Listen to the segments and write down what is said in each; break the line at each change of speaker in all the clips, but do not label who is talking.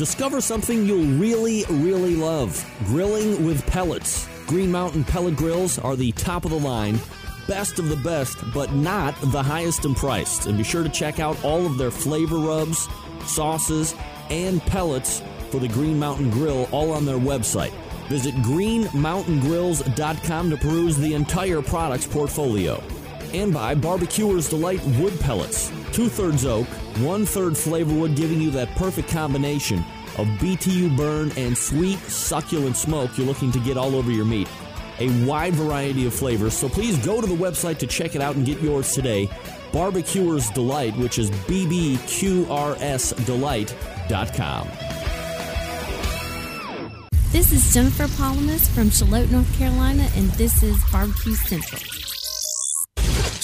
Discover something you'll really, really love grilling with pellets. Green Mountain pellet grills are the top of the line, best of the best, but not the highest in price. And be sure to check out all of their flavor rubs, sauces, and pellets for the Green Mountain Grill all on their website. Visit greenmountaingrills.com to peruse the entire products portfolio. And by Barbecuer's Delight Wood Pellets. Two thirds oak, one third flavor wood, giving you that perfect combination of BTU burn and sweet, succulent smoke you're looking to get all over your meat. A wide variety of flavors, so please go to the website to check it out and get yours today. Barbecuer's Delight, which is bbqrsdelight.com.
This is Jennifer Palamas from Charlotte, North Carolina, and this is Barbecue Central.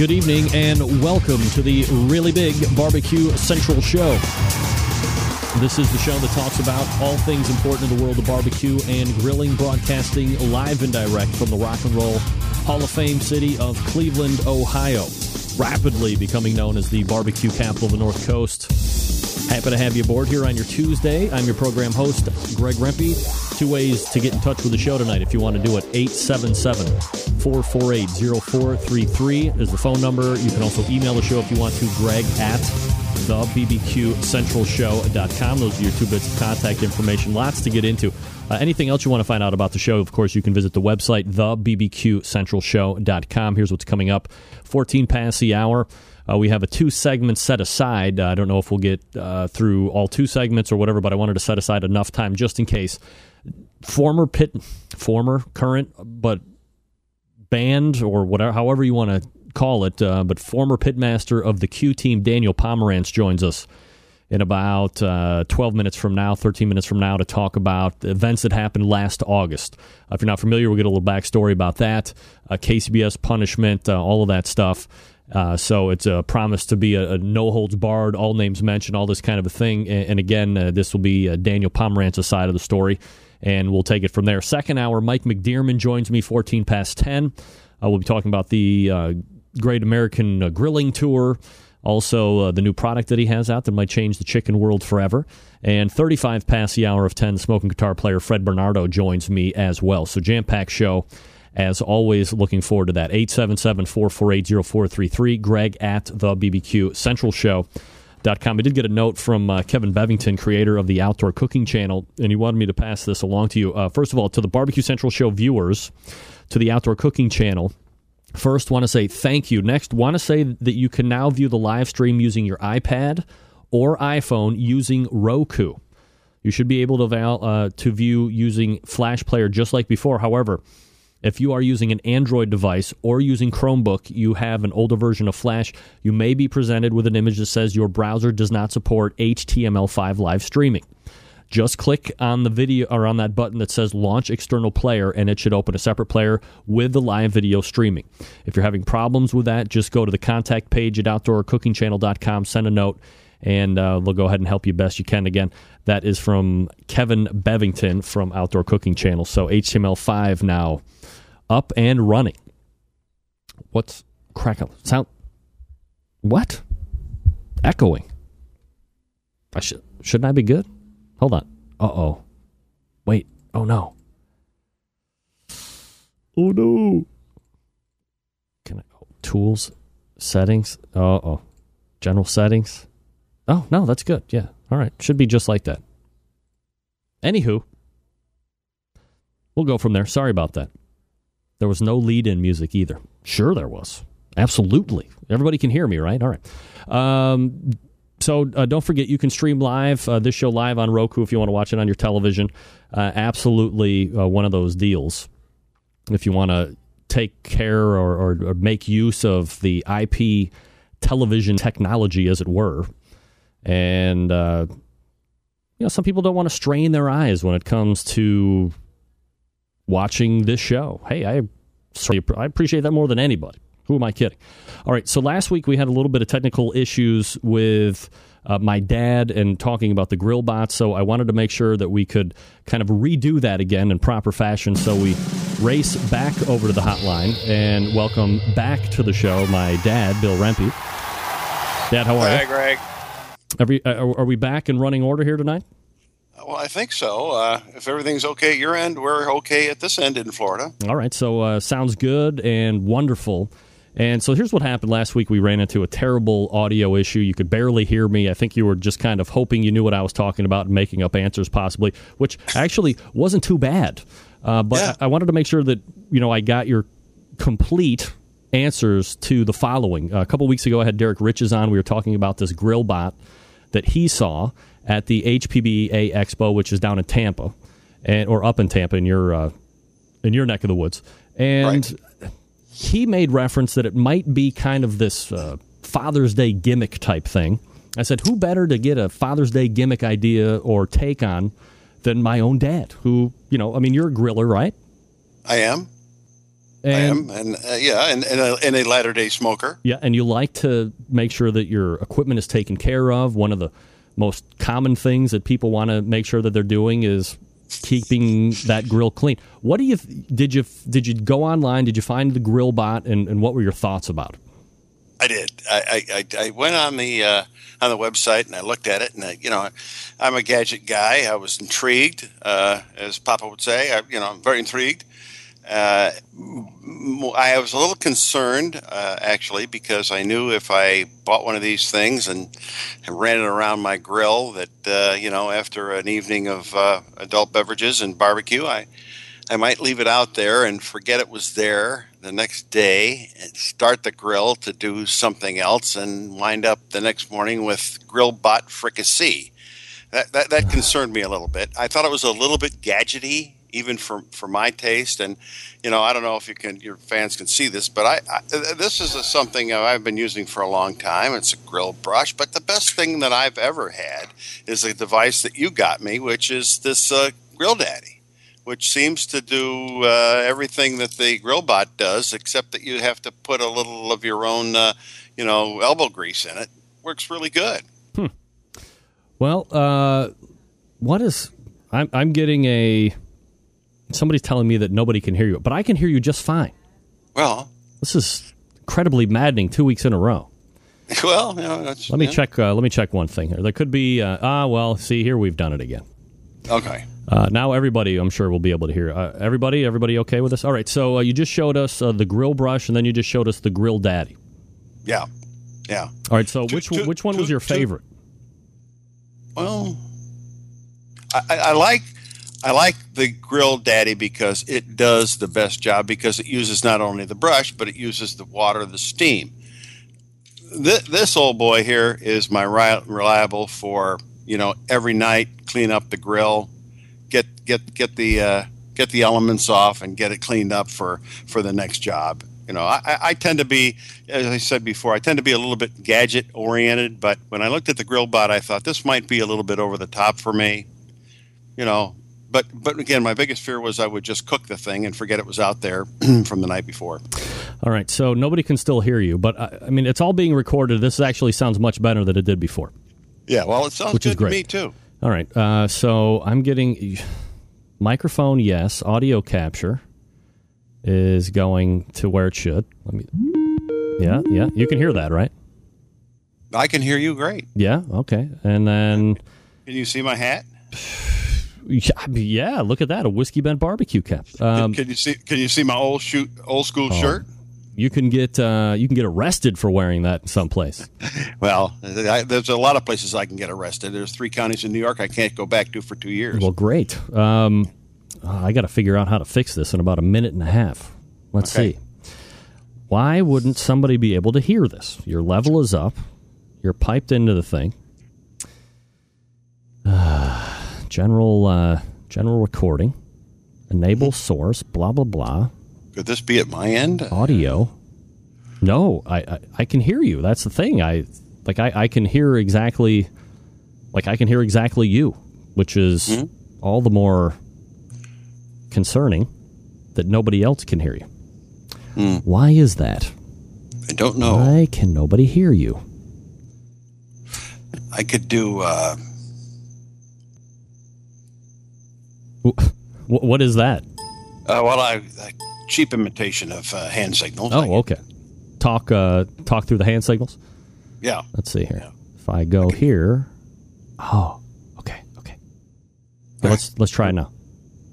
Good evening and welcome to the really big Barbecue Central Show. This is the show that talks about all things important in the world of barbecue and grilling, broadcasting live and direct from the Rock and Roll Hall of Fame city of Cleveland, Ohio. Rapidly becoming known as the barbecue capital of the North Coast. Happy to have you aboard here on your Tuesday. I'm your program host, Greg Rempe. Two ways to get in touch with the show tonight if you want to do it 877 448 0433 is the phone number. You can also email the show if you want to, greg at the bbqcentralshow.com. Those are your two bits of contact information. Lots to get into. Uh, anything else you want to find out about the show, of course, you can visit the website, thebbqcentralshow.com. Here's what's coming up 14 past the hour. Uh, we have a two segments set aside. Uh, I don't know if we'll get uh, through all two segments or whatever, but I wanted to set aside enough time just in case. Former pit, former, current, but banned or whatever, however you want to call it, uh, but former pitmaster of the Q team, Daniel Pomerantz, joins us in about uh, 12 minutes from now, 13 minutes from now, to talk about events that happened last August. Uh, if you're not familiar, we'll get a little backstory about that, uh, KCBS punishment, uh, all of that stuff. Uh, so it's a promise to be a, a, no holds barred, all names mentioned, all this kind of a thing. And, and again, uh, this will be Daniel Pomerantz's side of the story, and we'll take it from there. Second hour, Mike McDearman joins me 14 past 10. Uh, we'll be talking about the Great American uh, Grilling Tour, also the new product that he has out that might change the chicken world forever. And 35 past the hour of 10, smoking guitar player Fred Bernardo joins me as well. So jam packed show
As always, looking forward to that. 877 448 0433. Greg at the BBQ Central com. I did get a note from uh, Kevin Bevington, creator of the Outdoor Cooking Channel, and he wanted me to pass this along to you. Uh, first of all, to the Barbecue Central Show viewers, to the Outdoor Cooking Channel, First, want to say thank you. Next, want to say that you can now view the live stream using your iPad or iPhone using Roku. You should be able to, val- uh, to view using Flash Player just like before. However, if you are using an Android device or using Chromebook, you have an older version of Flash, you may be presented with an image that says your browser does not support HTML5 live streaming. Just click on the video or on that button that says launch external player and it should open a separate player with the live video streaming. If you're having problems with that, just go to the contact page at outdoorcookingchannel.com, send a note, and uh, they'll go ahead and help you best you can. Again, that is from Kevin Bevington from Outdoor Cooking Channel. So HTML5 now up and running. What's crackle? Sound? What? Echoing. I should shouldn't I be good? Hold on. Uh oh. Wait. Oh no. Oh no. Can I oh, tools settings? Uh oh. General settings. Oh no, that's good. Yeah. All right. Should be just like that. Anywho, we'll go from there. Sorry about that. There was no lead in music either. Sure, there was. Absolutely. Everybody can hear me, right? All right. Um, so uh, don't forget, you can stream live uh, this show live on Roku if you want to watch it on your television. Uh, absolutely uh, one of those deals. If you want to take care or, or, or, make use of the IP television technology, as it were, and uh, you know, some people don't want to strain their eyes when it comes to watching this show. Hey, I I appreciate that more than anybody. Who am I kidding? All right, so last week we had a little bit of technical issues with uh, my dad and talking about the grill bot, so I wanted to make sure that we could kind of redo that again in proper fashion. So we race back over to the hotline and welcome back to the show my dad, Bill Rempe. Dad, how are
Hi,
you?
Greg.
Are we, uh, are we back in running order here tonight?
Well, I think so. Uh, if everything's okay at your end, we're okay at this end in Florida.
All right, so uh, sounds good and wonderful. And so here's what happened last week. We ran into a terrible audio issue. You could barely hear me. I think you were just kind of hoping you knew what I was talking about and making up answers, possibly, which actually wasn't too bad. Uh, but
Yeah.
I wanted to make sure that you know I got your complete answers to the following. a couple weeks ago, I had Derek Riches on. We were talking about this grill bot that he saw at the HPBA Expo, which is down in Tampa, and or up in Tampa in your uh, in your neck of the woods, and he made reference that it might be kind of this uh, Father's Day gimmick type thing. I said, who better to get a Father's Day gimmick idea or take on than my own dad, who, you know, I mean, you're a griller, right?
I am.
And,
I am, and uh, yeah, and, and a, and a latter day smoker.
Yeah, and you like to make sure that your equipment is taken care of. One of the most common things that people want to make sure that they're doing is keeping that grill clean. What do you did you did you go online? Did you find the grill bot, and, and what were your thoughts about?
I did. I, I, I- I went on the uh, on the website and I looked at it, and I, you know, I'm a gadget guy. I was intrigued, uh, as Papa would say. I, you know, I'm very intrigued. Uh, I was a little concerned, uh, actually, because I knew if I bought one of these things and, and ran it around my grill, that uh, you know, after an evening of uh, adult beverages and barbecue, I I might leave it out there and forget it was there the next day and start the grill to do something else and wind up the next morning with grill bot fricassee. That, that, that concerned me a little bit. I thought it was a little bit gadgety, even for, for my taste. And, you know, I don't know if you can, your fans can see this, but I, I this is a, something I've been using for a long time. It's a grill brush, but the best thing that I've ever had is a device that you got me, which is this uh, Grill Daddy which seems to do uh, everything that the GrillBot does, except that you have to put a little of your own, uh, you know, elbow grease in it. Works really good. Hmm.
Well, uh, what is? I'm I'm getting a. Somebody's telling me that nobody can hear you, but I can hear you just fine.
Well,
This is incredibly maddening. Two weeks in a row.
well, you know, that's,
Let me
yeah.
check. Uh, let me check one thing here. There could be. Uh, ah, well, see here we've done it again.
Okay.
Uh, now everybody, I'm sure, will be able to hear. Uh, everybody, everybody, okay with this? All right. So uh, you just showed us uh, the grill brush, and then you just showed us the grill daddy.
Yeah, yeah.
All right. So
Two-
which
two-
which one was your favorite?
Well, I, I like I like the Grill Daddy because it does the best job because it uses not only the brush but it uses the water, the steam. This, this old boy here is my ri- reliable for you know every night clean up the grill, get get get the uh, get the elements off and get it cleaned up for for the next job. You know, I- I tend to be, as I said before, I tend to be a little bit gadget oriented. But when I looked at the grill bot, I thought this might be a little bit over the top for me. You know, but but again, my biggest fear was I would just cook the thing and forget it was out there from the night before.
All right. So nobody can still hear you, but I, I mean, it's all being recorded. This actually sounds much better than it did before.
Yeah, well, it sounds
Which is
good to
great.
me too.
All right. Uh, so I'm getting microphone, yes. Audio capture is going to where it should. Let me. Yeah, yeah. You can hear that, right?
I can hear you great.
Yeah. Okay. And then,
Can you see my hat?
yeah. Look at that, a whiskey bent barbecue cap. Um,
can you see? Can you see my old shoot, old school shirt?
you can get uh, you can get arrested for wearing that someplace.
Well, I, there's a lot of places I can get arrested. There's three counties in New York I can't go back to for two years.
Well, great. Um, uh, I got to figure out how to fix this in about a minute and a half. Let's
Okay.
see. Why wouldn't somebody be able to hear this? Your level is up. You're piped into the thing. Uh, general uh, general recording. Enable source. Blah blah blah.
Could this be at my end?
Audio. No, I, I I can hear you. That's the thing. I like I, I can hear exactly like I can hear exactly you, which is all the more concerning that nobody else can hear you. Why is that?
I don't know.
Why can nobody hear you?
I could do. Uh,
What is that?
uh, well, I, I cheap imitation of uh, hand signals.
Oh, okay. Talk uh, talk through the hand signals.
Yeah.
Let's see here. If I go here, oh, okay, okay. Let's let's try it now.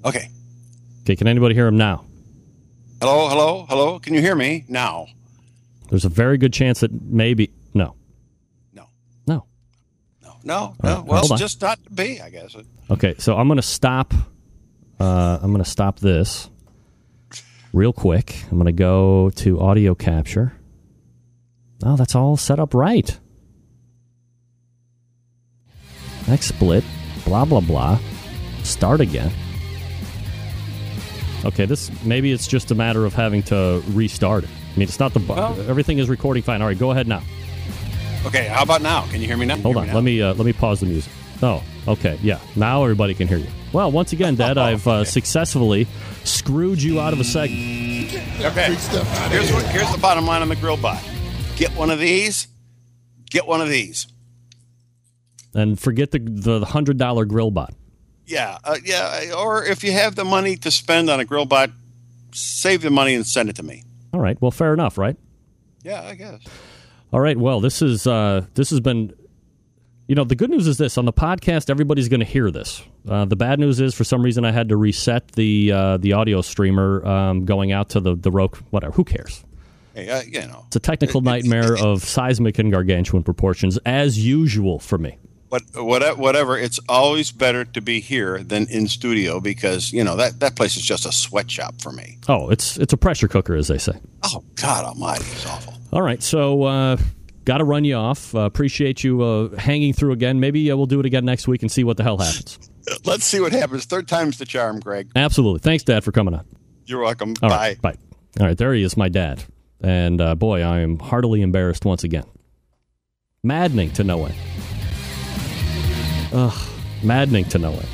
Okay.
Okay, can anybody hear him now?
Hello, hello, hello. Can you hear me now?
There's a very good chance that maybe no,
No.
no.
No. No.
right,
no. Well,
on.
just not to be, I guess.
Okay, so I'm going to stop. Uh, I'm going to stop this real quick. I'm going to go to audio capture. Oh, that's all set up right. Next split. Blah blah blah. Start again. Okay, this maybe it's just a matter of having to restart it. I mean, it's not the bu-
Well-
everything is recording fine. All right, go ahead now.
Okay. How about now? Can you hear me now?
Hold on. Let me uh, let me pause the music. Oh, okay. Yeah. Now everybody can hear you. Well, once again, Dad, I've uh, successfully screwed you out of a segment.
Okay. Here's what. Here's the bottom line on the grill bot. Get one of these. Get one of these.
And forget the the hundred dollar grill bot.
Yeah, uh, yeah. Or if you have the money to spend on a grill bot, save the money and send it to me.
All right. Well, fair enough, right?
Yeah, I guess.
All right. Well, this is uh, this has been. You know, the good news is this on the podcast, everybody's going to hear this. Uh, the bad news is, for some reason, I had to reset the uh, the audio streamer um, going out to the the Roku. Whatever. Who cares?
Hey, uh, you know,
It's a technical nightmare of seismic and gargantuan proportions, as usual for me.
what, what, whatever. It's always better to be here than in studio because you know that that place is just a sweatshop for me.
Oh, it's it's a pressure cooker, as they say.
Oh God Almighty, it's awful.
All right, so uh, got to run you off. Uh, appreciate you uh, hanging through again. Maybe uh, we'll do it again next week and see what the hell happens.
Let's see what happens. Third time's the charm, Greg.
Absolutely. Thanks, Dad, for coming on.
You're welcome.
All
Bye.
right, bye. All right, there he is, my dad. And uh, boy, I am heartily embarrassed once again. Maddening to no end. Ugh, maddening to no end.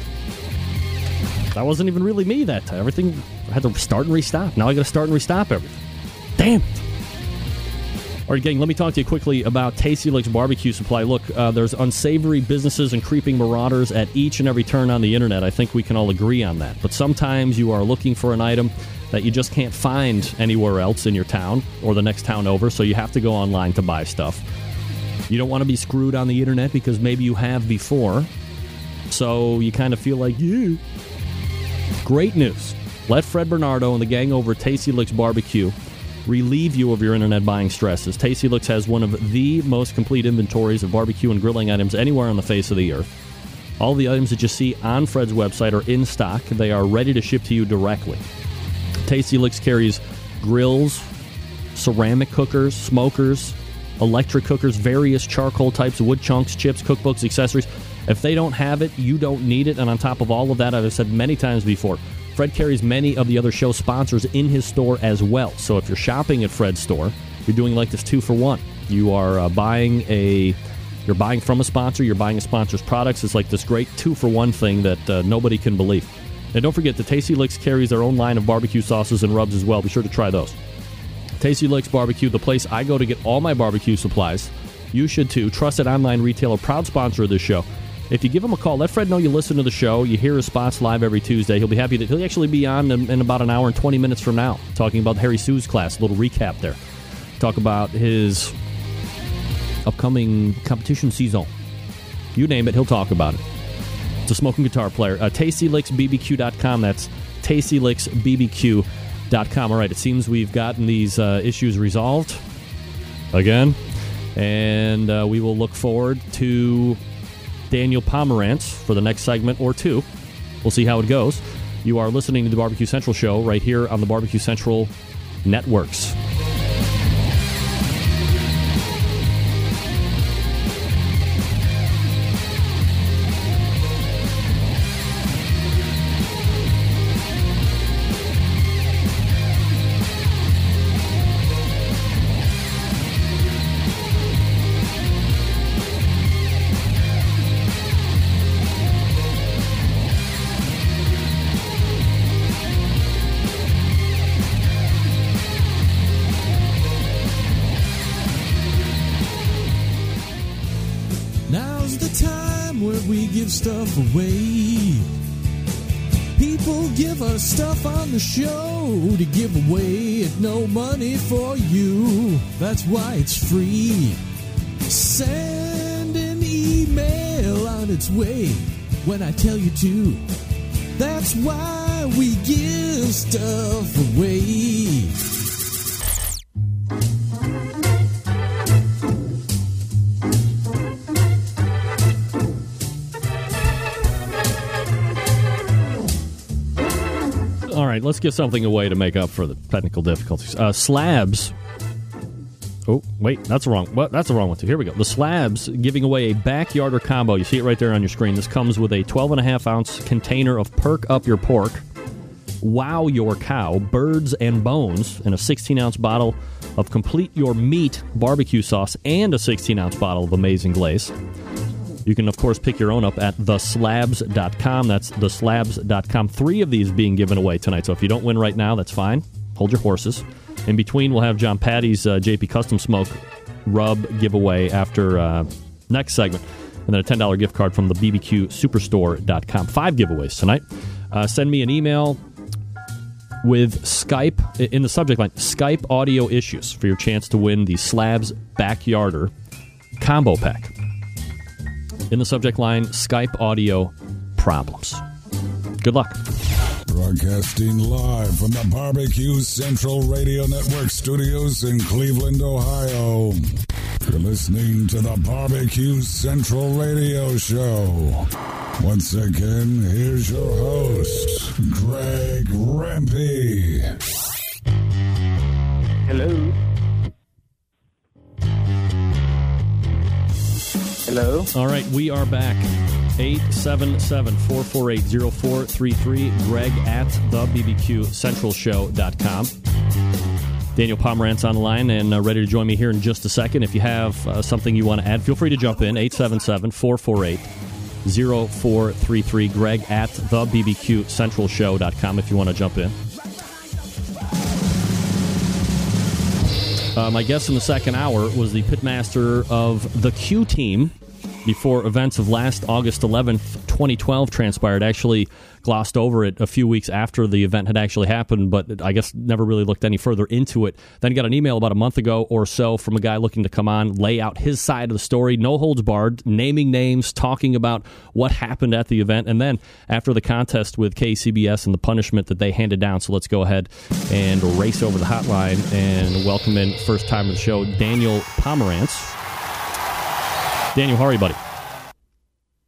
That wasn't even really me that time. Everything I had to start and restop. Now I got to start and restop everything. Damn it. All right, gang, let me talk to you quickly about Tasty Licks Barbecue Supply. Look, uh, there's unsavory businesses and creeping marauders at each and every turn on the internet. I think we can all agree on that. But sometimes you are looking for an item that you just can't find anywhere else in your town or the next town over, so you have to go online to buy stuff. You don't want to be screwed on the internet because maybe you have before. So you kind of feel like, yeah, Great news. Let Fred Bernardo and the gang over at Tasty Licks Barbecue relieve you of your internet buying stresses. Tasty Licks has one of the most complete inventories of barbecue and grilling items anywhere on the face of the earth. All the items that you see on Fred's website are in stock. They are ready to ship to you directly. Tasty Licks carries grills, ceramic cookers, smokers, electric cookers, various charcoal types, wood chunks, chips, cookbooks, accessories. If they don't have it, you don't need it. And on top of all of that, I've said many times before, Fred carries many of the other show sponsors in his store as well. So if you're shopping at Fred's store, you're doing like this two for one. You are uh, buying a you're buying from a sponsor, you're buying a sponsor's products. It's like this great two for one thing that uh, nobody can believe. And don't forget, the Tasty Licks carries their own line of barbecue sauces and rubs as well. Be sure to try those. Tasty Licks Barbecue, the place I go to get all my barbecue supplies. You should too. Trusted online retailer, proud sponsor of this show. If you give him a call, let Fred know you listen to the show. You hear his spots live every Tuesday. He'll be happy that he'll actually be on in, about an hour and 20 minutes from now, talking about Harry Soo's class. A little recap there. Talk about his upcoming competition season. You name it, he'll talk about it. It's a smoking guitar player. Uh, TastyLicksBBQ.com. That's TastyLicksBBQ.com. All right, it seems we've gotten these uh, issues resolved again. And uh, we will look forward to Daniel Pomerantz for the next segment or two. We'll see how it goes. You are listening to the Barbecue Central show right here on the Barbecue Central networks.
Show to give away at no money for you. That's why it's free. Send an email on its way when I tell you to. That's why we give stuff away.
Let's give something away to make up for the technical difficulties. Uh, slabs. Oh, wait, that's wrong. Well, that's the wrong one too. Here we go. The slabs giving away a backyarder combo. You see it right there on your screen. This comes with a 12 and a half ounce container of Perk Up Your Pork, Wow Your Cow, Birds and Bones, and a 16 ounce bottle of Complete Your Meat barbecue sauce, and a 16 ounce bottle of Amazing Glaze. You can, of course, pick your own up at theslabs.com. That's theslabs.com. Three of these being given away tonight. So if you don't win right now, that's fine. Hold your horses. In between, we'll have John Patty's uh, JP Custom Smoke rub giveaway after uh, next segment. And then a $10 gift card from the BBQSuperstore.com. Five giveaways tonight. Uh, send me an email with Skype in the subject line Skype audio issues for your chance to win the Slabs Backyarder combo pack in the subject line Skype audio problems. Good luck.
Broadcasting live from the Barbecue Central Radio Network studios in Cleveland, Ohio. You're listening to the Barbecue Central Radio Show. Once again, here's your host, Greg Rempe.
Hello. Hello.
All right, we are back. 877 448 0433. Greg at the BBQCentralShow.com. Daniel Pomerantz on the line and uh, ready to join me here in just a second. If you have uh, something you want to add, feel free to jump in. 877 448 0433. Greg at the BBQCentralShow.com if you want to jump in. Uh, my guest in the second hour was the pitmaster of the Q team before events of last August 11th, 2012 transpired. Actually, glossed over it a few weeks after the event had actually happened, but I guess never really looked any further into it. Then got an email about a month ago or so from a guy looking to come on, lay out his side of the story, no holds barred, naming names, talking about what happened at the event, and then after the contest with KCBS and the punishment that they handed down. So let's go ahead and race over the hotline and welcome in first time of the show, Daniel Pomerantz. Daniel, how are you, buddy?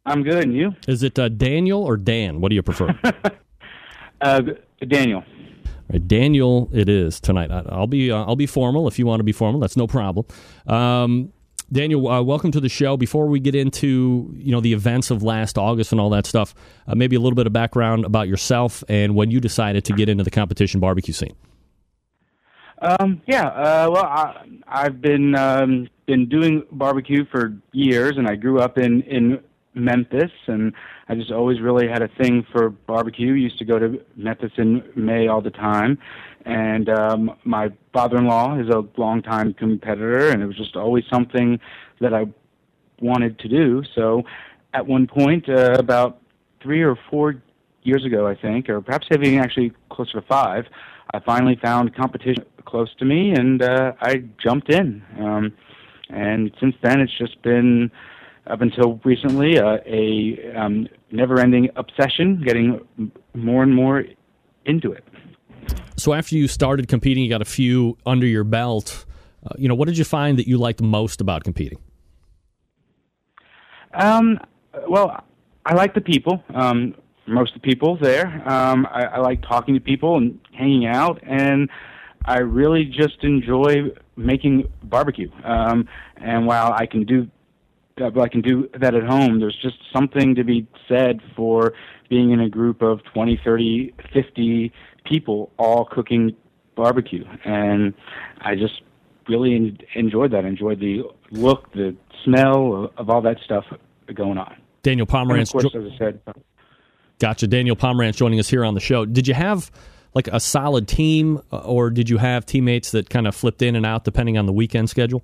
I'm good, and you?
Is it uh, Daniel or Dan? What do you prefer?
uh, Daniel.
Right, Daniel, it is tonight. I'll be uh, I'll be formal if you want to be formal. That's no problem. Um, Daniel, uh, welcome to the show. Before we get into you know the events of last August and all that stuff, uh, maybe a little bit of background about yourself and when you decided to get into the competition barbecue scene.
Um, yeah, uh, well, I, I've been um, been doing barbecue for years, and I grew up in in Memphis, and I just always really had a thing for barbecue. Used to go to Memphis in May all the time, and um, my father-in-law is a longtime competitor, and it was just always something that I wanted to do. So, at one point, uh, about three or four years ago, I think, or perhaps even actually closer to five, I finally found competition close to me, and uh, I jumped in. Um, and since then, it's just been up until recently uh, a um, never-ending obsession, getting more and more into it.
So after you started competing, you got a few under your belt. Uh, you know, what did you find that you liked most about competing?
Um, well, I like the people. Um, most of the people there. Um, I, I like talking to people and hanging out, and I really just enjoy making barbecue. Um, and while I can do I can do that at home, there's just something to be said for being in a group of 20, 30, 50 people all cooking barbecue. And I just really enjoyed that. Enjoyed the look, the smell of all that stuff going on.
Daniel Pomerantz.
of course, as I said.
Gotcha. Daniel Pomerantz joining us here on the show. Did you have like a solid team, uh, or did you have teammates that kind of flipped in and out depending on the weekend schedule?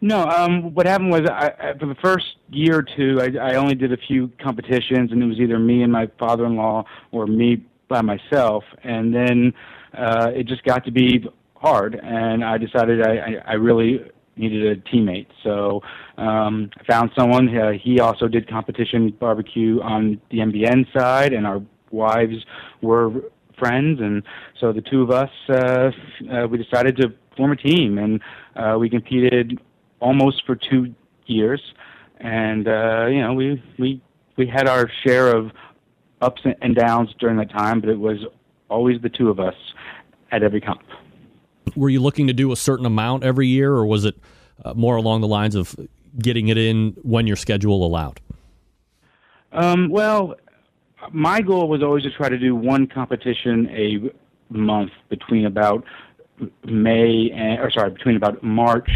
No, um, what happened was I, for the first year or two, I, I only did a few competitions, and it was either me and my father-in-law or me by myself. And then uh, it just got to be hard, and I decided I, I, I really needed a teammate. So um, I found someone. Uh, he also did competition barbecue on the MBN side, and our wives were friends, and so the two of us uh, uh, we decided to form a team, and uh, we competed almost for two years, and uh, you know we we we had our share of ups and downs during that time, but it was always the two of us at every comp.
Were you looking to do a certain amount every year, or was it uh, more along the lines of getting it in when your schedule allowed?
Um, well, my goal was always to try to do one competition a month between about May and, or sorry, between about March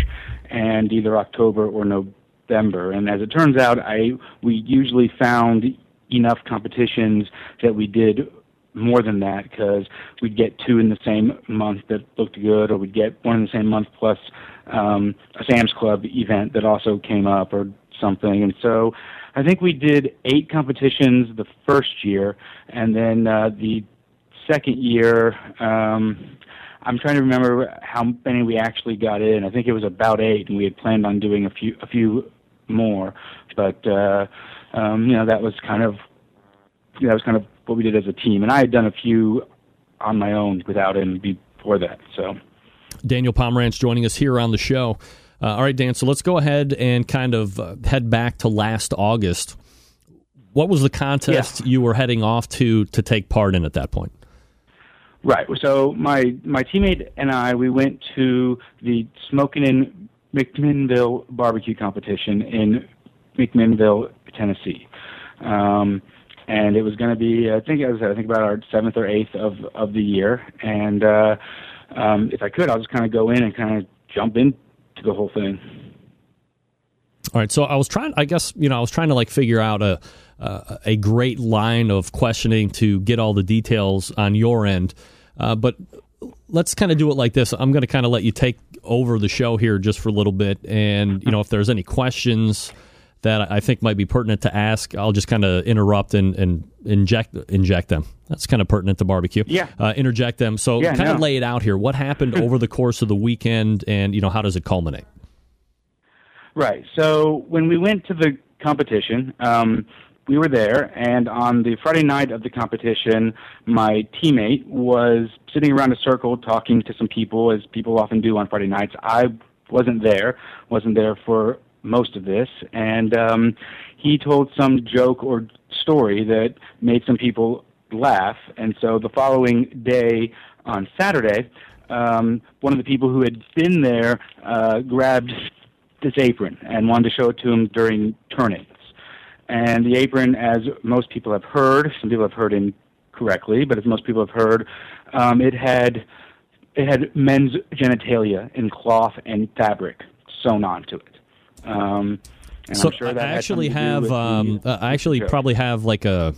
and either October or November. And as it turns out, I we usually found enough competitions that we did more than that because we'd get two in the same month that looked good, or we'd get one in the same month plus um, a Sam's Club event that also came up or something. And so I think we did eight competitions the first year, and then uh, the second year, um, I'm trying to remember how many we actually got in. I think it was about eight, and we had planned on doing a few a few more. But uh, um, you know, that was kind of that was kind of what we did as a team. And I had done a few on my own without him before that. So
Daniel Pomerantz joining us here on the show. Uh, all right, Dan. So let's go ahead and kind of uh, head back to last August. What was the contest yeah. you were heading off to to take part in at that point?
Right. So my my teammate and I we went to the Smoking in McMinnville barbecue competition in McMinnville, Tennessee. Um, and it was going to be I think it was I think about our seventh or eighth of of the year. And uh, um, if I could, I'll just kind of go in and kind of jump into the whole thing.
All right, so I was trying. I guess you know I was trying to like figure out a uh, a great line of questioning to get all the details on your end, uh, but let's kind of do it like this. I'm going to kind of let you take over the show here just for a little bit, and you know if there's any questions that I think might be pertinent to ask. I'll just kind of interrupt and, and inject inject them. That's kind of pertinent to barbecue.
Yeah.
Uh, interject them. So
Yeah,
kind of
no.
lay it out here. What happened over the course of the weekend, and you know how does it culminate?
Right. So when we went to the competition, um, we were there, and on the Friday night of the competition, my teammate was sitting around a circle talking to some people, as people often do on Friday nights. I wasn't there, wasn't there for most of this, and um, he told some joke or story that made some people laugh. And so the following day on Saturday, um, one of the people who had been there uh, grabbed this apron and wanted to show it to him during turn-ins. And the apron, as most people have heard, some people have heard incorrectly, but as most people have heard, um, it had it had men's genitalia in cloth and fabric sewn onto it. Um, and
so
I'm sure that
I actually
something to do
have
the-
um, I actually probably have like a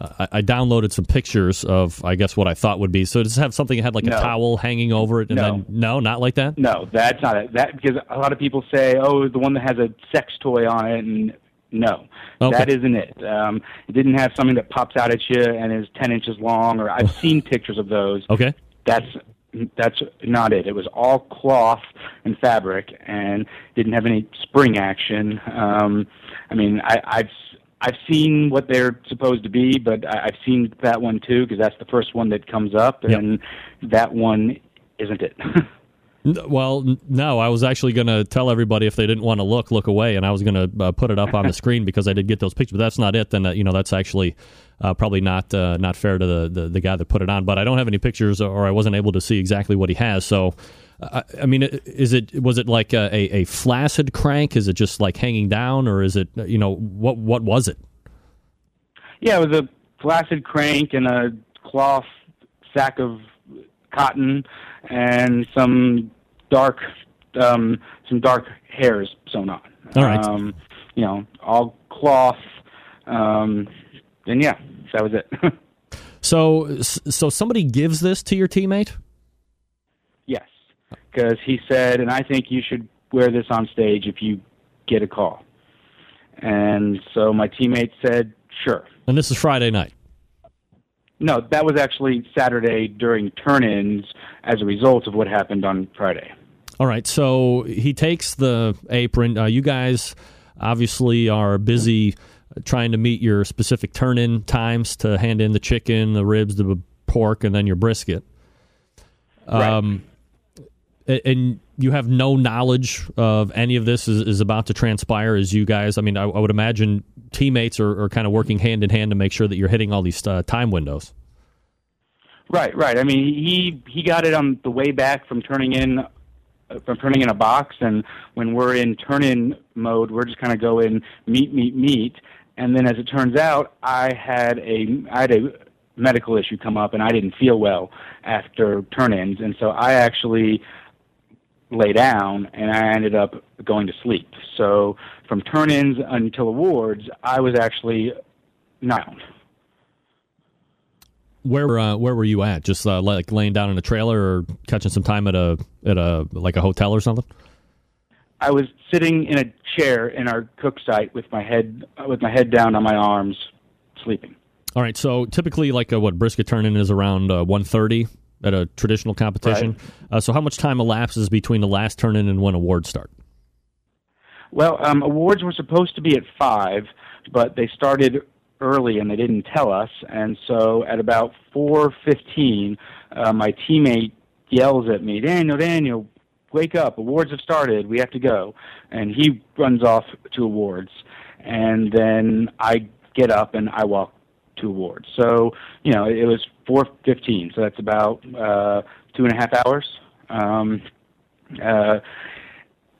I I downloaded some pictures of I guess what I thought would be. So does it have something that had like a towel hanging over it and
No.
then no, not like that?
No, that's not it. That because a lot of people say, "Oh, the one that has a sex toy on it," and no,
Okay.
that isn't it. Um, it didn't have something that pops out at you and is ten inches long. Or I've seen pictures of those.
Okay.
That's that's not it. It was all cloth and fabric, and didn't have any spring action. Um, I mean, I, I've I've seen what they're supposed to be, but I, I've seen that one too because that's the first one that comes up,
Yep.
and that one isn't it.
Well, no, I was actually going to tell everybody if they didn't want to look, look away, and I was going to uh, put it up on the screen because I did get those pictures. But that's not it. Then uh, you know that's actually uh, probably not uh, not fair to the, the the guy that put it on. But I don't have any pictures, or I wasn't able to see exactly what he has. So, uh, I mean, is it was it like a, a, flaccid crank? Is it just like hanging down, or is it you know what what was it?
Yeah, it was a flaccid crank and a cloth sack of cotton and some dark um some dark hairs sewn on.
All right.
Um you know, all cloth um and yeah, that was it.
So so somebody gives this to your teammate.
yes. Cuz he said and I think you should wear this on stage if you get a call. And so my teammate said, "Sure."
And this is Friday night.
No, that was actually Saturday during turn-ins as a result of what happened on Friday.
All right, so he takes the apron. Uh, you guys obviously are busy trying to meet your specific turn-in times to hand in the chicken, the ribs, the pork, and then your brisket. Um, a- and you have no knowledge of any of this is, is about to transpire as you guys. I mean, I, I would imagine teammates are, are kind of working hand in hand to make sure that you're hitting all these uh, time windows.
Right, right. I mean, he he got it on the way back from turning in uh, from turning in a box, and when we're in turn-in mode, we're just kind of go in meet, meet, meet, and then as it turns out, I had a I had a medical issue come up, and I didn't feel well after turn-ins, and so I actually lay down, and I ended up going to sleep. So from turn-ins until awards, I was actually not.
Where uh, where were you at? Just uh, like laying down in a trailer or catching some time at a at a like a hotel or something?
I was sitting in a chair in our cook site with my head with my head down on my arms, sleeping.
All right. So typically, like a, what brisket turn-in is around uh, one thirty at a traditional competition. Uh, so how much time elapses between the last turn-in and when awards start?
Well, um, awards were supposed to be at five, but they started early and they didn't tell us. And so at about four fifteen, uh, my teammate yells at me, "Daniel, Daniel, wake up! Awards have started. We have to go." And he runs off to awards, and then I get up and I walk to awards. So you know, it was four fifteen. So that's about uh, two and a half hours. Um, uh,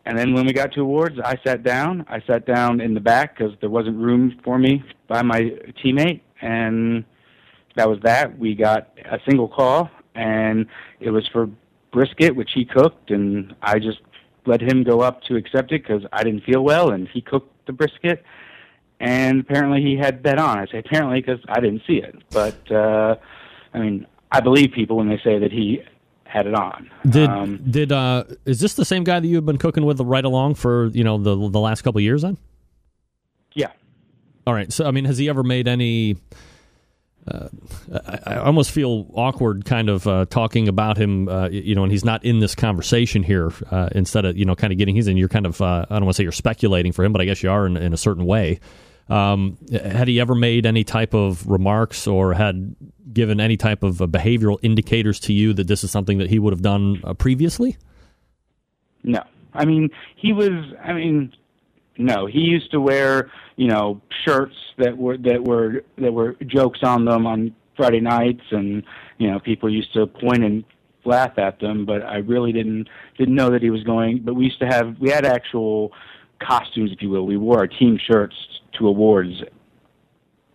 and then when we got to awards, I sat down. I sat down in the back because there wasn't room for me by my teammate, and that was that. We got a single call, and it was for brisket, which he cooked, and I just let him go up to accept it because I didn't feel well, and he cooked the brisket. And apparently he had bet on. I say apparently because I didn't see it, but uh, I mean I believe people when they say that he had it on.
Did
Um,
did uh, is this the same guy that you've been cooking with right along for you know the the last couple of years? Then
Yeah.
All right. So, I mean, has he ever made any? I, I almost feel awkward, kind of uh, talking about him, uh, you know, and he's not in this conversation here. Uh, instead of you know, kind of getting he's in. You're kind of uh, I don't want to say you're speculating for him, but I guess you are in, in a certain way. Um, had he ever made any type of remarks or had given any type of uh, behavioral indicators to you that this is something that he would have done previously?
No. I mean, he was. I mean, no. He used to wear, you know, shirts that were that were that were jokes on them on Friday nights, and you know, people used to point and laugh at them. But I really didn't didn't know that he was going. But we used to have we had actual costumes, if you will. We wore our team shirts to awards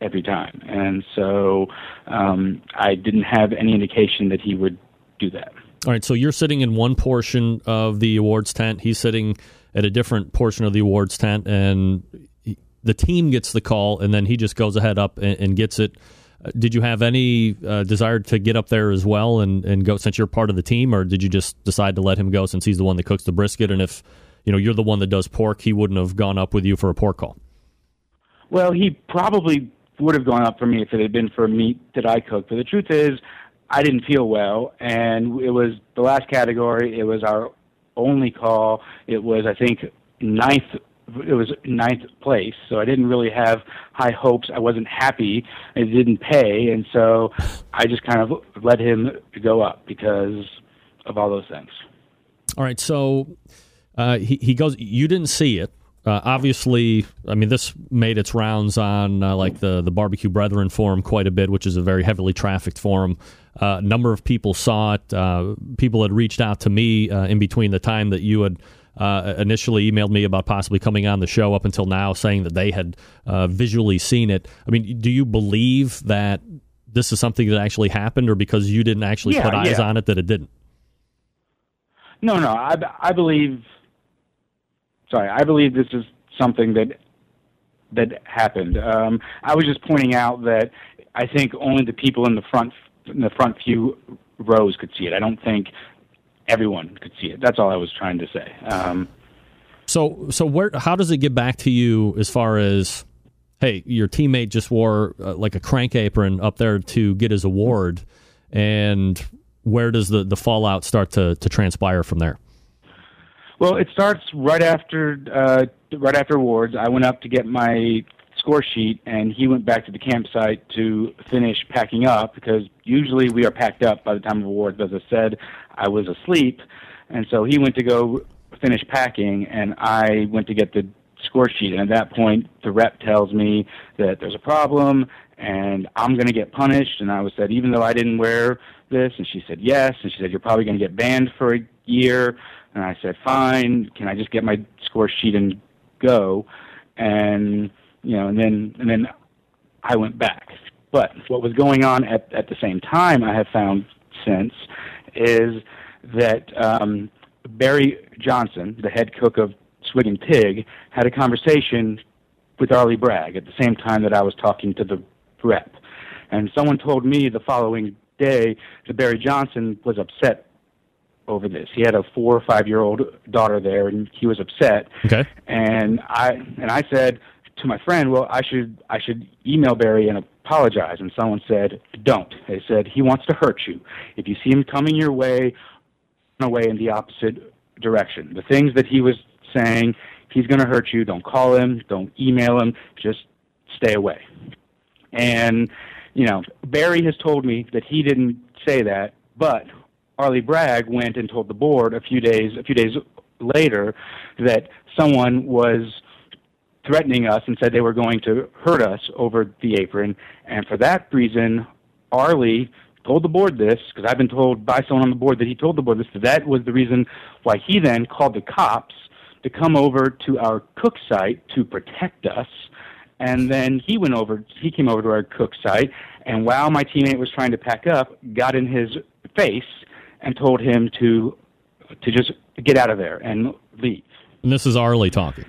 every time, and so um, I didn't have any indication that he would do that.
All right, so you're sitting in one portion of the awards tent. He's sitting at a different portion of the awards tent, and he, the team gets the call, and then he just goes ahead up and, and gets it. Uh, did you have any uh, desire to get up there as well and, and go since you're part of the team, or did you just decide to let him go since he's the one that cooks the brisket? And if you know you're the one that does pork, he wouldn't have gone up with you for a pork call.
Well, he probably would have gone up for me if it had been for meat that I cooked. But the truth is, I didn't feel well, and it was the last category. It was our only call. It was, I think, ninth. It was ninth place, so I didn't really have high hopes. I wasn't happy. It didn't pay, and so I just kind of let him go up because of all those things.
All right, so uh, he he goes. You didn't see it. Uh, obviously, I mean, this made its rounds on uh, like the the Barbecue Brethren forum quite a bit, which is a very heavily trafficked forum. A uh, number of people saw it. Uh, people had reached out to me uh, in between the time that you had uh, initially emailed me about possibly coming on the show up until now, saying that they had visually seen it. I mean, do you believe that this is something that actually happened, or because you didn't actually
Yeah,
put eyes
yeah.
on it that it didn't?
No, no, I, I believe. Sorry, I believe this is something that that happened. Um, I was just pointing out that I think only the people in the front the front few rows could see it. I don't think everyone could see it. That's all I was trying to say. Um,
So, so where? How does it get back to you as far as, hey, your teammate just wore uh, like a crank apron up there to get his award, and where does the the fallout start to to transpire from there?
Well, it starts right after uh, right after awards. I went up to get my score sheet, and he went back to the campsite to finish packing up because usually we are packed up by the time of awards. As I said, I was asleep, and so he went to go finish packing, and I went to get the score sheet. And at that point, the rep tells me that there's a problem, and I'm going to get punished. And I was said, even though I didn't wear this, and she said yes, and she said you're probably going to get banned for a year. And I said, fine. Can I just get my score sheet and go? And you know, and then and then I went back. But what was going on at at the same time, I have found since, is that um, Barry Johnson, the head cook of Swig and Pig, had a conversation with Arlie Bragg at the same time that I was talking to the rep. And someone told me the following day that Barry Johnson was upset over this. He had a four or five year old daughter there, and he was upset.
Okay.
And I and I said to my friend, "Well, I should I should email Barry and apologize." And someone said, "Don't." They said he wants to hurt you. If you see him coming your way, run away in the opposite direction. The things that he was saying, he's going to hurt you. Don't call him. Don't email him. Just stay away. And you know, Barry has told me that he didn't say that, but Arlie Bragg went and told the board a few days a few days later that someone was threatening us and said they were going to hurt us over the apron, and for that reason, Arlie told the board this because I've been told by someone on the board that he told the board this. So that was the reason why he then called the cops to come over to our cook site to protect us. And then he went over, he came over to our cook site, and while my teammate was trying to pack up, got in his face and told him to to just get out of there and leave.
And this is Arlie talking.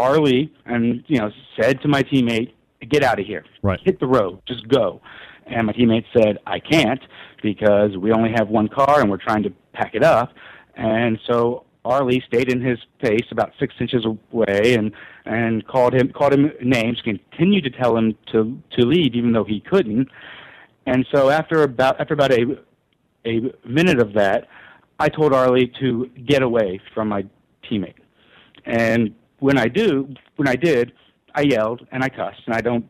Arlie, and you know, said to my teammate, "Get out of here,
Right.
hit the road, just go." And my teammate said, "I can't because we only have one car and we're trying to pack it up." And so Arlie stayed in his place about six inches away and and called him called him names, continued to tell him to to leave even though he couldn't. And so after about after about a a minute of that, I told Arlie to get away from my teammate. And when I do, when I did, I yelled and I cussed, and I don't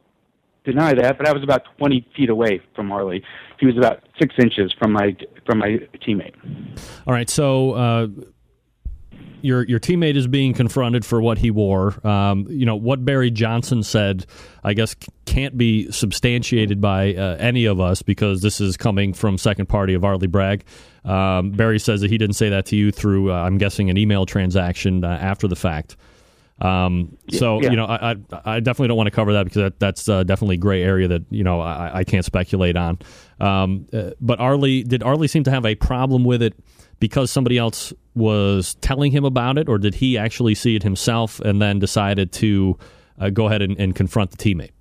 deny that, but I was about 20 feet away from Arlie. He was about six inches from my from my teammate.
All right, so. Uh your your teammate is being confronted for what he wore. Um, you know what Barry Johnson said. I guess can't be substantiated by uh, any of us because this is coming from second party of Arlie Bragg. Um, Barry says that he didn't say that to you through, uh, I'm guessing, an email transaction uh, after the fact. Um, so yeah. you know, I, I, I definitely don't want to cover that because that, that's uh, definitely gray area that you know I, I can't speculate on. Um, uh, but Arlie did Arlie seem to have a problem with it because somebody else was telling him about it, or did he actually see it himself and then decided to uh, go ahead and, and, confront the teammate?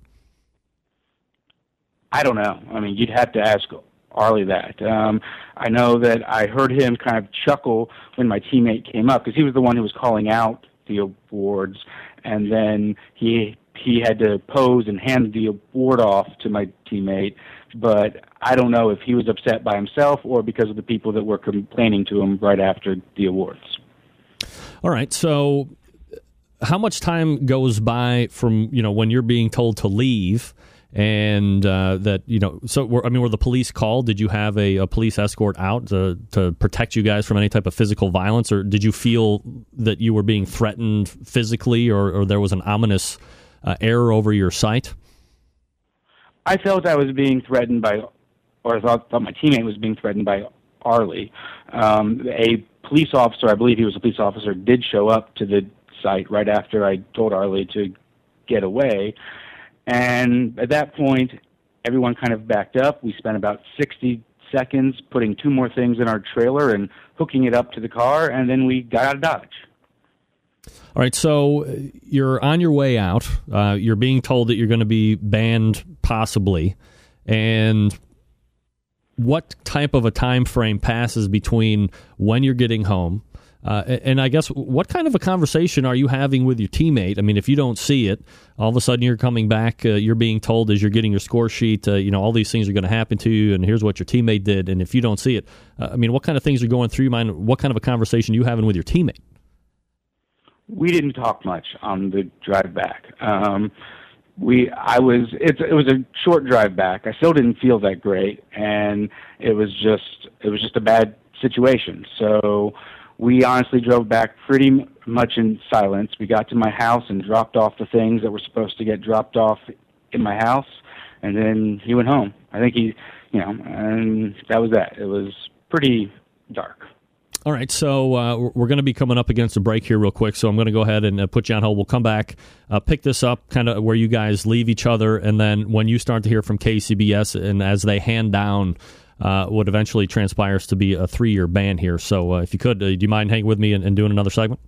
I don't know. I mean, you'd have to ask Arlie that. Um, I know that I heard him kind of chuckle when my teammate came up because he was the one who was calling out the awards, and then he he had to pose and hand the award off to my teammate. But I don't know if he was upset by himself or because of the people that were complaining to him right after the awards.
All right, so how much time goes by from you know when you're being told to leave and uh, that you know so i mean were the police called? Did you have a, a, police escort out to, to protect you guys from any type of physical violence? Or did you feel that you were being threatened physically or, or there was an ominous uh, air over your site
i felt i was being threatened by or i thought, thought my teammate was being threatened by arlie. Um, a police officer i believe he was a police officer did show up to the site right after i told arlie to get away and at that point, everyone kind of backed up. We spent about 60 seconds putting two more things in our trailer and hooking it up to the car, and then we got out of Dodge.
All right, so uh, you're on your way out. Uh, you're being told that you're going to be banned, possibly, and what type of a time frame passes between when you're getting home uh, and I guess what kind of a conversation are you having with your teammate? I mean, if you don't see it, all of a sudden you're coming back, uh, you're being told as you're getting your score sheet, uh, you know, all these things are going to happen to you, and here's what your teammate did. And if you don't see it, uh, I mean, what kind of things are going through your mind? What kind of a conversation are you having with your teammate?
We didn't talk much on the drive back. Um, we, I was, it, it was a short drive back. I still didn't feel that great, and it was just, it was just a bad situation. So we honestly drove back pretty much in silence. We got to my house and dropped off the things that were supposed to get dropped off in my house, and then he went home. I think he, you know, and that was that. It was pretty dark.
All right, so uh, we're going to be coming up against a break here real quick, so I'm going to go ahead and uh, put you on hold. We'll come back, uh, pick this up, kind of where you guys leave each other, and then when you start to hear from KCBS and as they hand down uh, what eventually transpires to be a three year ban here. So, uh, if you could, uh, do you mind hanging with me and, and, doing another segment?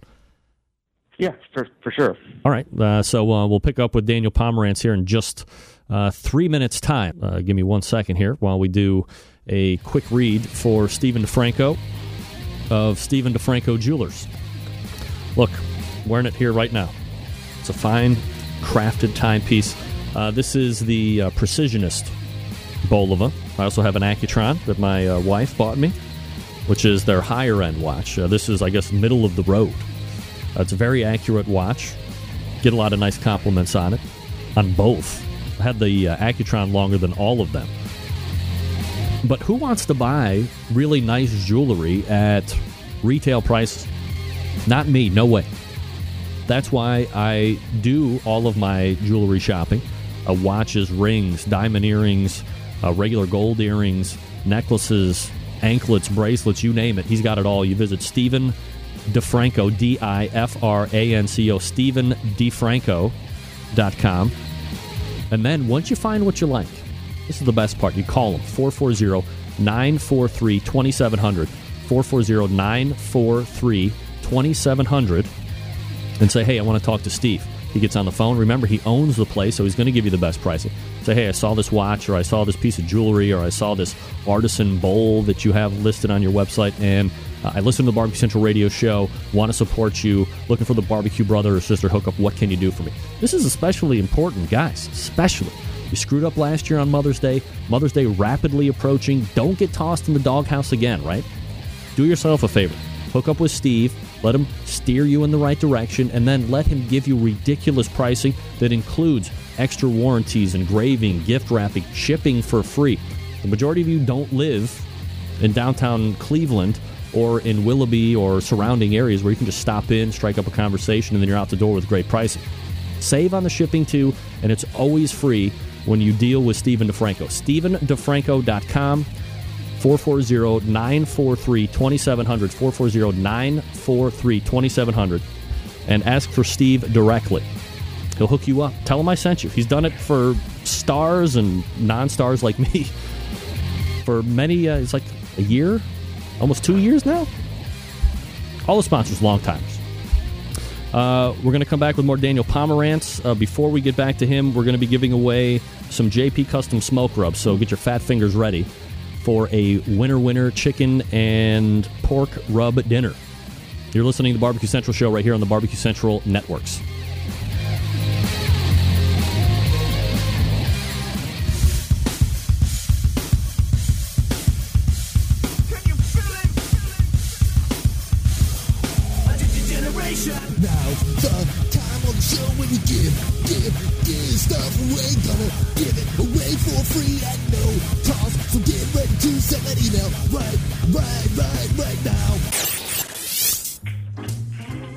Yeah, for, for sure.
All right. Uh, so, uh, we'll pick up with Daniel Pomerantz here in just uh, three minutes' time. give me one second here while we do a quick read for Steven DiFranco of Steven DiFranco Jewelers. Look, wearing it here right now. It's a fine, crafted timepiece. this is the Precisionist Bulova. I also have an Accutron that my uh, wife bought me, which is their higher end watch. Uh, this is, I guess, middle of the road. Uh, it's a very accurate watch. Get a lot of nice compliments on it, on both. I had the uh, Accutron longer than all of them. But who wants to buy really nice jewelry at retail prices? Not me, no way. That's why I do all of my jewelry shopping uh, watches, rings, diamond earrings, uh, regular gold earrings, necklaces, anklets, bracelets, you name it. He's got it all. You visit Steven DiFranco, D I F R A N C O, StevenDiFranco.com. And then once you find what you like, this is the best part. You call him 440 943 2700. 440 943 2700 and say, hey, I want to talk to Steve. He gets on the phone. Remember, he owns the place, so he's going to give you the best pricing. Say, hey, I saw this watch, or I saw this piece of jewelry, or I saw this artisan bowl that you have listed on your website, and uh, I listened to the Barbecue Central radio show, want to support you, looking for the barbecue brother or sister hookup. What can you do for me? This is especially important, guys, especially. You screwed up last year on Mother's Day. Mother's Day rapidly approaching. Don't get tossed in the doghouse again, right? Do yourself a favor. Hook up with Steve. Let him steer you in the right direction, and then let him give you ridiculous pricing that includes extra warranties, engraving, gift wrapping, shipping for free. The majority of you don't live in downtown Cleveland or in Willoughby or surrounding areas where you can just stop in, strike up a conversation, and then you're out the door with great pricing. Save on the shipping too, and it's always free when you deal with Steven DiFranco. StevenDiFranco.com. 440-943-2700 440-943-2700 and ask for steve directly. He'll hook you up. Tell him i sent you. He's done it for stars and non-stars like me for many uh, it's like a year almost two years now. All the sponsors long timers uh, we're going to come back with more Daniel Pomerantz. Uh, before we get back to him, we're going to be giving away some JP Custom Smoke Rubs. So get your fat fingers ready for a winner winner chicken and pork rub dinner. You're listening to the Barbecue Central show right here on the Barbecue Central networks.
Now the time on the show when you give, give, give stuff away. Gonna give it away for free at no cost. So get ready to send that email right, right, right, right now.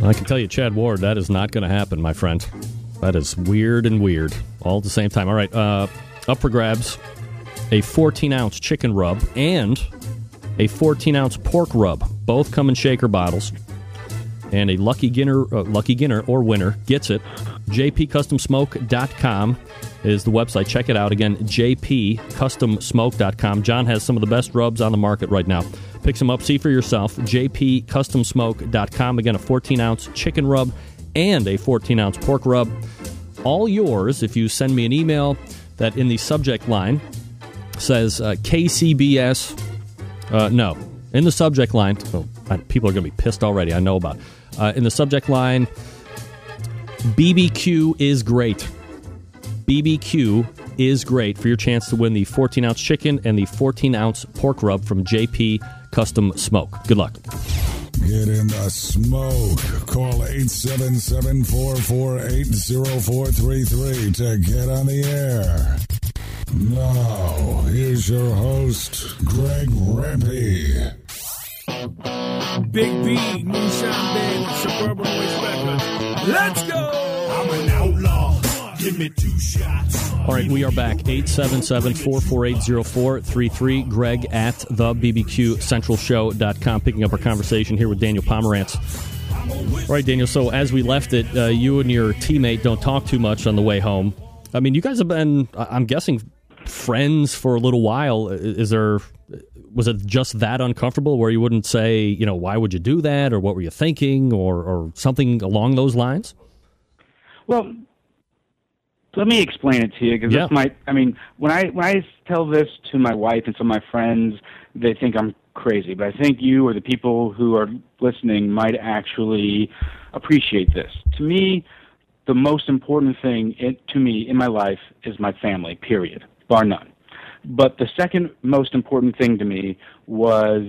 I can tell you, Chad Ward, that is not going to happen, my friend. That is weird and weird all at the same time. All right, uh, up for grabs a 14 ounce chicken rub and a 14 ounce pork rub. Both come in shaker bottles. And a lucky Ginner, uh, lucky Ginner or winner gets it. JPCustomSmoke.com is the website. Check it out again. JPCustomSmoke.com. John has some of the best rubs on the market right now. Pick some up, see for yourself. JPCustomSmoke.com. Again, a 14 ounce chicken rub and a 14 ounce pork rub. All yours if you send me an email that in the subject line says uh, KCBS. Uh, no, in the subject line. Oh, people are going to be pissed already. I know about. It. Uh, in the subject line, BBQ is great. BBQ is great for your chance to win the 14 ounce chicken and the 14 ounce pork rub from JP Custom Smoke. Good luck.
Get in the smoke. Call 877-448-0433 to get on the air. Now, here's your host, Greg Rempe.
Big B, Moonshine Band, Suburban Waste Records. Let's go! I'm an outlaw. Give me two shots.
All right, we are back. 877-448-0433. Greg at the BBQ Central Show.com, picking up our conversation here with Daniel Pomerantz. All right, Daniel, so as we left it, uh, you and your teammate don't talk too much on the way home. I mean, you guys have been, I- I'm guessing, friends for a little while. Is there, was it just that uncomfortable where you wouldn't say, you know, why would you do that, or what were you thinking, or, or something along those lines?
Well, let me explain it to you because
Yeah.
this might. I mean, when I when I tell this to my wife and some of my friends, they think I'm crazy. But I think you or the people who are listening might actually appreciate this. To me, the most important thing it, to me in my life is my family. Period, bar none. But the second most important thing to me was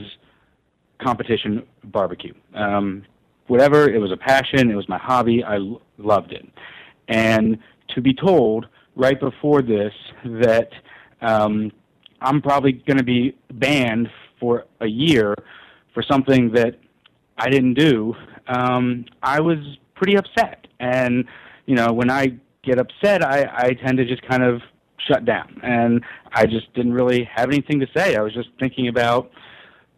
competition barbecue. Um, whatever, it was a passion, it was my hobby, I l- loved it. And to be told right before this that um, I'm probably going to be banned for a year for something that I didn't do, um, I was pretty upset. And, you know, when I get upset, I, I tend to just kind of shut down. And I just didn't really have anything to say. I was just thinking about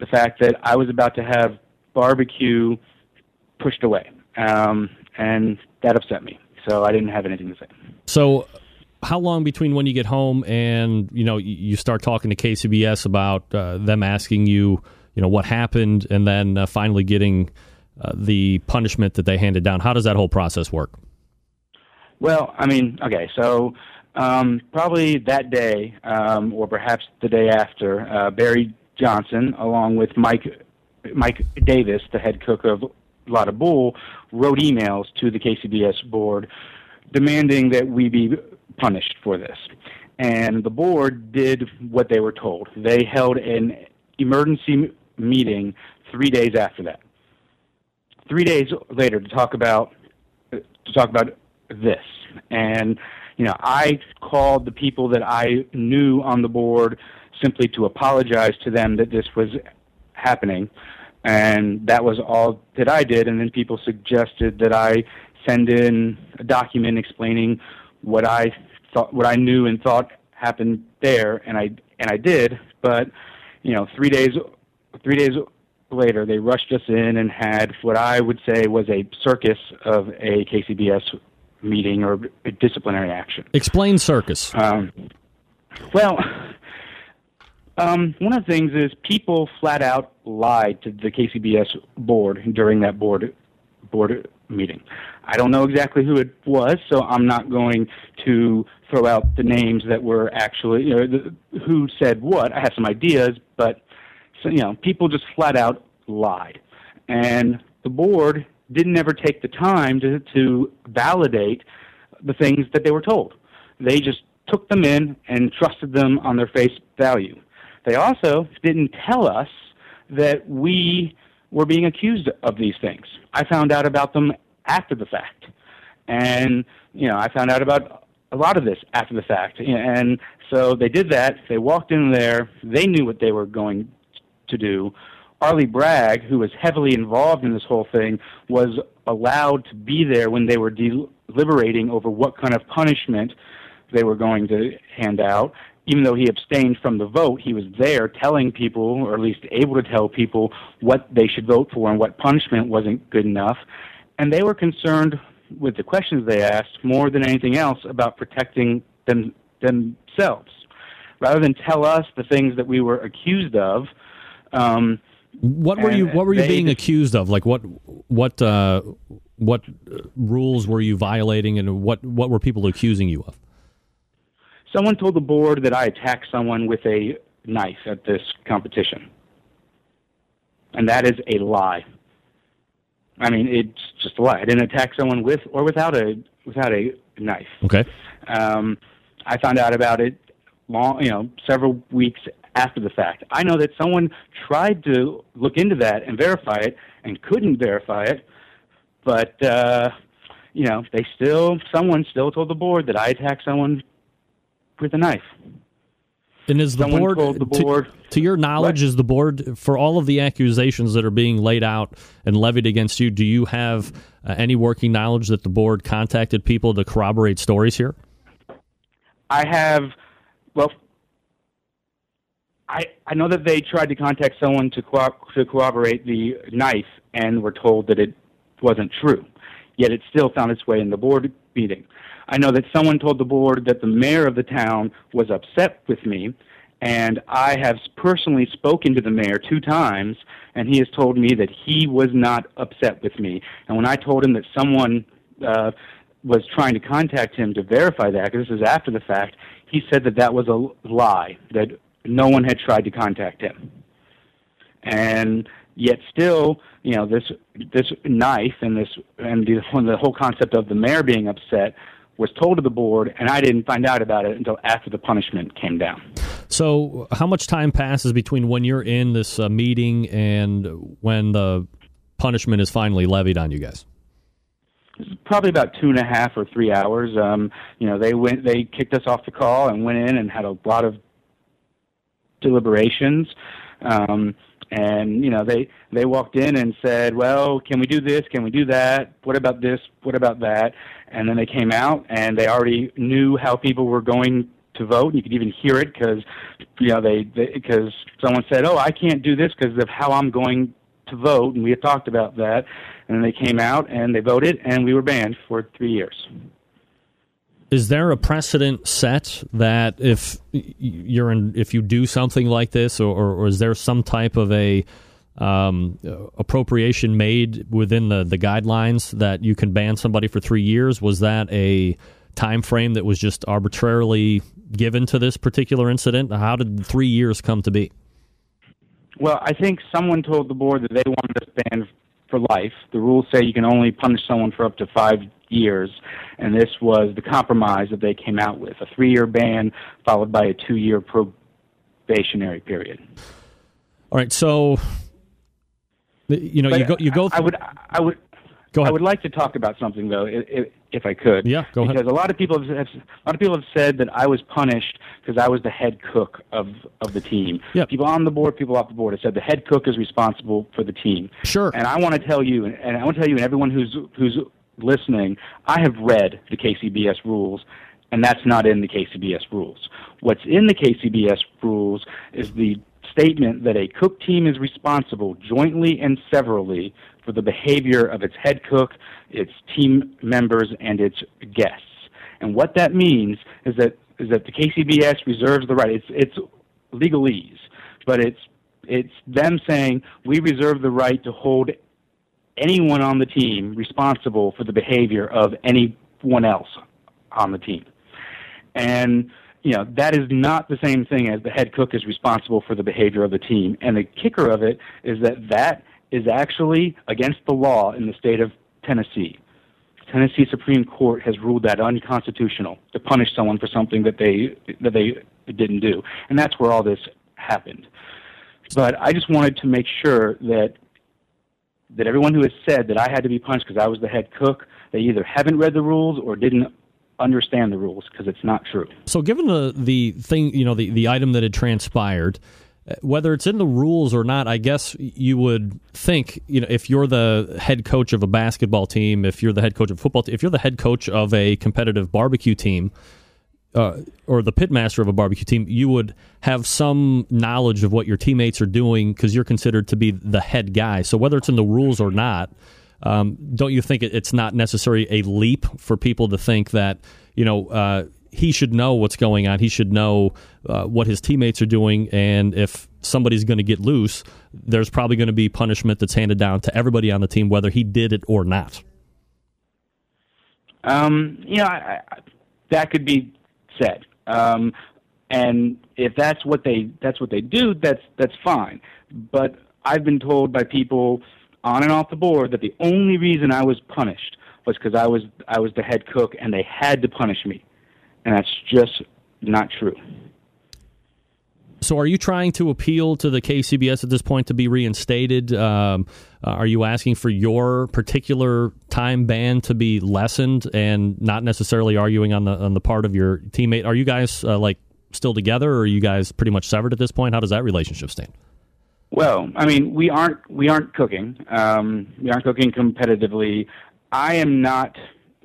the fact that I was about to have barbecue pushed away. Um, and that upset me. So I didn't have anything to say.
So, how long between when you get home and you know you- start talking to KCBS about uh, them asking you, you know, what happened, and then uh, finally getting uh, the punishment that they handed down? How does that whole process work?
Well, I mean, okay, so um, probably that day, um, or perhaps the day after, uh, Barry Johnson, along with Mike Mike Davis, the head cook of Lotta Bull, wrote emails to the KCBS board demanding that we be punished for this. And the board did what they were told. They held an emergency meeting three days after that. Three days later to talk about to talk about this. And you know, I called the people that I knew on the board simply to apologize to them that this was happening. And that was all that I did. And then people suggested that I send in a document explaining what I thought, what I knew and thought happened there. And I and I did. But you know, three days three days later, they rushed us in and had what I would say was a circus of a KCBS meeting or a disciplinary action.
Explain circus.
Um, well, um, one of the things is people flat out lied to the KCBS board during that board board meeting. I don't know exactly who it was, so I'm not going to throw out the names that were actually you know, the, who said what. I have some ideas, but so, you know, people just flat out lied, and the board didn't ever take the time to to validate the things that they were told. They just took them in and trusted them on their face value. They also didn't tell us that we were being accused of these things. I found out about them after the fact. And, you know, I found out about a lot of this after the fact. And so they did that. They walked in there. They knew what they were going to do. Arlie Bragg, who was heavily involved in this whole thing, was allowed to be there when they were deliberating over what kind of punishment they were going to hand out. Even though he abstained from the vote, he was there telling people, or at least able to tell people, what they should vote for and what punishment wasn't good enough. And they were concerned with the questions they asked more than anything else about protecting them, themselves. Rather than tell us the things that we were accused of, um,
what were you What were you being
just,
accused of? Like what what uh, what rules were you violating, and what what were people accusing you of?
Someone told the board that I attacked someone with a knife at this competition, and that is a lie. I mean, it's just a lie. I didn't attack someone with or without a without a knife.
Okay.
Um, I found out about it long, you know, several weeks after the fact. I know that someone tried to look into that and verify it and couldn't verify it, but uh, you know, they still someone still told the board that I attacked someone with a knife.
And is the
Someone
board,
the
to-
board-
to, your knowledge, is the board for all of the accusations that are being laid out and levied against you? Do you have uh, any working knowledge that the board contacted people to corroborate stories here?
I have, well, I I know that they tried to contact someone to co- to corroborate the knife and were told that it wasn't true. Yet it still found its way in the board meeting. I know that someone told the board that the mayor of the town was upset with me, and I have personally spoken to the mayor two times, and he has told me that he was not upset with me. And when I told him that someone uh, was trying to contact him to verify that, because this is after the fact, he said that that was a lie, that no one had tried to contact him. And yet still, you know, this this knife and this and the, the whole concept of the mayor being upset was told to the board, and I didn't find out about it until after the punishment came down.
So, how much time passes between when you're in this uh, meeting and when the punishment is finally levied on you guys?
probably about two and a half or three hours. Um, you know, they went, they kicked us off the call and went in and had a lot of deliberations. Um, and you know, they they walked in and said, "Well, can we do this? Can we do that? What about this? What about that?" And then they came out and they already knew how people were going to vote. You could even hear it because you know they because someone said, "Oh, I can't do this because of how I'm going to vote," and we had talked about that. And they came out and they voted, and we were banned for three years.
Is there a precedent set that if you're in, if you do something like this, or, or, is there some type of a um, appropriation made within the, the guidelines that you can ban somebody for three years? Was that a time frame that was just arbitrarily given to this particular incident? How did three years come to be?
Well, I think someone told the board that they wanted us banned for life. The rules say you can only punish someone for up to five years, and this was the compromise that they came out with: a three-year ban followed by a two-year probationary period.
All right, so you know
But
you go you go.
I would I would
Go ahead.
I would like to talk about something though, if, if I could.
Yeah, go ahead.
because a lot of people have, a lot of people have said that I was punished because I was the head cook of of the team.
Yeah.
People on the board, people off the board have said the head cook is responsible for the team.
Sure.
And I want to tell you, and I want to tell you, and everyone who's who's listening, I have read the KCBS rules, and that's not in the KCBS rules. What's in the KCBS rules is the statement that a cook team is responsible jointly and severally for the behavior of its head cook, its team members, and its guests. And what that means is that is that the KCBS reserves the right. It's it's legalese, but it's it's them saying we reserve the right to hold anyone on the team responsible for the behavior of anyone else on the team. And you know that is not the same thing as the head cook is responsible for the behavior of the team. And the kicker of it is that that is actually against the law in the state of Tennessee. Tennessee Supreme Court has ruled that unconstitutional to punish someone for something that they that they didn't do, and that's where all this happened. But I just wanted to make sure that that everyone who has said that I had to be punched because I was the head cook, they either haven't read the rules or didn't understand the rules because it's not true.
So, given the the thing, you know, the the item that had transpired, uh, whether it's in the rules or not, I guess you would think, you know, if you're the head coach of a basketball team, if you're the head coach of football if you're the head coach of a competitive barbecue team, uh, or the pitmaster of a barbecue team, you would have some knowledge of what your teammates are doing because you're considered to be the head guy. So whether it's in the rules or not, um, don't you think it's not necessarily a leap for people to think that you know uh, he should know what's going on, he should know uh, what his teammates are doing, and if somebody's going to get loose, there's probably going to be punishment that's handed down to everybody on the team, whether he did it or not.
Um, you know, I, I, that could be said. Um, and if that's what they that's what they do, that's that's fine. But I've been told by people on and off the board that the only reason I was punished was because I was I was the head cook and they had to punish me, and that's just not true.
So, are you trying to appeal to the KCBS at this point to be reinstated? Um, uh, are you asking for your particular time ban to be lessened, and not necessarily arguing on the on the part of your teammate? Are you guys uh, like still together, or are you guys pretty much severed at this point? How does that relationship stand?
Well, I mean, we aren't we aren't cooking. Um, we aren't cooking competitively. I am not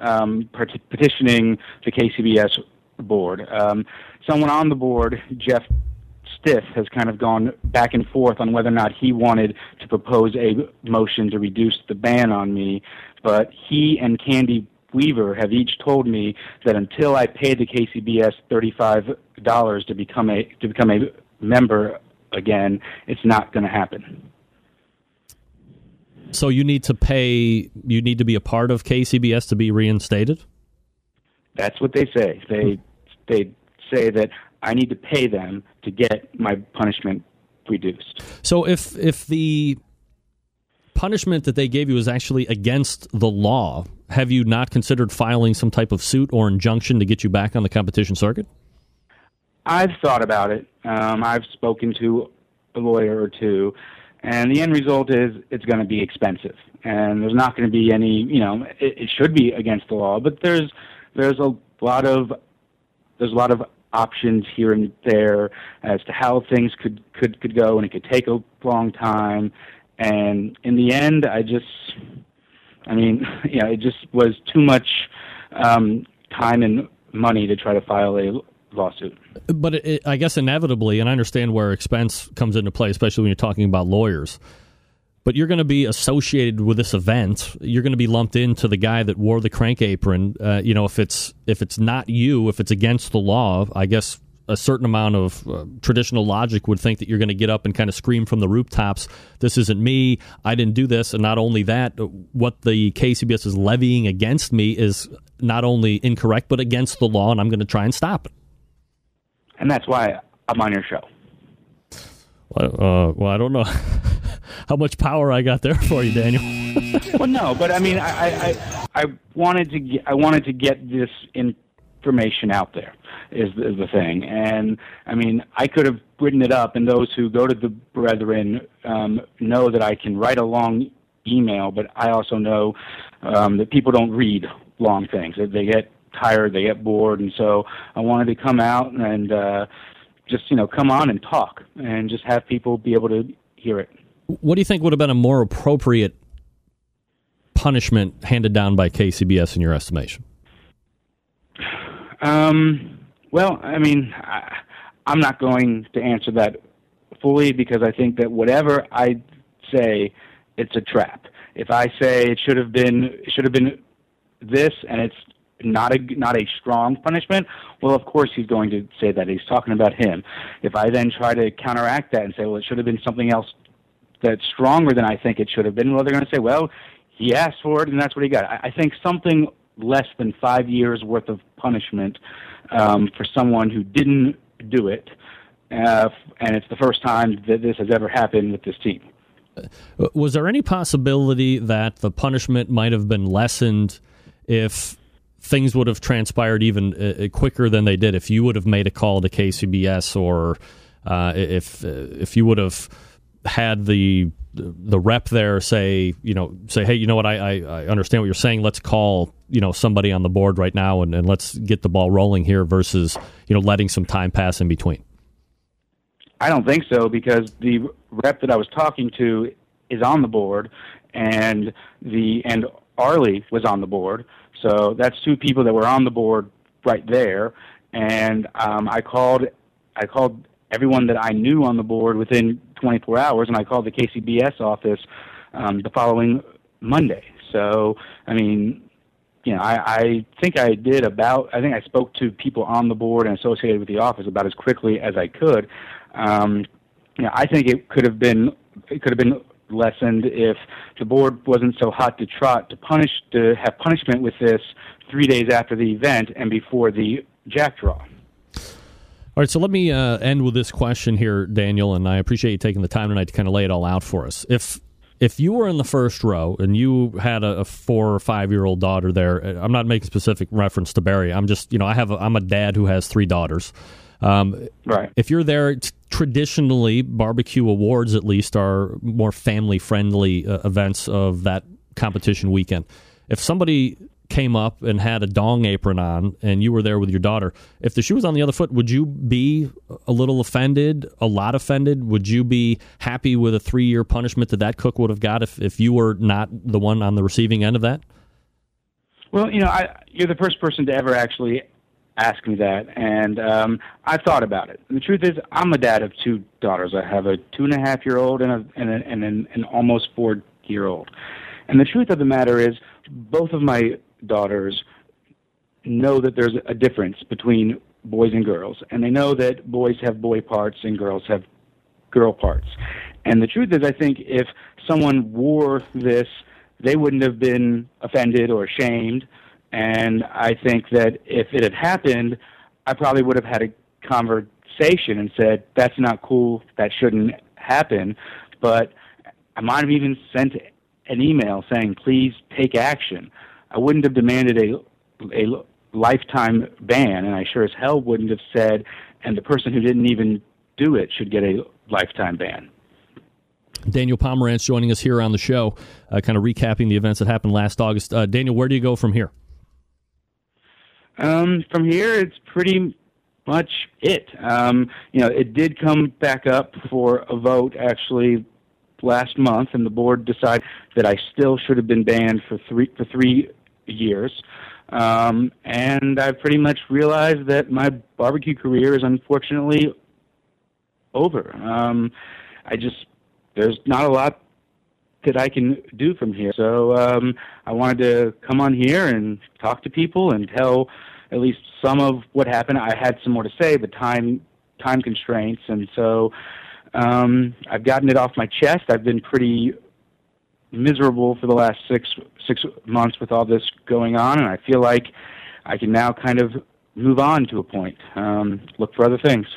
um, petitioning the KCBS board. Um, someone on the board, Jeff Stith, has kind of gone back and forth on whether or not he wanted to propose a motion to reduce the ban on me. But he and Candy Weaver have each told me that until I pay the KCBS thirty-five dollars to become a to become a member again, it's not going to happen.
So, you need to pay. You need to be a part of KCBS to be reinstated.
That's what they say. They they say that I need to pay them to get my punishment reduced.
So, if if the punishment that they gave you is actually against the law, have you not considered filing some type of suit or injunction to get you back on the competition circuit?
I've thought about it. Um, I've spoken to a lawyer or two, and the end result is it's going to be expensive, and there's not going to be any. You know, it, it should be against the law, but there's there's a lot of there's a lot of options here and there as to how things could could could go, and it could take a long time. And in the end, I just, I mean, know, it just was too much um, time and money to try to file a lawsuit.
But it, I guess inevitably, and I understand where expense comes into play, especially when you're talking about lawyers. But you're going to be associated with this event. You're going to be lumped into the guy that wore the crank apron. Uh, you know, if it's if it's not you, if it's against the law, I guess a certain amount of uh, traditional logic would think that you're going to get up and kind of scream from the rooftops, "This isn't me. I didn't do this." And not only that, what the KCBS is levying against me is not only incorrect but against the law, and I'm going to try and stop it.
And that's why I'm on your show.
Well, uh, well I don't know how much power I got there for you, Daniel.
well, no, but I mean, I, I, I wanted to get, I wanted to get this information out there. Is the, is the thing, and I mean, I could have written it up, and those who go to the Brethren um, know that I can write a long email, but I also know um, that people don't read long things. They get tired, they get bored, and so I wanted to come out and uh, just you know come on and talk and just have people be able to hear it.
What do you think would have been a more appropriate punishment handed down by KCBS in your estimation?
Um, well, I mean, I, I'm not going to answer that fully because I think that whatever I say, it's a trap. If I say it should have been, it should have been this, and it's not a not a strong punishment, well, of course he's going to say that he's talking about him. If I then try to counteract that and say, well, it should have been something else that's stronger than I think it should have been, well, they're going to say, well, he asked for it and that's what he got. I, I think something less than five years worth of punishment um, for someone who didn't do it, uh, and it's the first time that this has ever happened with this team.
Was there any possibility that the punishment might have been lessened if things would have transpired even uh, uh quicker than they did? If you would have made a call to KCBS, or uh, if uh, if you would have had the the rep there say, you know, say, hey, you know what, I, I, I, understand what you're saying. Let's call, you know, somebody on the board right now and, and let's get the ball rolling here versus, you know, letting some time pass in between.
I don't think so because the rep that I was talking to is on the board and the and Arlie was on the board. So that's two people that were on the board right there. And um, I called I called everyone that I knew on the board within 24 hours, and I called the KCBS office um, the following Monday. So, I mean, you know, I, I think I did about. I think I spoke to people on the board and associated with the office about as quickly as I could. Um, you know, I think it could have been it could have been lessened if the board wasn't so hot to trot to punish to have punishment with this three days after the event and before the jack draw.
All right, so let me uh, end with this question here, Daniel, and I appreciate you taking the time tonight to kind of lay it all out for us. If if you were in the first row and you had a, a four or five year old daughter there, uh, I'm not making specific reference to Barry. I'm just, you know, I have a, I'm a dad who has three daughters.
Um, right.
If you're there, traditionally barbecue awards at least are more family friendly uh, events of that competition weekend. If somebody came up and had a dong apron on and you were there with your daughter, if the shoe was on the other foot, would you be a little offended, a lot offended? Would you be happy with a three year punishment that that cook would have got if, if you were not the one on the receiving end of that?
Well, you know, I, you're the first person to ever actually ask me that, and um, I've thought about it. And the truth is, I'm a dad of two daughters. I have a two and a half year old and, a, and, a, and an, an almost four year old. And the truth of the matter is, both of my daughters know that there's a difference between boys and girls, and they know that boys have boy parts and girls have girl parts. And the truth is, I think if someone wore this, they wouldn't have been offended or ashamed. And I think that if it had happened, I probably would have had a conversation and said, that's not cool, that shouldn't happen. But I might have even sent an email saying, please take action. I wouldn't have demanded a a lifetime ban, and I sure as hell wouldn't have said, and the person who didn't even do it should get a lifetime ban.
Daniel Pomerantz joining us here on the show, uh, kind of recapping the events that happened last August. Uh, Daniel, where do you go from here?
Um, from here, it's pretty much it. Um, you know, it did come back up for a vote actually last month, and the board decided that I still should have been banned for three for three years. Um, and I pretty much realized that my barbecue career is unfortunately over. Um, I just there's not a lot that I can do from here. So um, I wanted to come on here and talk to people and tell at least some of what happened. I had some more to say, but time time constraints, and so um, I've gotten it off my chest. I've been pretty miserable for the last six six months with all this going on, and I feel like I can now kind of move on to a point, um, look for other things.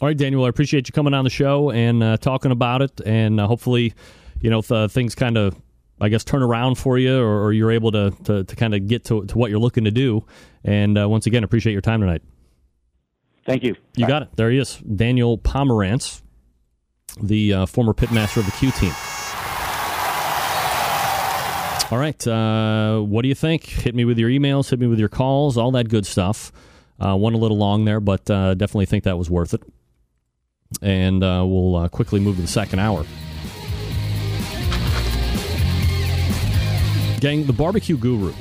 All right, Daniel, I appreciate you coming on the show and uh, talking about it, and uh, hopefully, you know, if uh, things kind of, I guess, turn around for you, or, or you're able to to, to kind of get to, to what you're looking to do. And uh, once again, appreciate your time tonight.
Thank you.
You got it. There he is, Daniel Pomerantz, the uh, former pitmaster of the Q team. All right, uh, what do you think? Hit me with your emails, hit me with your calls, all that good stuff. Uh, one a little long there, but uh, definitely think that was worth it. And uh, we'll uh, quickly move to the second hour. Gang, the barbecue guru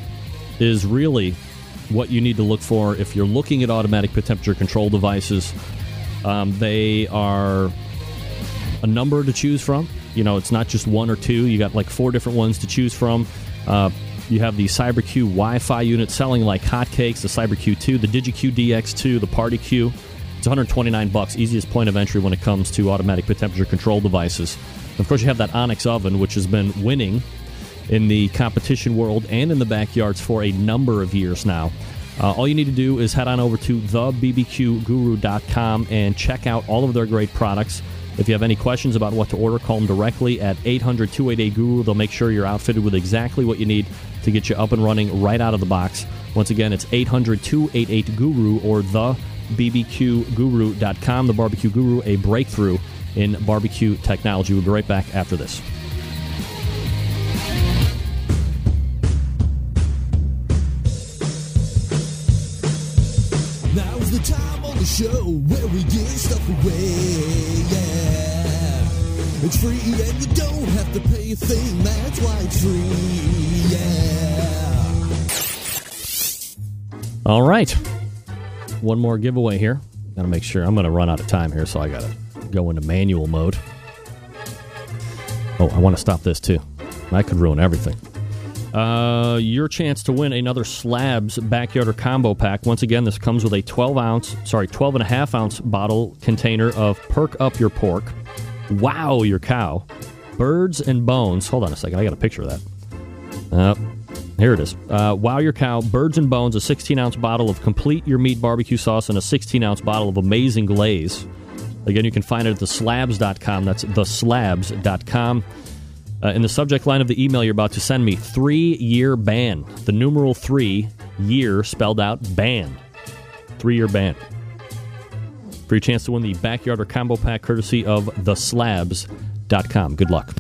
is really what you need to look for if you're looking at automatic temperature control devices. Um, they are a number to choose from. You know, it's not just one or two. You got like four different ones to choose from. Uh, you have the CyberQ Wi-Fi unit selling like hotcakes. The CyberQ 2, the DigiQ DX2, the PartyQ. It's 129 bucks, easiest point of entry when it comes to automatic temperature control devices. Of course, you have that Onyx oven, which has been winning in the competition world and in the backyards for a number of years now. Uh, all you need to do is head on over to thebbqguru.com and check out all of their great products. If you have any questions about what to order, call them directly at 800 288 Guru. They'll make sure you're outfitted with exactly what you need to get you up and running right out of the box. Once again, it's 800 288 Guru or the bbqguru.com. The Barbecue Guru, a breakthrough in barbecue technology. We'll be right back after this.
Now's the time on the show where we give stuff away. Yeah. It's free and you don't have to pay a thing. That's why it's free. Yeah.
All right. One more giveaway here. Got to make sure. I'm going to run out of time here, so I got to go into manual mode. Oh, I want to stop this too. That could ruin everything. Uh, your chance to win another Slabs Backyarder Combo Pack. Once again, this comes with a 12 ounce, sorry, 12 and a half ounce bottle container of Perk Up Your Pork, Wow Your Cow, Birds and Bones. Hold on a second, I got a picture of that. Uh, here it is. Uh, wow Your Cow, Birds and Bones, a 16 ounce bottle of Complete Your Meat barbecue sauce, and a 16 ounce bottle of Amazing Glaze. Again, you can find it at theslabs.com. That's theslabs.com. Uh, in the subject line of the email you're about to send me, three year ban. The numeral three, year spelled out ban. Three year ban. For your chance to win the Backyarder Combo Pack courtesy of theslabs.com. Good luck.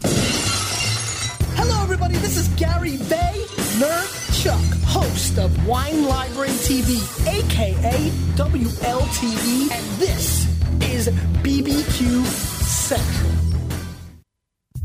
Hello, everybody. This is Gary Bay, Nerd Chuck, host of Wine Library TV, aka WLTV, and this is BBQ Central.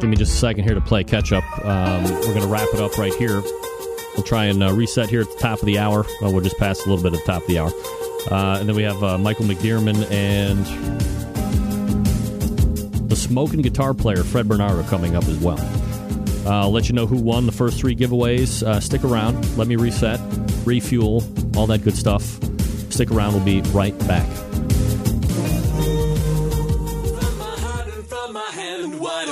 Give me just a second here to play catch up. Um, we're going to wrap it up right here. We'll try and uh, reset here at the top of the hour. Well, we'll just pass a little bit at the top of the hour. Uh, and then we have uh, Michael McDearman and the smoking guitar player Fred Bernardo coming up as well. Uh, I'll let you know who won the first three giveaways. Uh, stick around. Let me reset, refuel, all that good stuff. Stick around. We'll be right back.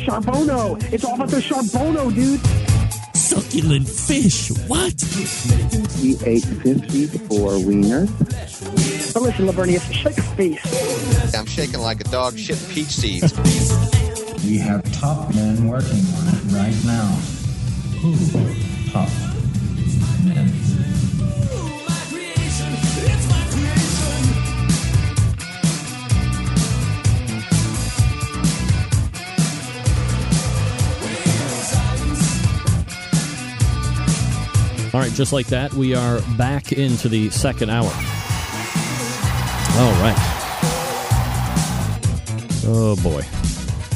Charbono! It's all about the Charbono, dude!
Succulent fish. What?
He ate 54 wieners.
Now listen, Lavernius, shut your face.
I'm shaking like a dog shit peach seeds.
We have top men working on it right now. Who? Top
All right, just like that, we are back into the second hour. All right. Oh boy,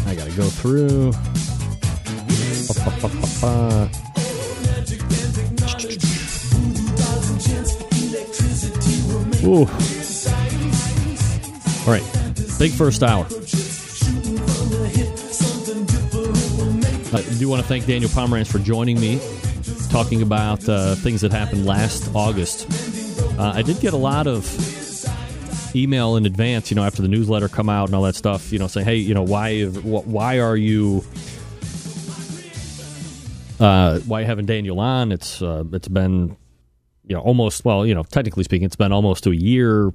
I gotta go through. Ooh. All right, big first hour. I do want to thank Daniel Pomerantz for joining me, talking about uh, things that happened last August. Uh, I did get a lot of email in advance, you know, after the newsletter come out and all that stuff, you know, saying, hey, you know, why why are you uh, why having Daniel on? It's uh, it's been you know almost well, you know, technically speaking, it's been almost a year.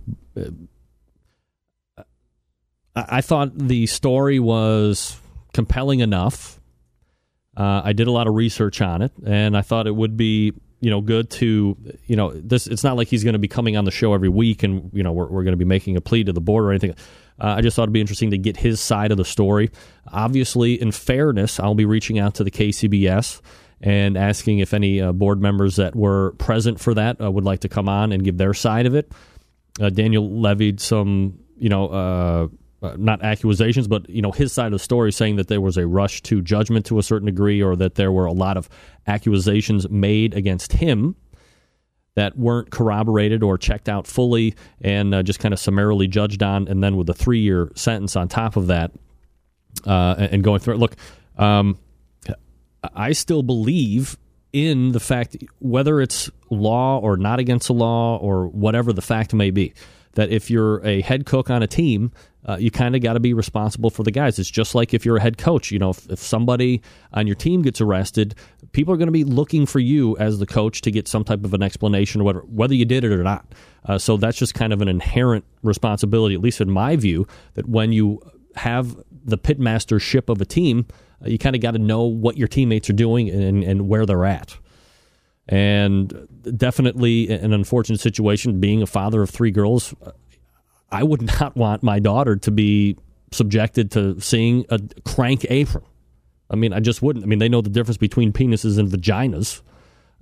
I, I thought the story was compelling enough. Uh, I did a lot of research on it, and I thought it would be you know good to you know this. It's not like he's going to be coming on the show every week, and you know we're, we're going to be making a plea to the board or anything. Uh, I just thought it'd be interesting to get his side of the story. Obviously, in fairness, I'll be reaching out to the KCBS and asking if any uh, board members that were present for that uh, would like to come on and give their side of it. Uh, Daniel levied some, you know, uh, not accusations, but you know his side of the story, saying that there was a rush to judgment to a certain degree, or that there were a lot of accusations made against him that weren't corroborated or checked out fully, and uh, just kind of summarily judged on, and then with a three-year sentence on top of that, uh, and going through it. Look, um, I still believe in the fact, whether it's law or not against the law or whatever the fact may be, that if you're a head cook on a team, uh, you kind of got to be responsible for the guys. It's just like if you're a head coach. You know, if, if somebody on your team gets arrested, people are going to be looking for you as the coach to get some type of an explanation, whether whether you did it or not. Uh, so that's just kind of an inherent responsibility, at least in my view, that when you have the pitmastership of a team, uh, you kind of got to know what your teammates are doing and, and where they're at. And definitely an unfortunate situation. Being a father of three girls, I would not want my daughter to be subjected to seeing a crank apron. I mean, I just wouldn't. I mean, they know the difference between penises and vaginas.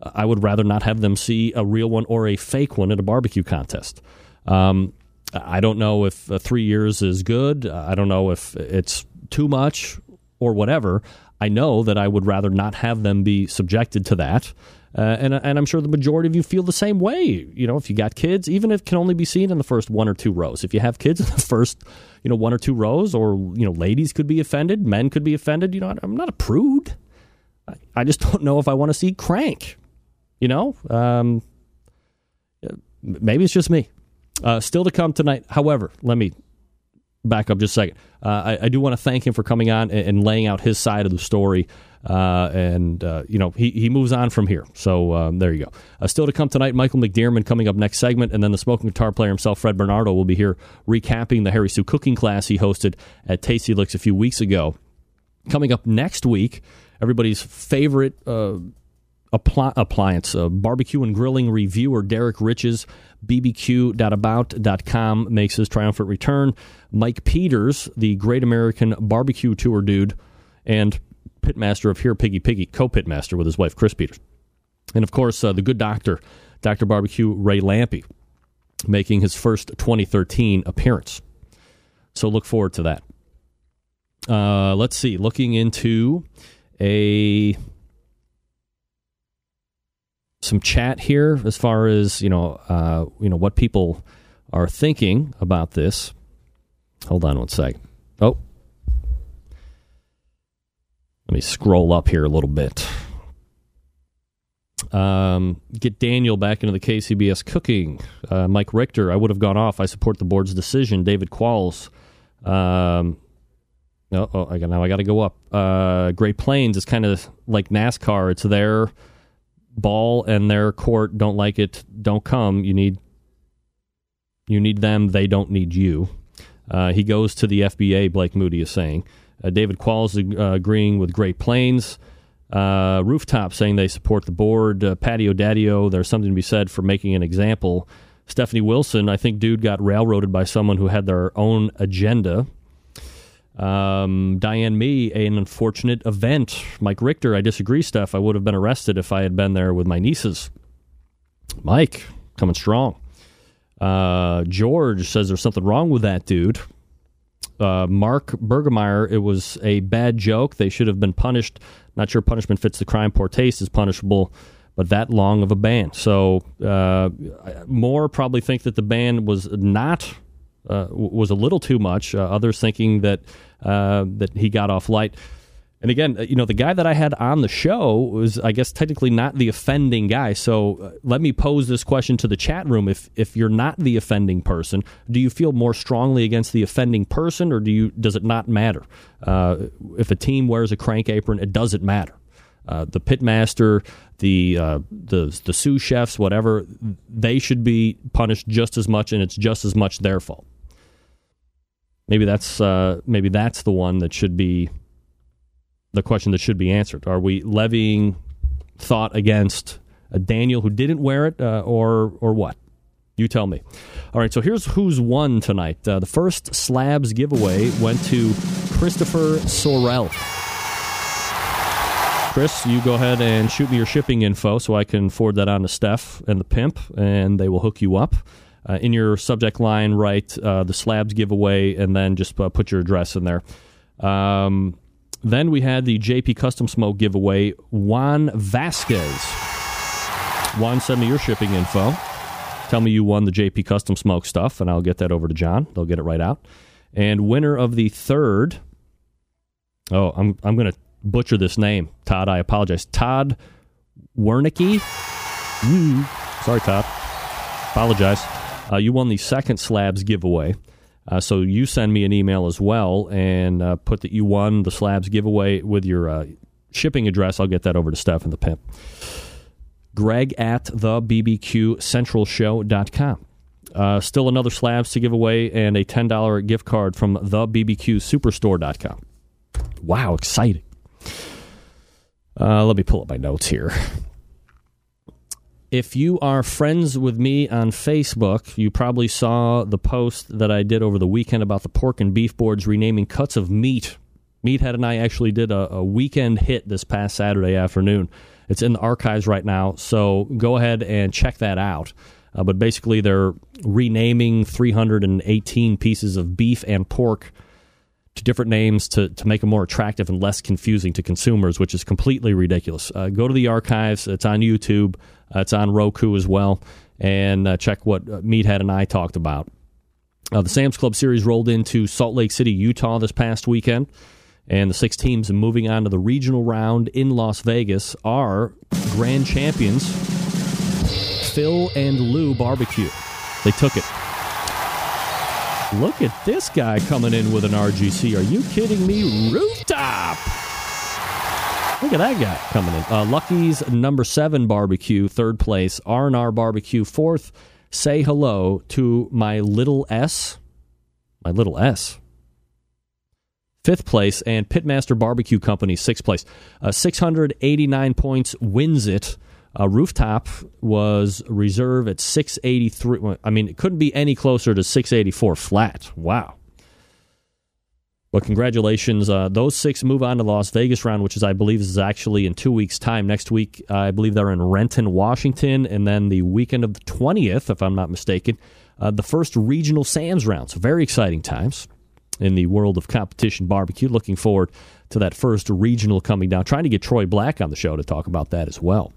I would rather not have them see a real one or a fake one at a barbecue contest. Um, I don't know if uh, three years is good. I don't know if it's too much or whatever. I know that I would rather not have them be subjected to that. Uh, and, and I'm sure the majority of you feel the same way. You know, if you got kids, even if it can only be seen in the first one or two rows. If you have kids in the first, you know, one or two rows, or you know, ladies could be offended, men could be offended. You know, I'm not a prude. I, just don't know if I want to see crank. You know, um, maybe it's just me. Uh, still to come tonight. However, let me back up just a second. Uh, I, I, do want to thank him for coming on and laying out his side of the story. Uh, and, uh, you know, he, he moves on from here. So um, there you go. Uh, still to come tonight, Michael McDearman coming up next segment. And then the smoking guitar player himself, Fred Bernardo, will be here recapping the Harry Soo cooking class he hosted at Tasty Licks a few weeks ago. Coming up next week, everybody's favorite uh, appliance, uh, barbecue and grilling reviewer Derrick Riches, bbq.about.com, makes his triumphant return. Mike Peters, the Great American Barbecue Tour dude, and pitmaster of Here Piggy Piggy, co pitmaster with his wife, Chris Peters. And of course, uh, the good doctor, Dr. Barbecue Ray Lampe, making his first 2013 appearance. So look forward to that. Uh, let's see, looking into a some chat here as far as you know, uh, you know what people are thinking about this. Hold on one sec. Oh, let me scroll up here a little bit. Um, get Daniel back into the KCBS cooking. Uh, Mike Richter, I would have gone off. I support the board's decision. David Qualls. Um, oh, oh, I got now. I got to go up. Uh, Great Plains is kind of like NASCAR. It's their ball and their court. Don't like it. Don't come. You need You need them, they don't need you. Uh, he goes to the FBA, Blake Moody is saying. Uh, David Qualls uh, agreeing with Great Plains. Uh, Rooftop saying they support the board. Uh, Patio Daddio, there's something to be said for making an example. Stephanie Wilson, I think dude got railroaded by someone who had their own agenda. Um, Diane Me, an unfortunate event. Mike Richter, I disagree, Steph. I would have been arrested if I had been there with my nieces. Mike, coming strong. Uh, George says there's something wrong with that dude. Uh, Mark Bergemeyer, it was a bad joke. They should have been punished. Not sure punishment fits the crime. Poor taste is punishable, but that long of a ban. So uh, more probably think that the ban was not uh, was a little too much. Uh, others thinking that uh, that he got off light. And again, uh, you know, the guy that I had on the show was, I guess, technically not the offending guy. So uh, let me pose this question to the chat room: If if you're not the offending person, do you feel more strongly against the offending person, or do you does it not matter? Uh, if a team wears a crank apron, it doesn't matter. Uh, the pitmaster, the uh, the the sous chefs, whatever, they should be punished just as much, and it's just as much their fault. Maybe that's uh, maybe that's the one that should be the question that should be answered. Are we levying thought against a Daniel who didn't wear it, uh, or or what? You tell me. All right, so here's who's won tonight. Uh, the first slabs giveaway went to Christopher Sorrell. Chris, you go ahead and shoot me your shipping info so I can forward that on to Steph and the pimp, and they will hook you up. Uh, in your subject line, write uh, the slabs giveaway, and then just uh, put your address in there. Um, then we had the JP Custom Smoke giveaway. Juan Vasquez. Juan, send me your shipping info. Tell me you won the JP Custom Smoke stuff, and I'll get that over to John. They'll get it right out. And winner of the third. Oh, I'm I'm going to butcher this name, Todd. I apologize. Todd Wernicke. Mm, sorry, Todd. Apologize. Uh, you won the second slabs giveaway. Uh, so you send me an email as well and uh, put that you won the slabs giveaway with your uh, shipping address. I'll get that over to Steph and the pimp. Greg at the BBQ Central Show.com. Uh, still another slabs to give away and a $10 gift card from the BBQ Superstore.com. Wow, exciting. Uh, let me pull up my notes here. If you are friends with me on Facebook, you probably saw the post that I did over the weekend about the pork and beef boards renaming cuts of meat. Meathead and I actually did a, a weekend hit this past Saturday afternoon. It's in the archives right now, so go ahead and check that out. Uh, but basically, they're renaming 318 pieces of beef and pork to different names to, to make them more attractive and less confusing to consumers, which is completely ridiculous. Uh, go to the archives. It's on YouTube. Uh, it's on Roku as well. And uh, check what uh, Meathead and I talked about. Uh, the Sam's Club Series rolled into Salt Lake City, Utah this past weekend. And the six teams moving on to the regional round in Las Vegas are grand champions Phil and Lou Barbecue. They took it. Look at this guy coming in with an RGC. Are you kidding me? Rooftop! Look at that guy coming in. Uh, Lucky's number seven barbecue, third place. R and R barbecue, fourth. Say hello to my little S. My little S. Fifth place, and Pitmaster Barbecue Company, sixth place. Uh, 689 points wins it. Uh, rooftop was reserve at 683. I mean, it couldn't be any closer to 684 flat. Wow. But congratulations. Uh, those six move on to Las Vegas round, which is, I believe, is actually in two weeks' time. Next week, I believe they're in Renton, Washington. And then the weekend of the 20th, if I'm not mistaken, uh, the first regional Sam's round. So very exciting times in the world of competition barbecue. Looking forward to that first regional coming down. Trying to get Troy Black on the show to talk about that as well.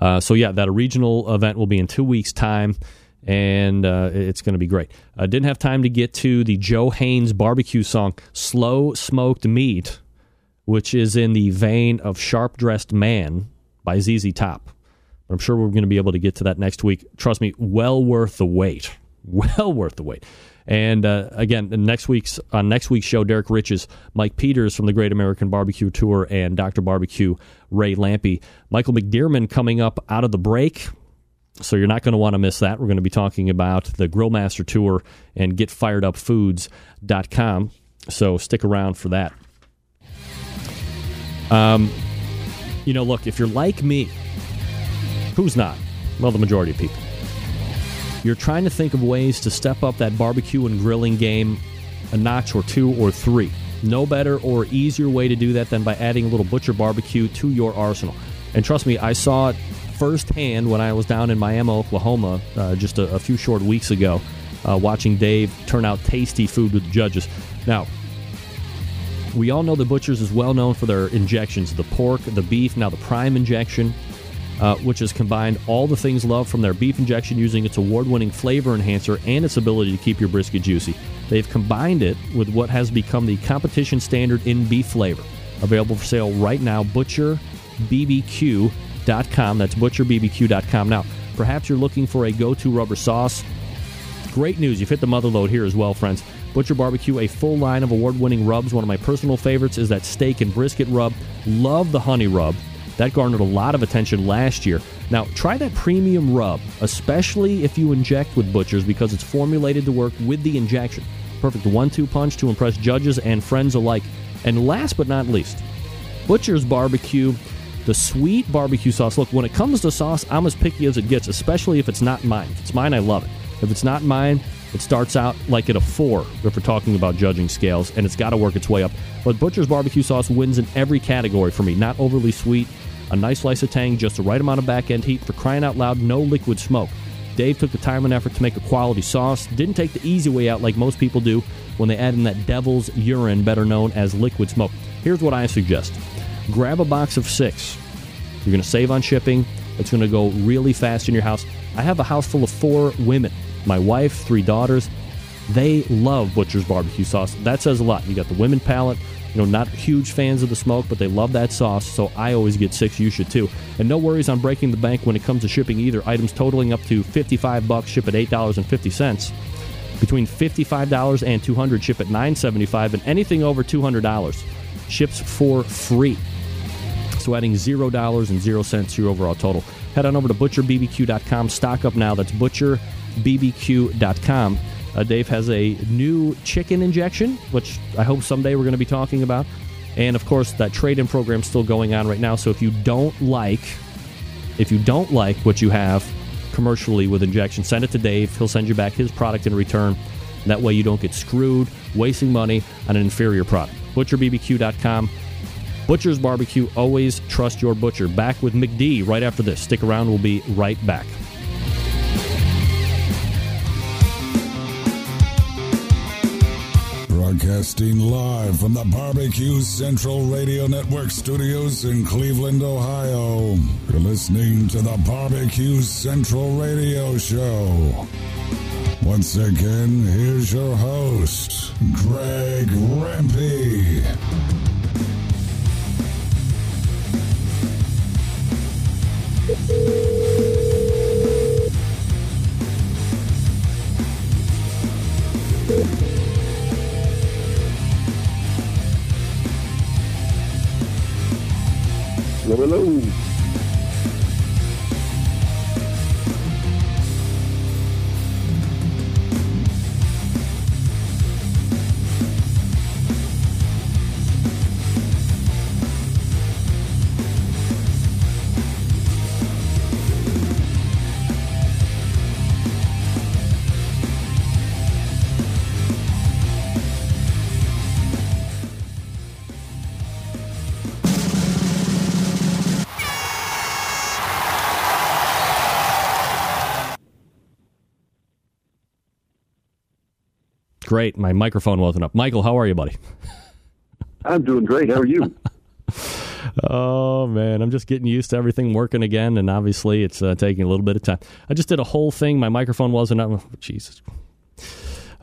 Uh, so, yeah, that regional event will be in two weeks' time and uh, it's going to be great. I didn't have time to get to the Joe Haynes barbecue song, Slow Smoked Meat, which is in the vein of Sharp Dressed Man by ZZ Top. But I'm sure we're going to be able to get to that next week. Trust me, well worth the wait. Well worth the wait. And uh, again, next week's on next week's show, Derrick Riches, Mike Peters from the Great American Barbecue Tour, and Dr. Barbecue Ray Lampe. Michael McDearman coming up out of the break So you're not going to want to miss that. We're going to be talking about the Grillmaster Tour and getfiredupfoods.com. So stick around for that. Um, you know, look, if you're like me, who's not? Well, the majority of people. You're trying to think of ways to step up that barbecue and grilling game a notch or two or three. No better or easier way to do that than by adding a little butcher barbecue to your arsenal. And trust me, I saw it firsthand when I was down in Miami, Oklahoma, uh, just a, a, few short weeks ago, uh, watching Dave turn out tasty food with the judges. Now, we all know the Butchers is well known for their injections the pork, the beef, now the prime injection, uh, which has combined all the things loved from their beef injection using its award winning flavor enhancer and its ability to keep your brisket juicy. They've combined it with what has become the competition standard in beef flavor. Available for sale right now, butcherbbq.com. That's butcherbbq.com. Now, perhaps you're looking for a go to rubber sauce. Great news, you've hit the mother load here as well, friends. Butcher Barbecue, a full line of award winning rubs. One of my personal favorites is that steak and brisket rub. Love the honey rub. That garnered a lot of attention last year. Now, try that premium rub, especially if you inject with Butchers because it's formulated to work with the injection. Perfect one two punch to impress judges and friends alike. And last but not least, Butcher's Barbecue, the sweet barbecue sauce. Look, when it comes to sauce, I'm as picky as it gets, especially if it's not mine. If it's mine, I love it. If it's not mine, it starts out like at a four if we're talking about judging scales, and it's got to work its way up. But Butcher's barbecue sauce wins in every category for me. Not overly sweet, a nice slice of tang, just the right amount of back end heat for crying out loud, no liquid smoke. Dave took the time and effort to make a quality sauce. Didn't take the easy way out like most people do when they add in that devil's urine, better known as liquid smoke. Here's what I suggest grab a box of six. You're going to save on shipping. It's going to go really fast in your house. I have a house full of four women my wife, three daughters. They love Butcher's barbecue sauce. That says a lot. You got the women palate, you know, not huge fans of the smoke, but they love that sauce. So I always get six. You should too. And no worries on breaking the bank when it comes to shipping either. Items totaling up to 55 bucks ship at $8.50. Between $55 and 200 ship at $9.75 and anything over $200 ships for free. So adding $0 and 0 cents to your overall total. Head on over to butcherbbq.com. Stock up now. That's butcherbbq.com. Uh, Dave has a new chicken injection, which I hope someday we're going to be talking about. And of course, that trade-in program still going on right now. So if you don't like, if you don't like what you have commercially with injection, send it to Dave. He'll send you back his product in return. That way, you don't get screwed wasting money on an inferior product. ButcherBBQ.com. Butcher's Barbecue. Always trust your butcher. Back with McD right after this. Stick around. We'll be right back.
Broadcasting live from the Barbecue Central Radio Network studios in Cleveland, Ohio. You're listening to the Barbecue Central Radio Show. Once again, here's your host, Greg Rempe.
Great. My microphone wasn't up. Michael, how are you, buddy?
I'm doing great. How are you?
oh man, I'm just getting used to everything working again, and obviously it's uh, taking a little bit of time. I just did a whole thing. My microphone wasn't up. Oh, Jesus.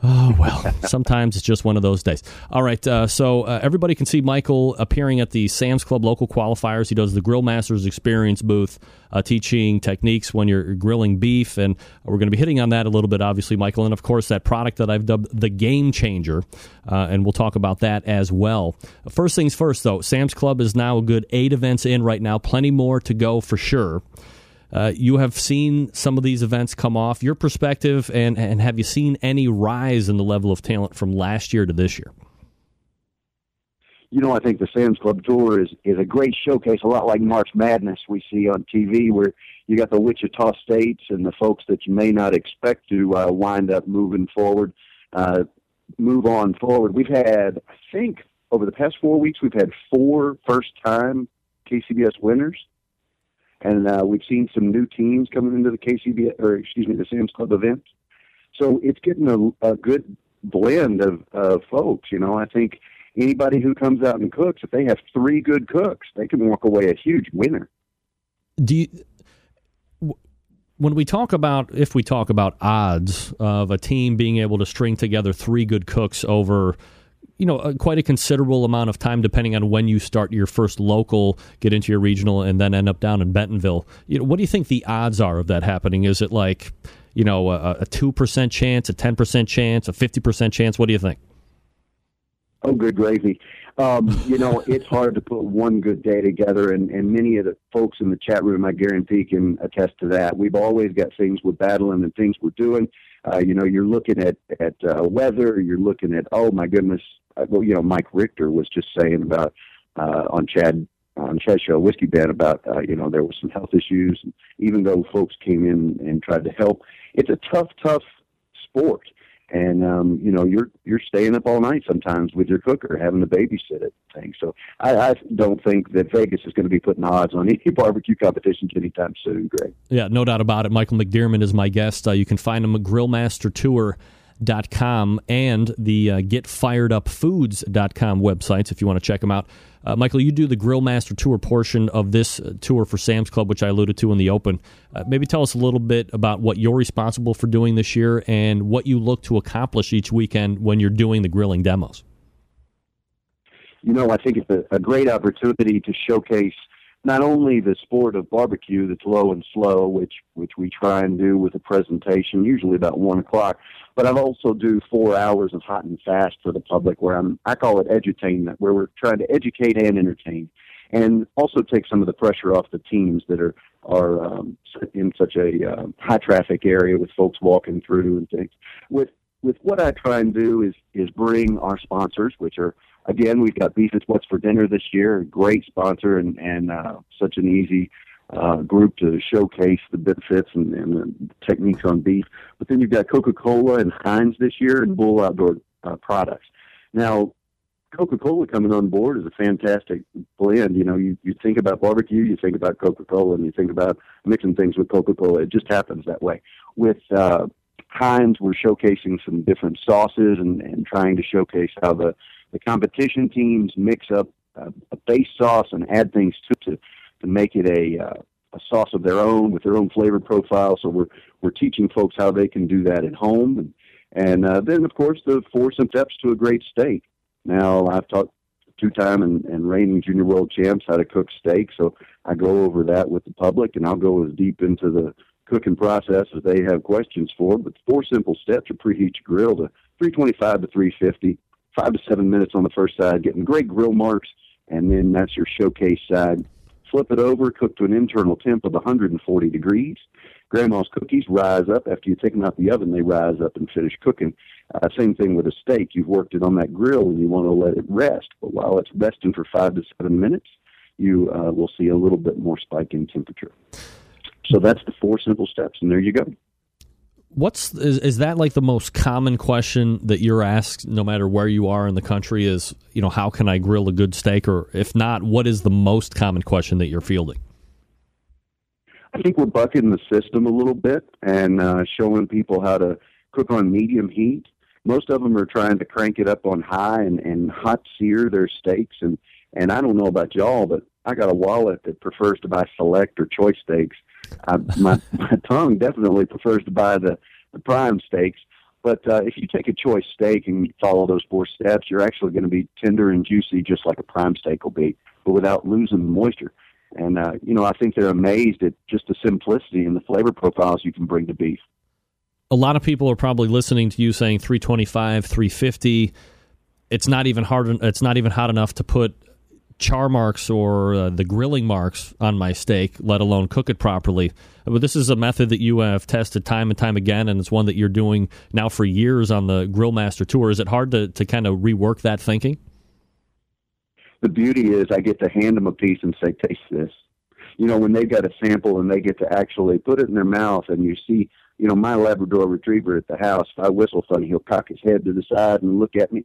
Oh, well, sometimes it's just one of those days. All right. Uh, so uh, everybody can see Michael appearing at the Sam's Club local qualifiers. He does the Grill Masters Experience booth, uh, teaching techniques when you're grilling beef. And we're going to be hitting on that a little bit, obviously, Michael. And of course, that product that I've dubbed the Game Changer. Uh, and we'll talk about that as well. First things first, though, Sam's Club is now a good eight events in right now, plenty more to go for sure. Uh, you have seen some of these events come off. Your perspective, and and have you seen any rise in the level of talent from last year to this year?
you know, I think the Sam's Club Tour is is a great showcase, a lot like March Madness we see on TV, where you got the Wichita States and the folks that you may not expect to uh, wind up moving forward, uh, move on forward. We've had, I think, over the past four weeks, we've had four first time KCBS winners. And uh, we've seen some new teams coming into the KCB or excuse me, the Sam's Club event. So it's getting a, a good blend of, of folks. You know, I think anybody who comes out and cooks, if they have three good cooks, they can walk away a huge winner.
Do you, when we talk about if we talk about odds of a team being able to string together three good cooks over you know a, quite a considerable amount of time depending on when you start your first local get into your regional and then end up down in bentonville you know what do you think the odds are of that happening is it like you know a, a 2% chance a 10% chance a 50% chance what do you think
Oh, good gravy. Um, you know, it's hard to put one good day together, and, and many of the folks in the chat room, I guarantee, can attest to that. We've always got things we're battling and things we're doing. Uh, you know, you're looking at at uh, weather. You're looking at oh my goodness. Uh, well, you know, Mike Richter was just saying about uh, on Chad on Chad show Whiskey Bent about uh, you know there was some health issues. Even though folks came in and tried to help, it's a tough, tough sport and um, you know you're you're staying up all night sometimes with your cooker, having to babysit it thing. So I, I don't think that Vegas is going to be putting odds on any barbecue competitions anytime soon, Greg.
Yeah, no doubt about it. Michael McDearman is my guest. Uh, you can find him at Grillmaster Tour com and the uh, getfiredupfoods.com websites if you want to check them out. Uh, Michael, you do the Grill Master Tour portion of this uh, tour for Sam's Club, which I alluded to in the open. Uh, maybe tell us a little bit about what you're responsible for doing this year and what you look to accomplish each weekend when you're doing the grilling demos.
You know, I think it's a, a great opportunity to showcase not only the sport of barbecue that's low and slow, which which we try and do with a presentation, usually about one o'clock, but I also do four hours of hot and fast for the public, where I'm I call it edutainment, where we're trying to educate and entertain, and also take some of the pressure off the teams that are are um, in such a uh, high traffic area with folks walking through and things. With with what I try and do is is bring our sponsors, which are again, we've got Beef is What's for Dinner this year, a great sponsor and, and uh, such an easy uh, group to showcase the benefits and, and the techniques on beef. But then you've got Coca Cola and Heinz this year and Bull Outdoor uh, Products. Now, Coca Cola coming on board is a fantastic blend. You know, you, you think about barbecue, you think about Coca Cola, and you think about mixing things with Coca Cola. It just happens that way. With uh, Heinz, we're showcasing some different sauces and, and trying to showcase how the the competition teams mix up uh, a base sauce and add things to to, to make it a uh, a sauce of their own with their own flavor profile. So we're we're teaching folks how they can do that at home, and and uh, then of course the four steps to a great steak. Now I've taught two-time and, and reigning junior world champs how to cook steak, so I go over that with the public, and I'll go as deep into the cooking process as they have questions for. But four simple steps are preheat your grill to 325 to 350 five to seven minutes on the first side, getting great grill marks, and then that's your showcase side. Flip it over, cook to an internal temp of 140 degrees. Grandma's cookies rise up after you take them out the oven. They rise up and finish cooking. Uh, same thing with a steak. You've worked it on that grill and you want to let it rest. But while it's resting for five to seven minutes, you uh, will see a little bit more spike in temperature. So that's the four simple steps, and there you go.
What's is, is that like the most common question that you're asked no matter where you are in the country is, you know, how can I grill a good steak or if not, what is the most common question that you're fielding?
I think we're bucking the system a little bit and uh, showing people how to cook on medium heat. Most of them are trying to crank it up on high and, and hot sear their steaks. And, and I don't know about y'all, but I got a wallet that prefers to buy select or choice steaks I, my my tongue definitely prefers to buy the the prime steaks. But uh, if you take a choice steak and follow those four steps, you're actually going to be tender and juicy, just like a prime steak will be, but without losing the moisture. And uh, you know, I think they're amazed at just the simplicity and the flavor profiles you can bring to beef.
A lot of people are probably listening to you saying 325, 350. It's not even hard. It's not even hot enough to put char marks or uh, the grilling marks on my steak, let alone cook it properly. But this is a method that you have tested time and time again, and it's one that you're doing now for years on the Grill Master Tour. Is it hard to, to kind of rework that thinking?
The beauty is I get to hand them a piece and say, taste this. You know, when they've got a sample and they get to actually put it in their mouth and you see, you know, my Labrador retriever at the house, if I whistle funny, he'll cock his head to the side and look at me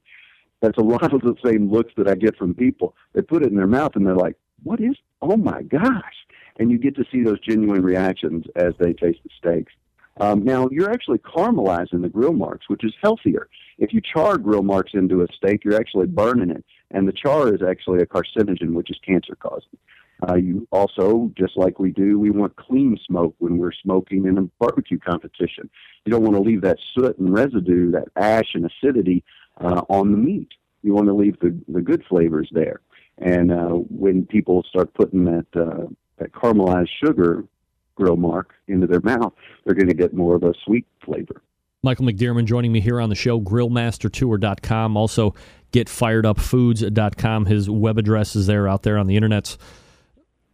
that's a lot of the same looks that I get from people. They put it in their mouth and they're like, "What is? Oh my gosh!" And you get to see those genuine reactions as they taste the steaks. Um, now you're actually caramelizing the grill marks, which is healthier. If you char grill marks into a steak, you're actually burning it, and the char is actually a carcinogen, which is cancer causing. Uh, you also, just like we do, we want clean smoke when we're smoking in a barbecue competition. You don't want to leave that soot and residue, that ash and acidity uh, on the meat. You want to leave the, the good flavors there. And uh, when people start putting that uh, that caramelized sugar grill mark into their mouth, they're going to get more of a sweet flavor.
Michael McDearman joining me here on the show, grillmastertour.com. Also, getfiredupfoods.com. His web address is there out there on the internet.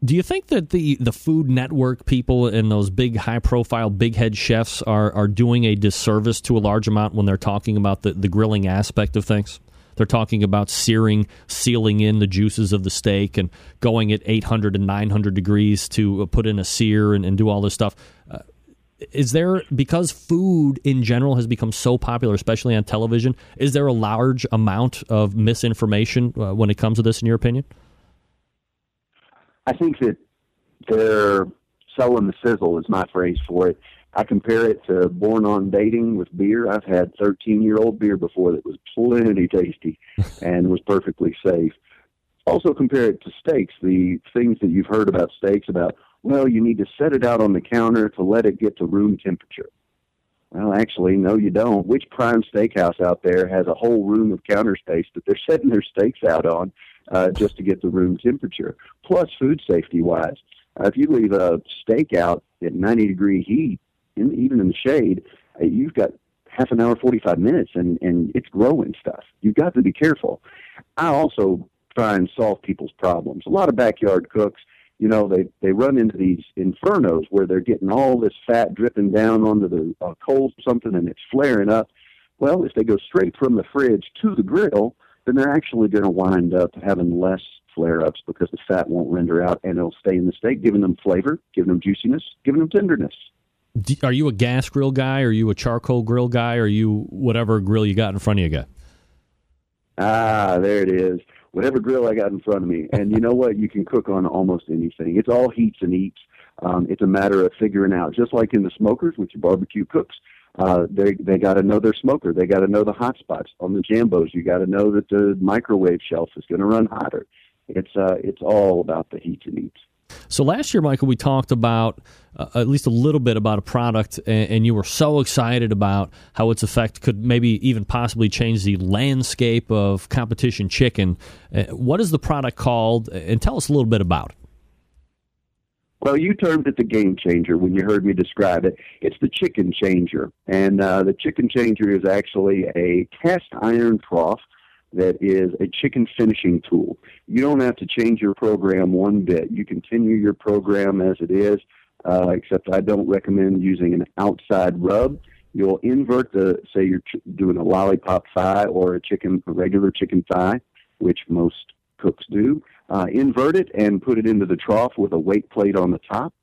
Do you think that the, the Food Network people and those big, high profile, big head chefs are, are doing a disservice to a large amount when they're talking about the, the grilling aspect of things? They're talking about searing, sealing in the juices of the steak and going at 800 and 900 degrees to uh, put in a sear and, and do all this stuff. Uh, is there, because food in general has become so popular, especially on television, is there a large amount of misinformation uh, when it comes to this, in your opinion?
I think that they're selling the sizzle is my phrase for it. I compare it to born on dating with beer. I've had 13 year old beer before that was plenty tasty and was perfectly safe. Also compare it to steaks. The things that you've heard about steaks about, well, you need to set it out on the counter to let it get to room temperature. Well, actually, no, you don't. Which prime steakhouse out there has a whole room of counter space that they're setting their steaks out on uh, just to get the room temperature? Plus, food safety wise, uh, if you leave a steak out at 90 degree heat, in, even in the shade, uh, you've got half an hour, 45 minutes, and, and it's growing stuff. You've got to be careful. I also try and solve people's problems. A lot of backyard cooks you know, they they run into these infernos where they're getting all this fat dripping down onto the uh, coals or something, and it's flaring up. Well, if they go straight from the fridge to the grill, then they're actually going to wind up having less flare ups because the fat won't render out and it'll stay in the steak, giving them flavor, giving them juiciness, giving them tenderness.
Are you a gas grill guy? Are you a charcoal grill guy? Or are you whatever grill you got in front of you guy?
Ah, there it is whatever grill I got in front of me. And you know what? You can cook on almost anything. It's all heats and eats. Um, it's a matter of figuring out, just like in the smokers, which are barbecue cooks. Uh, they they got to know their smoker. They got to know the hot spots on the jambos. You got to know that the microwave shelf is going to run hotter. It's uh, it's all about the heat and eats.
So last year, Michael, we talked about uh, at least a little bit about a product, and, and, you were so excited about how its effect could maybe even possibly change the landscape of competition chicken. Uh, what is the product called? And tell us a little bit about it.
Well, you termed it the game changer when you heard me describe it. It's the chicken changer. And uh, the chicken changer is actually a cast iron trough that is a chicken finishing tool. You don't have to change your program one bit. You continue your program as it is, uh, except I don't recommend using an outside rub. You'll invert the, say you're ch- doing a lollipop thigh or a chicken, a regular chicken thigh, which most cooks do. Uh, invert it and put it into the trough with a weight plate on the top.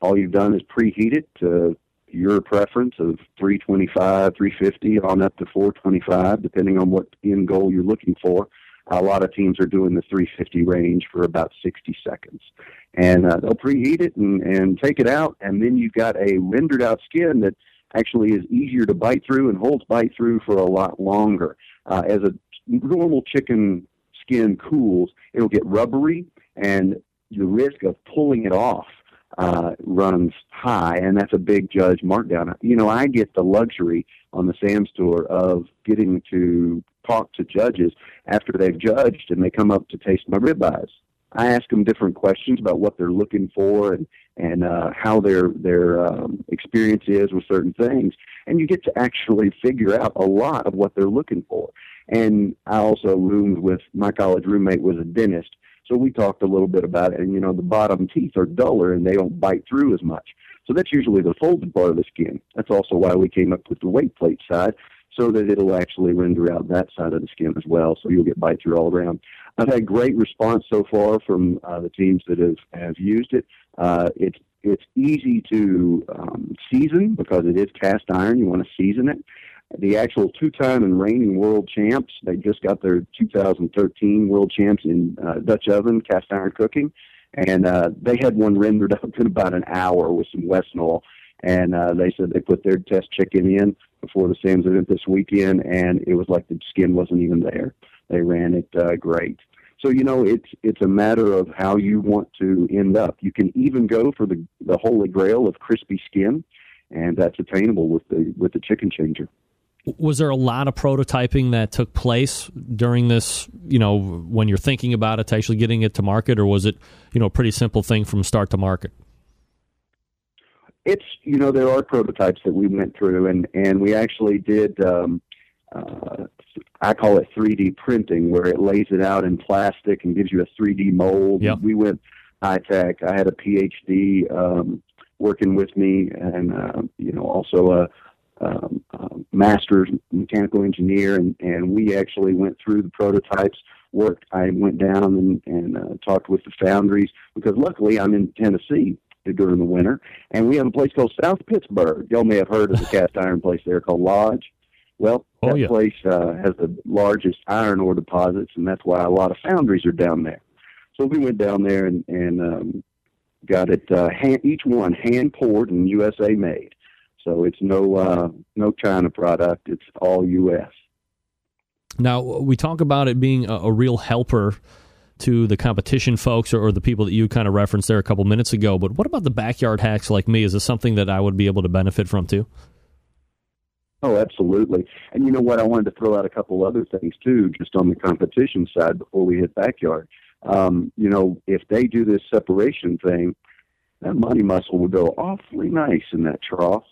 All you've done is preheat it to your preference of 325, 350 on up to 425, depending on what end goal you're looking for. A lot of teams are doing the 350 range for about 60 seconds. And uh, they'll preheat it and, and take it out, and then you've got a rendered out skin that actually is easier to bite through and holds bite through for a lot longer. Uh, as a normal chicken skin cools, it'll get rubbery, and the risk of pulling it off uh, runs high, and that's a big judge markdown. You know, I get the luxury on the Sam's tour of getting to talk to judges after they've judged and they come up to taste my ribeyes. I ask them different questions about what they're looking for and and uh, how their their um, experience is with certain things, and you get to actually figure out a lot of what they're looking for. And I also roomed with my college roommate was a dentist, So we talked a little bit about it, and you know the bottom teeth are duller and they don't bite through as much. So that's usually the folded part of the skin. That's also why we came up with the weight plate side, so that it'll actually render out that side of the skin as well. So you'll get bite through all around. I've had great response so far from uh, the teams that have have used it. Uh, it's it's easy to um, season because it is cast iron. You want to season it. The actual two-time and reigning world champs, they just got their 2013 world champs in uh, Dutch oven cast iron cooking, and uh, they had one rendered up in about an hour with some Wesson And uh, they said they put their test chicken in before the Sam's event this weekend, and it was like the skin wasn't even there. They ran it uh, great. So you know, it's it's a matter of how you want to end up. You can even go for the the holy grail of crispy skin, and that's attainable with the with the chicken changer.
Was there a lot of prototyping that took place during this? You know, when you're thinking about it, to actually getting it to market, or was it you know a pretty simple thing from start to market?
It's you know there are prototypes that we went through, and and we actually did. Um, uh, I call it 3D printing, where it lays it out in plastic and gives you a 3D mold.
Yep.
We went high tech. I had a PhD um, working with me, and uh, you know also a um, uh, master's mechanical engineer, and and we actually went through the prototypes. Worked. I went down and and uh, talked with the foundries because luckily I'm in Tennessee during the winter, and we have a place called South Pittsburg. Y'all may have heard of the cast iron place there called Lodge. Well,
Oh,
that
yeah.
place uh, has the largest iron ore deposits, and that's why a lot of foundries are down there. So we went down there and, and um, got it uh, hand, each one hand poured and USA made. So it's no uh, no China product; it's all U.S.
Now we talk about it being a, a real helper to the competition folks or, or the people that you kind of referenced there a couple minutes ago. But what about the backyard hacks like me? Is this something that I would be able to benefit from too?
Oh, absolutely. And you know what? I wanted to throw out a couple other things too, just on the competition side before we hit backyard. Um, you know, if they do this separation thing, that money muscle will go awfully nice in that trough.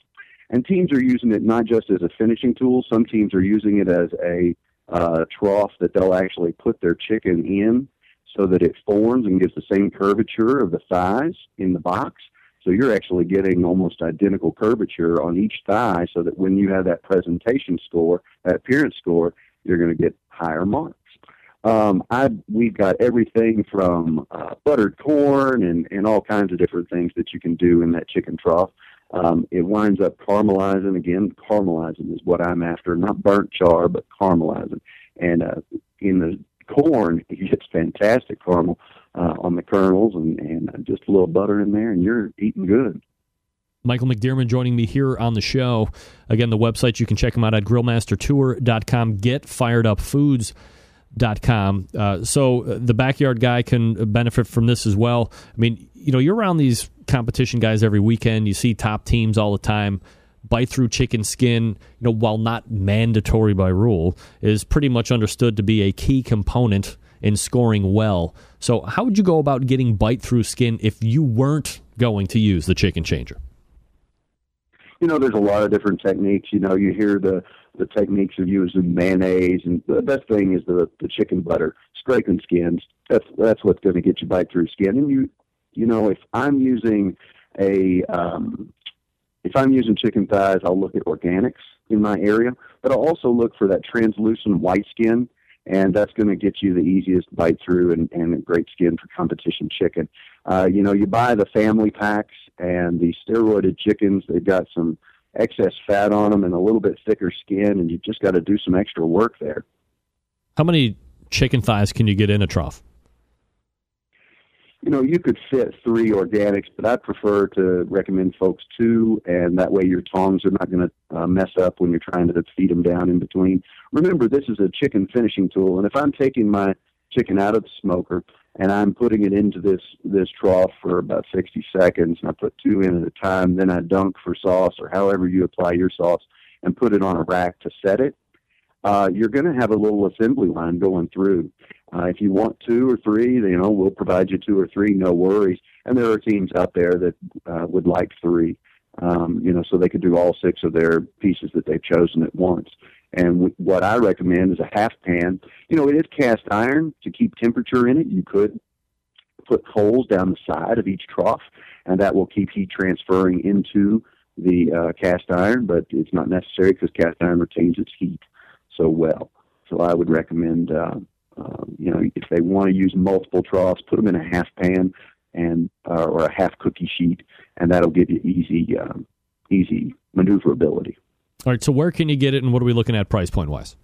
And teams are using it not just as a finishing tool. Some teams are using it as a uh, trough that they'll actually put their chicken in so that it forms and gives the same curvature of the thighs in the box. So you're actually getting almost identical curvature on each thigh so that when you have that presentation score, that appearance score, you're going to get higher marks. Um, I we've got everything from uh, buttered corn and, and all kinds of different things that you can do in that chicken trough. Um, it winds up caramelizing again. Caramelizing is what I'm after, not burnt char, but caramelizing. And uh, in the corn, it gets fantastic caramel uh, on the kernels and, and uh, just a little butter in there, and you're eating good.
Michael McDearman joining me here on the show. Again, the website you can check him out at grillmastertour.com. Getfiredupfoods.com. Uh, so uh, the backyard guy can benefit from this as well. I mean, you know, you're around these competition guys every weekend. You see top teams all the time. Bite through chicken skin, you know, while not mandatory by rule, is pretty much understood to be a key component in scoring well. So, how would you go about getting bite through skin if you weren't going to use the chicken changer?
you know, there's a lot of different techniques. You know, you hear the the techniques of using mayonnaise, and the best thing is the the chicken butter, scraping skins. That's that's what's going to get you bite through skin. And you, you know, if I'm using a um, if I'm using chicken thighs, I'll look at organics in my area, but I'll also look for that translucent white skin, and that's going to get you the easiest bite through and, and great skin for competition chicken. Uh, you know, you buy the family packs and the steroided chickens, they've got some excess fat on them and a little bit thicker skin, and you just got to do some extra work there.
How many chicken thighs can you get in a trough?
You know, you could fit three organics, but I prefer to recommend folks two, and that way your tongs are not going to uh, mess up when you're trying to feed them down in between. Remember, this is a chicken finishing tool, and if I'm taking my chicken out of the smoker and I'm putting it into this this trough for about 60 seconds, and I put two in at a time, then I dunk for sauce or however you apply your sauce, and put it on a rack to set it. Uh, you're going to have a little assembly line going through. Uh, if you want two or three, you know, we'll provide you two or three, no worries. And there are teams out there that uh, would like three, um, you know, so they could do all six of their pieces that they've chosen at once. And w- what I recommend is a half pan. You know, it is cast iron to keep temperature in it. You could put holes down the side of each trough, and that will keep heat transferring into the uh, cast iron. But it's not necessary because cast iron retains its heat so well. So I would recommend, uh, uh, you know, if they want to use multiple troughs, put them in a half pan and uh, or a half cookie sheet, and that'll give you easy, um, easy maneuverability.
All right. So where can you get it, and what are we looking at price point wise?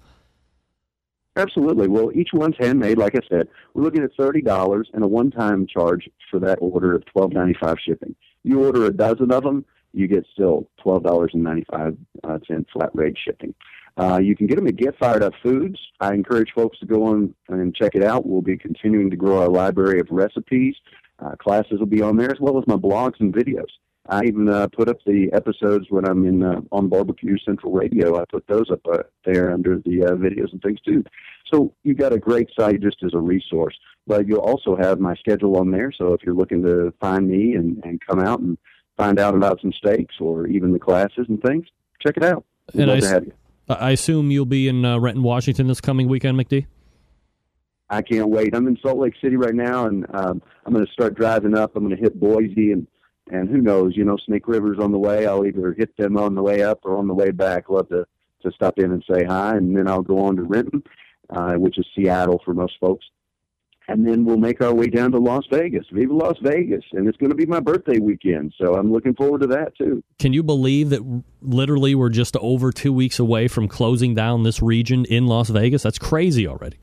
Absolutely. Well, each one's handmade. Like I said, we're looking at thirty dollars and a one-time charge for that order of twelve ninety-five shipping. You order a dozen of them, you get still twelve dollars and ninety-five uh, cent flat rate shipping. Uh, you can get them at Get Fired Up Foods. I encourage folks to go on and check it out. We'll be continuing to grow our library of recipes. Uh, classes will be on there as well as my blogs and videos. I even uh, put up the episodes when I'm in uh, on Barbecue Central Radio. I put those up uh, there under the uh, videos and things too. So you've got a great site just as a resource. But you'll also have my schedule on there. So if you're looking to find me and, and come out and find out about some steaks or even the classes and things, check it out. We'd
And I, I assume you'll be in uh, Renton, Washington this coming weekend, McD.
I can't wait. I'm in Salt Lake City right now, and um, I'm going to start driving up. I'm going to hit Boise, and and who knows, you know, Snake River's on the way. I'll either hit them on the way up or on the way back. Love to to stop in and say hi, and then I'll go on to Renton, uh, which is Seattle for most folks, and then we'll make our way down to Las Vegas. Viva Las Vegas! And it's going to be my birthday weekend, so I'm looking forward to that too.
Can you believe that literally we're just over two weeks away from closing down this region in Las Vegas? That's crazy already.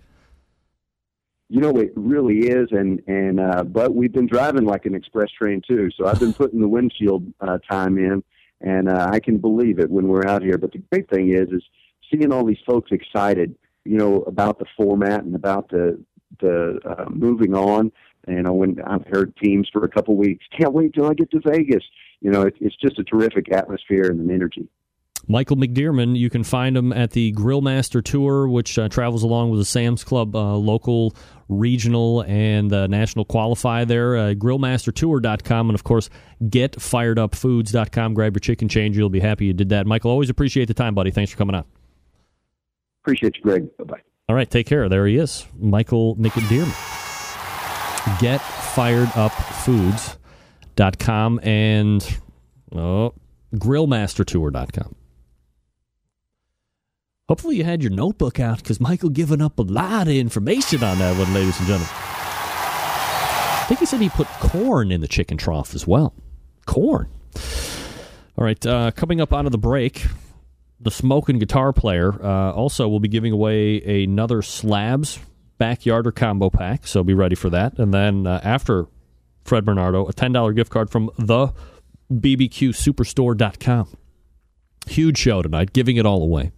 You know, it really is, and and uh, but we've been driving like an express train too. So I've been putting the windshield uh, time in, and uh, I can believe it when we're out here. But the great thing is, is seeing all these folks excited, you know, about the format and about the the uh, moving on. You know, when I've heard teams for a couple weeks, can't wait till I get to Vegas. You know, it, it's just a terrific atmosphere and an energy.
Michael McDearman, you can find him at the Grillmaster Tour, which uh, travels along with the Sam's Club uh, local, regional, and uh, national qualify there. Uh, grillmastertour.com. And, of course, getfiredupfoods.com. Grab your chicken change. You'll be happy you did that. Michael, always appreciate the time, buddy. Thanks for coming on.
Appreciate you, Greg. Bye bye.
All right, take care. There he is, Michael McDearman. GetFiredUpFoods.com and oh, GrillmasterTour.com. Hopefully, you had your notebook out because Michael giving up a lot of information on that one, ladies and gentlemen. I think he said he put corn in the chicken trough as well. Corn. All right, uh, coming up out of the break, the smoking guitar player uh, also will be giving away another slabs backyarder combo pack so be ready for that. And then uh, after fred bernardo a $10 gift card from the bbqsuperstore.com huge show tonight giving it all away.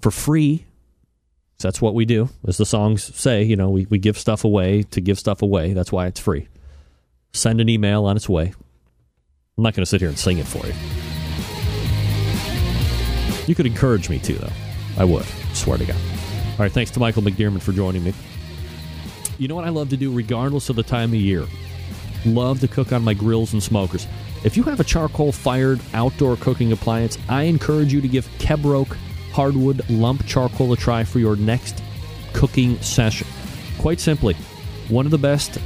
For free that's what we do as the songs say you know we, we give stuff away to give stuff away. That's why it's free. Send an email on its way. I'm not going to sit here and sing it for you you could encourage me to, though. I would. Swear to God. All right. Thanks to Michael McDearman for joining me. You know what I love to do, regardless of the time of year? Love to cook on my grills and smokers. If you have a charcoal fired outdoor cooking appliance, I encourage you to give Kebroak hardwood lump charcoal a try for your next cooking session. Quite simply, one of the best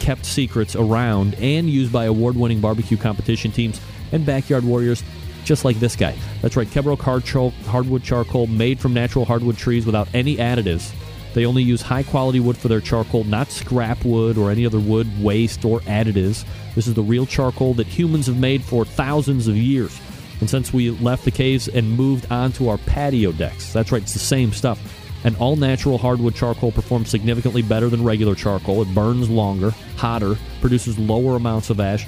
kept secrets around and used by award winning barbecue competition teams and backyard warriors just like this guy. That's right, Kebroak hard char- hardwood charcoal made from natural hardwood trees without any additives. They only use high quality wood for their charcoal, not scrap wood or any other wood waste or additives. This is the real charcoal that humans have made for thousands of years. And since we left the caves and moved onto our patio decks, that's right, it's the same stuff. And all natural hardwood charcoal performs significantly better than regular charcoal. It burns longer, hotter, produces lower amounts of ash,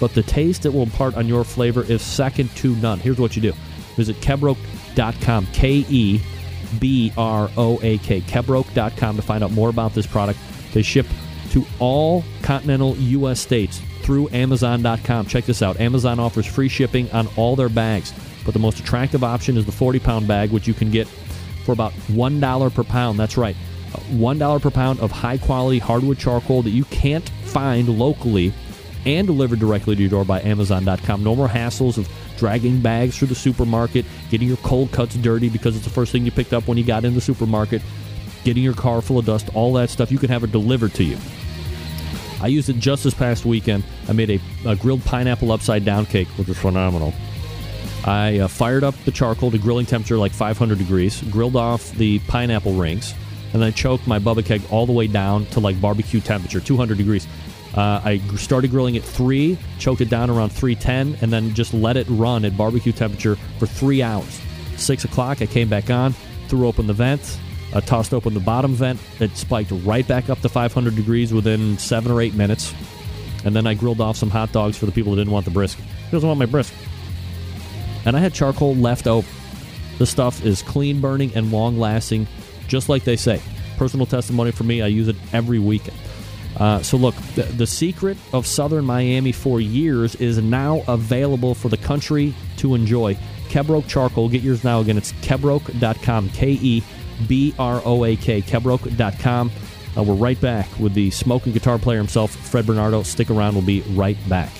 but the taste it will impart on your flavor is second to none. Here's what you do visit kebroak.com, K E B R O A K, kebroak.com to find out more about this product. They ship to all continental U.S. states through Amazon.com. Check this out Amazon offers free shipping on all their bags, but the most attractive option is the 40 pound bag, which you can get for about $1 per pound. That's right. Uh, $1 per pound of high quality hardwood charcoal that you can't find locally and delivered directly to your door by Amazon.com. No more hassles of dragging bags through the supermarket, getting your cold cuts dirty because it's the first thing you picked up when you got in the supermarket, getting your car full of dust, all that stuff. You can have it delivered to you. I used it just this past weekend. I made a, a grilled pineapple upside down cake, which was phenomenal. I uh, fired up the charcoal to grilling temperature like 500 degrees, grilled off the pineapple rings, and then choked my Bubba keg all the way down to like barbecue temperature, 200 degrees. Uh, I started grilling at 3, choked it down around 310, and then just let it run at barbecue temperature for three hours. 6 o'clock, I came back on, threw open the vent, uh, tossed open the bottom vent. It spiked right back up to 500 degrees within 7 or 8 minutes. And then I grilled off some hot dogs for the people who didn't want the brisket. Who doesn't want my brisket? And I had charcoal left over. This stuff is clean burning and long lasting, just like they say. Personal testimony for me, I use it every weekend. Uh, so, look, the, the secret of Southern Miami for years is now available for the country to enjoy. Kebroak Charcoal. Get yours now. Again, it's kebroak.com. K E B R O A K. Kebroak.com. Uh, we're right back with the smoking guitar player himself, Fred Bernardo. Stick around. We'll be right back.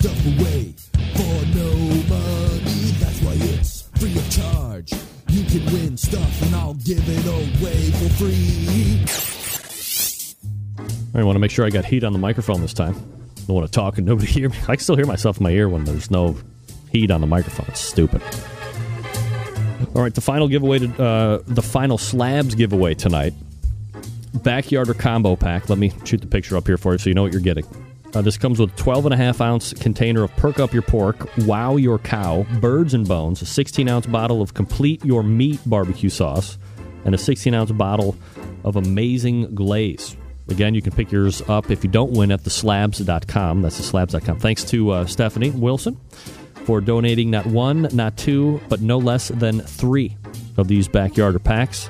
Stuff away for no money. That's why it's free of charge. You can win stuff and I'll give it away for free.
I want to make sure I got heat on the microphone this time. I don't want to talk and nobody hear me. I can still hear myself in my ear when there's no heat on the microphone. It's stupid. All right, the final giveaway, to, uh, the final slabs giveaway tonight. Backyarder combo pack. Let me shoot the picture up here for you so you know what you're getting. Uh, this comes with a 12 and a half ounce container of Perk Up Your Pork, Wow Your Cow, Birds and Bones, a 16 ounce bottle of Complete Your Meat barbecue sauce, and a 16 ounce bottle of Amazing Glaze. Again, you can pick yours up if you don't win at theslabs.com. That's theslabs.com. Thanks to uh, Stephanie Wilson for donating not one, not two, but no less than three of these backyarder packs.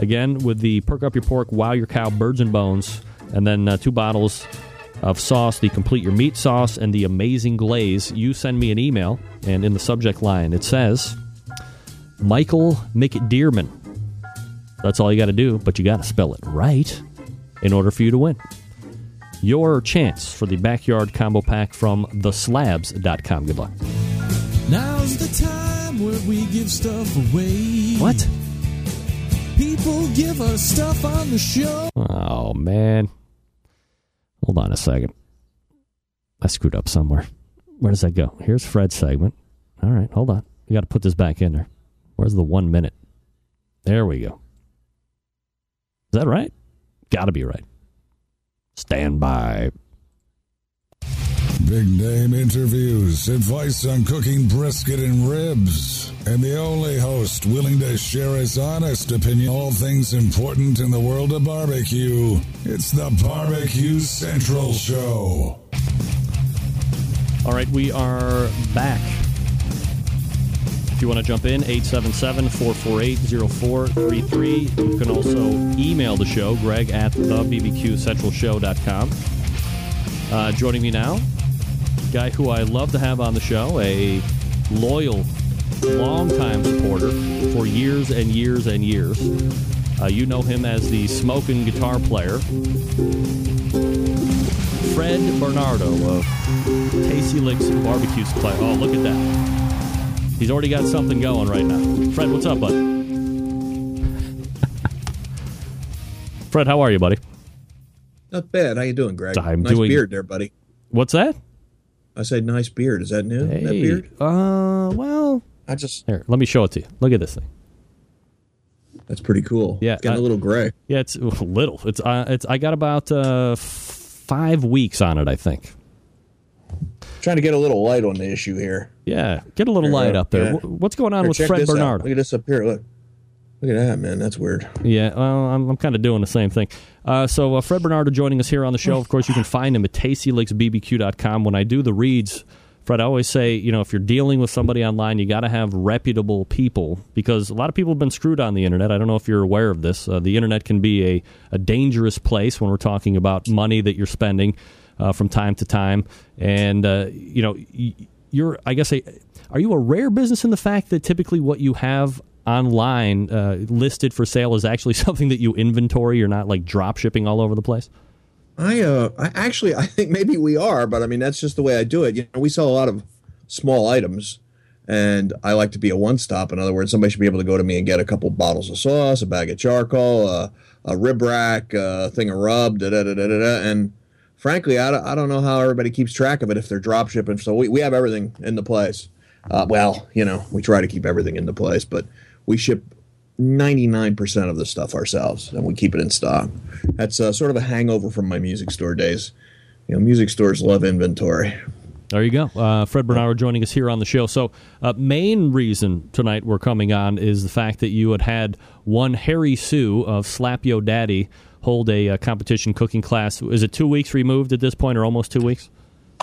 Again, with the Perk Up Your Pork, Wow Your Cow, Birds and Bones, and then uh, two bottles of sauce, the Complete Your Meat sauce, and the Amazing Glaze. You send me an email, and in the subject line it says, Michael McDearman. That's all you got to do, but you got to spell it right in order for you to win. Your chance for the backyard combo pack from theslabs.com. Good luck.
Now's the time where we give stuff away.
What?
People give us stuff on the show.
Oh, man. Hold on a second. I screwed up somewhere. Where does that go? Here's Fred's segment. All right, hold on. You got to put this back in there. Where's the one minute? There we go. Is that right? Got to be right. Stand by.
Big name interviews, advice on cooking brisket and ribs, and the only host willing to share his honest opinion on all things important in the world of barbecue. It's the Barbecue Central Show.
All right, we are back. If you want to jump in, 877 448 0433. You can also email the show, greg at thebbqcentralshow.com. Uh, joining me now, guy who I love to have on the show, a loyal, longtime supporter for years and years and years. Uh, you know him as the smoking guitar player, Fred Bernardo of Tasty Licks Barbecue Supply. Oh, look at that. He's already got something going right now. Fred, what's up, bud? Fred, how are you, buddy?
Not bad. How you doing, Greg?
I'm
nice
doing-
beard there, buddy.
What's that?
I said nice beard. Is that new? that beard?
Uh, well,
I just
here. Let me show it to you. Look at this thing.
That's pretty cool.
Yeah,
It's getting
I-
a little gray.
Yeah, it's a little. It's uh, it's. I got about uh, five weeks on it, I think.
Trying to get a little light on the issue here.
Yeah, get a little
Here,
light up there.
yeah.
What's going on
Here,
with Fred Bernard?
Look at this up here. Look. Look at that, man. That's weird.
Yeah, well, I'm, I'm kind of doing the same thing. Uh, so, uh, Fred Bernardo joining us here on the show. Of course, you can find him at tastylicksbbq.com. When I do the reads, Fred, I always say, you know, if you're dealing with somebody online, you got to have reputable people because a lot of people have been screwed on the internet. I don't know if you're aware of this. Uh, the internet can be a, a dangerous place when we're talking about money that you're spending uh, from time to time. And, uh, you know, you're, I guess, a, are you a rare business in the fact that typically what you have online uh, listed for sale is actually something that you inventory. You're not like drop shipping all over the place.
I uh, I actually I think maybe we are, but I mean that's just the way I do it. You know, we sell a lot of small items, and I like to be a one stop. In other words, somebody should be able to go to me and get a couple bottles of sauce, a bag of charcoal, a, a rib rack, a thing of rub, da da da da. da. And frankly, I don't, I don't know how everybody keeps track of it if they're drop shipping. So we, we have everything in the place. Uh, well, you know, we try to keep everything in the place, but we ship 99% of the stuff ourselves and we keep it in stock. That's uh, sort of a hangover from my music store days. You know, music stores love inventory.
There you go. Uh, Fred Bernardo joining us here on the show. So, uh, main reason tonight we're coming on is the fact that you had had one Harry Soo of Slap Yo Daddy hold a, uh competition cooking class. Is it two weeks removed at this point, or almost two weeks?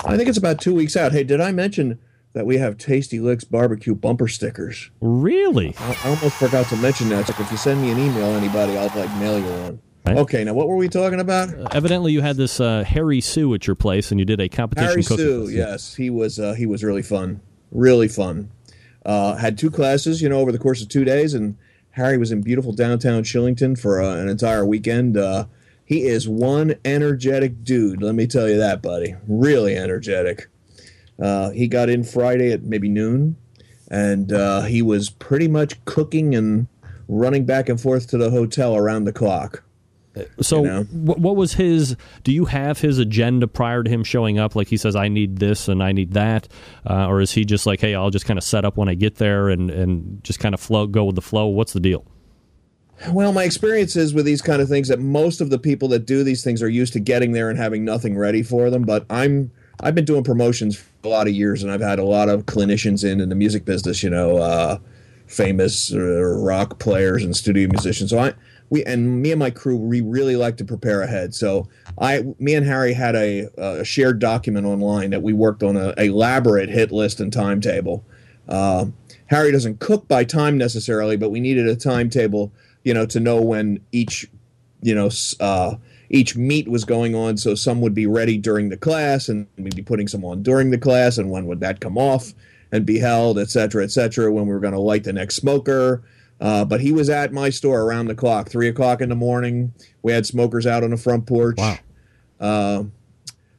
I think it's about two weeks out. Hey, did I mention that we have Tasty Licks barbecue bumper stickers?
Really?
I, I almost forgot to mention that. So if you send me an email, anybody, I'll like mail you one. Okay, now what were we talking about?
Evidently, you had this uh, Harry Soo at your place, and you did a competition
Harry.
Soo,
yes, he was uh, he was really fun, really fun. Uh, had two classes, you know, over the course of two days, and Harry was in beautiful downtown Shillington for uh, an entire weekend. Uh, he is one energetic dude, let me tell you that, buddy. Really energetic. Uh, he got in Friday at maybe noon, and uh, he was pretty much cooking and running back and forth to the hotel around the clock.
So, wh- what was his? Do you have his agenda prior to him showing up? Like he says, I need this and I need that, uh, or is he just like, hey, I'll just kind of set up when I get there and and just kind of flow, go with the flow? What's the deal?
Well, my experience is with these kind of things that most of the people that do these things are used to getting there and having nothing ready for them. But I'm I've been doing promotions for a lot of years, and I've had a lot of clinicians in in the music business. You know, uh, famous uh, rock players and studio musicians. So I we and me and my crew we really like to prepare ahead. So I me and Harry had a, a shared document online that we worked on a, elaborate hit list and timetable. Uh, Harry doesn't cook by time necessarily, but we needed a timetable, you know, to know when each, you know, uh, each meet was going on. So some would be ready during the class, and we'd be putting some on during the class, and when would that come off and be held, et cetera, et cetera. When we were going to light the next smoker. Uh, but he was at my store around the clock, three o'clock in the morning. We had smokers out on the front porch. Wow. Uh,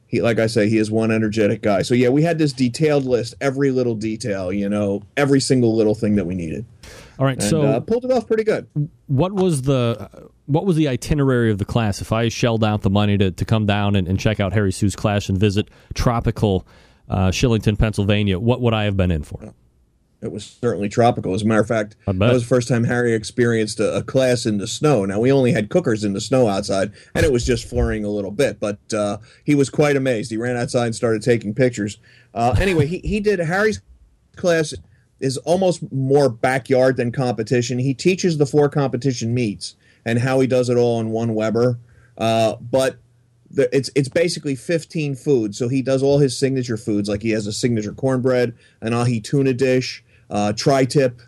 he, like I say, he is one energetic guy. So yeah, we had this detailed list, every little detail, you know, every single little thing that we needed.
All right,
And,
so
uh, pulled it off pretty good.
What was the what was the itinerary of the class? If I shelled out the money to, to come down and, and check out Harry Soo's class and visit tropical uh, Shillington, Pennsylvania, what would I have been in for?
It was certainly tropical. As a matter of fact, that was the first time Harry experienced a, a class in the snow. Now we only had cookers in the snow outside, and it was just flurrying a little bit. But uh, he was quite amazed. He ran outside and started taking pictures. Uh, anyway, he he did Harry's class is almost more backyard than competition. He teaches the four competition meets and how he does it all in one Weber. Uh, but the, it's it's basically 15 foods. So he does all his signature foods, like he has a signature cornbread, an ahi tuna dish, uh, tri-tip,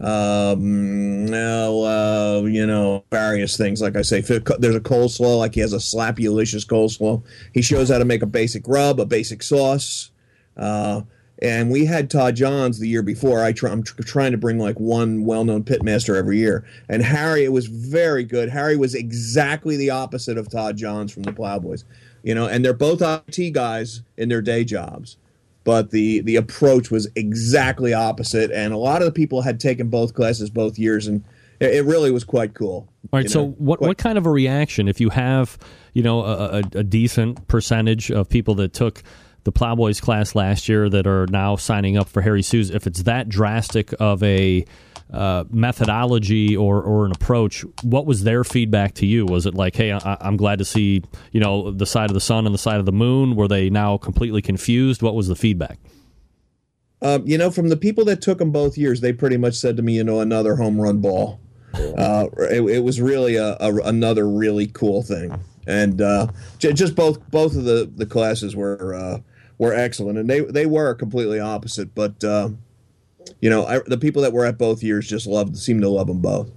um, well, uh, you know, various things. Like I say, there's a coleslaw, like he has a slappy, delicious coleslaw. He shows how to make a basic rub, a basic sauce. Uh, and we had Todd Johns the year before. I try, I'm tr- trying to bring like one well-known pitmaster every year. And Harry, it was very good. Harry was exactly the opposite of Todd Johns from the Plowboys, you know. And they're both IT guys in their day jobs, but the the approach was exactly opposite. And a lot of the people had taken both classes both years, and it, it really was quite cool.
All right.
you
So,
know.
what what kind of a reaction if you have you know a, a, a decent percentage of people that took the Plowboys class last year that are now signing up for Harry Soo's? If it's that drastic of a uh, methodology or, or an approach, what was their feedback to you? Was it like, hey, I, I'm glad to see you know the side of the sun and the side of the moon? Were they now completely confused? What was the feedback?
Um, you know, from the people that took them both years, they pretty much said to me, you know, another home run ball. Uh, it, it was really a, a, another really cool thing, and uh, j- just both both of the, the classes were uh, were excellent, and they they were completely opposite. But uh, you know, I, the people that were at both years just loved seemed to love them both.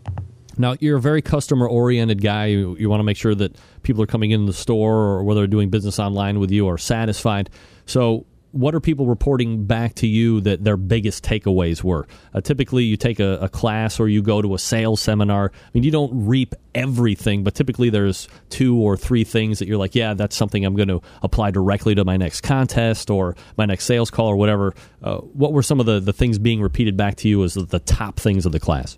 Now, you're a very customer oriented guy. You, you want to make sure that people are coming in the store or whether they're doing business online with you are satisfied. So, what are people reporting back to you that their biggest takeaways were? Uh, typically, you take a, a, class or you go to a sales seminar. I mean, you don't reap everything, but typically there's two or three things that you're like, yeah, that's something I'm going to apply directly to my next contest or my next sales call or whatever. Uh, what were some of the, the things being repeated back to you as the top things of the class?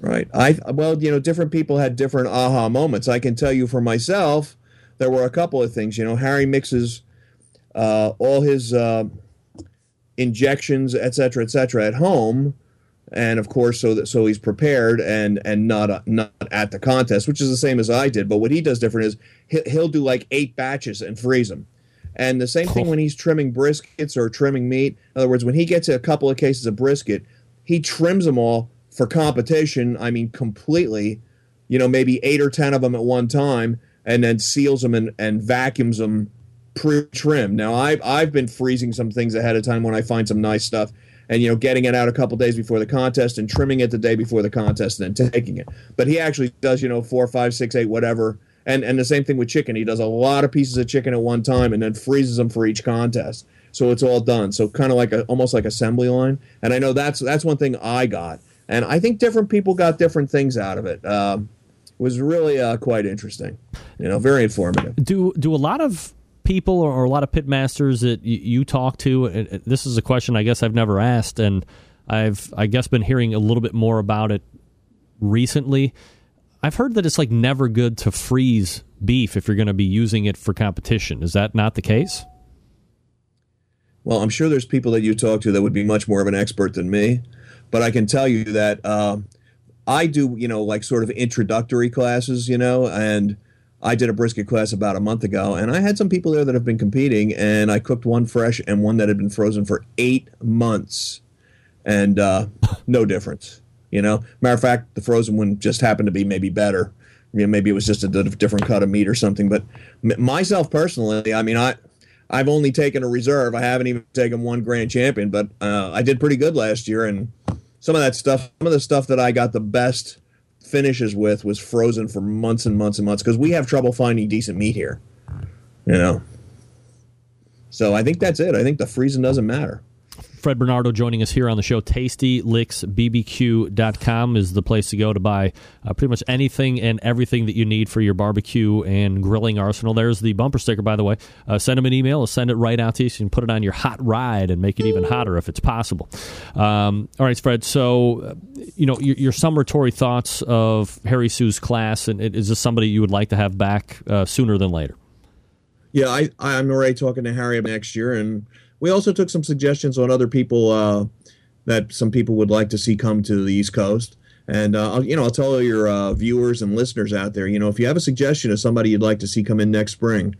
Right. I well, you know, different people had different aha moments. I can tell you for myself, there were a couple of things. You know, Harry mixes uh, all his uh, injections, et cetera, et cetera, at home, and of course, so that so he's prepared and and not uh, not at the contest, which is the same as I did. But what he does different is he'll, he'll do like eight batches and freeze them. And the same thing when he's trimming briskets or trimming meat. In other words, when he gets a couple of cases of brisket, he trims them all for competition, I mean, completely, you know, maybe eight or 10 of them at one time, and then seals them and, and vacuums them pre trim. Now, I've, I've been freezing some things ahead of time when I find some nice stuff and, you know, getting it out a couple days before the contest and trimming it the day before the contest and then taking it. But he actually does, you know, four, five, six, eight, whatever. And, and the same thing with chicken. He does a lot of pieces of chicken at one time and then freezes them for each contest. So it's all done. So kind of like a, almost like assembly line. And I know that's that's one thing I got and I think different people got different things out of it. Um, was really uh, quite interesting, you know, very informative.
Do do a lot of people or, a lot of pitmasters that you, you talk to? And this is a question I guess I've never asked, and I've I guess been hearing a little bit more about it recently. I've heard that it's like never good to freeze beef if you're going to be using it for competition. Is that not the case?
Well, I'm sure there's people that you talk to that would be much more of an expert than me. But I can tell you that uh, I do, you know, like sort of introductory classes, you know, and I did a brisket class about a month ago, and I had some people there that have been competing, and I cooked one fresh and one that had been frozen for eight months, and uh, no difference. You know, matter of fact, the frozen one just happened to be maybe better. You know, maybe it was just a different cut of meat or something. But myself personally, I mean, I I've only taken a reserve. I haven't even taken one grand champion, but uh, I did pretty good last year, and some of that stuff, some of the stuff that I got the best finishes with was frozen for months and months and months because we have trouble finding decent meat here. You know. So I think that's it. I think the freezing doesn't matter.
Fred Bernardo joining us here on the show. TastyLicksBBQ.com is the place to go to buy uh, pretty much anything and everything that you need for your barbecue and grilling arsenal. There's the bumper sticker, by the way. Uh, send them an email. I'll send it right out to you so you can put it on your hot ride and make it even hotter if it's possible. Um, all right, Fred. So, uh, you know, your, your, summatory thoughts of Harry Soo's class, and is this somebody you would like to have back uh, sooner than later?
Yeah, I, I'm already talking to Harry next year, and – we also took some suggestions on other people uh, that some people would like to see come to the East Coast. And uh, you know, I'll tell your uh, viewers and listeners out there, you know, if you have a suggestion of somebody you'd like to see come in next spring,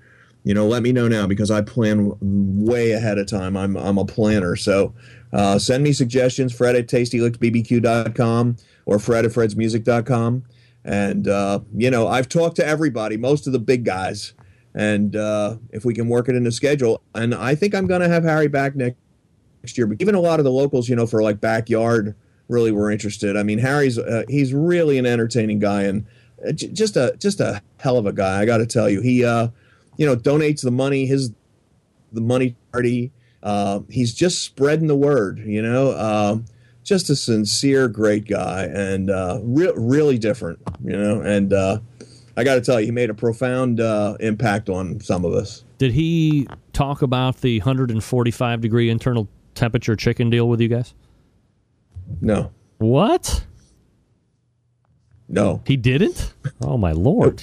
you know, let me know now because I plan way ahead of time. I'm I'm a planner, so uh, send me suggestions. Fred at tastylicksbbq.com or Fred at fredsmusic.com. And uh, you know, I've talked to everybody, most of the big guys and uh, if we can work it in the schedule, and I think I'm going to have Harry back next next year. But even a lot of the locals, you know, for like backyard, really were interested. I mean, Harry's uh, he's really an entertaining guy and uh, just a just a hell of a guy. I got to tell you, he uh, you know donates the money his the money party. Uh, he's just spreading the word, you know. Uh, just a sincere, great guy, and uh, re- really different, you know. And uh, I got to tell you, he made a profound uh, impact on some of us.
Did he talk about the 145 degree internal temperature chicken deal with you guys?
No.
What?
No.
He didn't? Oh, my Lord.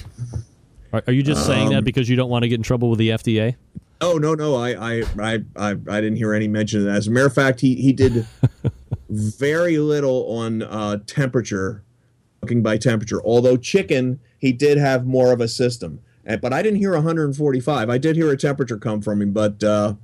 Are, are you just um, saying that um, because you don't want to get in trouble with the FDA?
Oh no, no, I, I, I, I, I didn't hear any mention of that. As a matter of fact, he he did very little on uh, temperature, cooking by temperature. Although chicken he did have more of a system. But I didn't hear 145. I did hear a temperature come from him, but uh,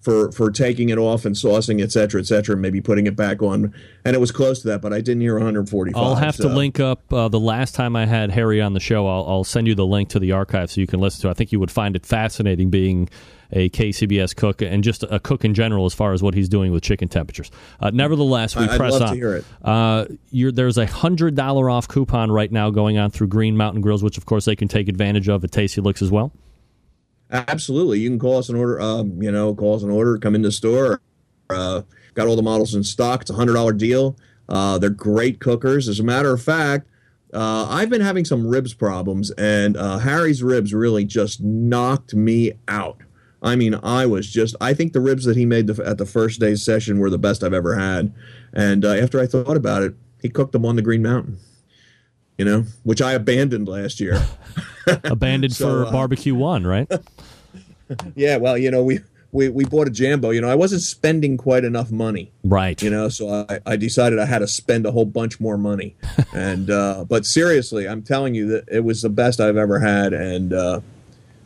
for for taking it off and saucing, et cetera, et cetera, and maybe putting it back on, and it was close to that. But I didn't hear 145.
I'll have so. to link up uh, the last time I had Harry on the show. I'll, I'll send you the link to the archive so you can listen to. it. I think you would find it fascinating being a KCBS cook and just a cook in general as far as what he's doing with chicken temperatures. Uh, nevertheless, we
I'd
press
love
on.
To hear it.
Uh, there's a hundred dollar off coupon right now going on through Green Mountain Grills, which of course they can take advantage of at Tasty Licks as well.
Absolutely, you can call us an order. Um, you know, call us an order. Come in the store. Uh, got all the models in stock. It's a hundred dollar deal. Uh, they're great cookers. As a matter of fact, uh, I've been having some ribs problems, and uh, Harry's ribs really just knocked me out. I mean, I was just, I think the ribs that he made the, at the first day's session were the best I've ever had. And uh, after I thought about it, he cooked them on the Green Mountain, you know, which I abandoned last year.
Abandoned
So,
for
uh,
barbecue one, right?
yeah, well, you know, we, we, we bought a Jambo. You know, I wasn't spending quite enough money.
Right.
You know, so I, I decided I had to spend a whole bunch more money. and, uh, but seriously, I'm telling you that it was the best I've ever had. And, uh,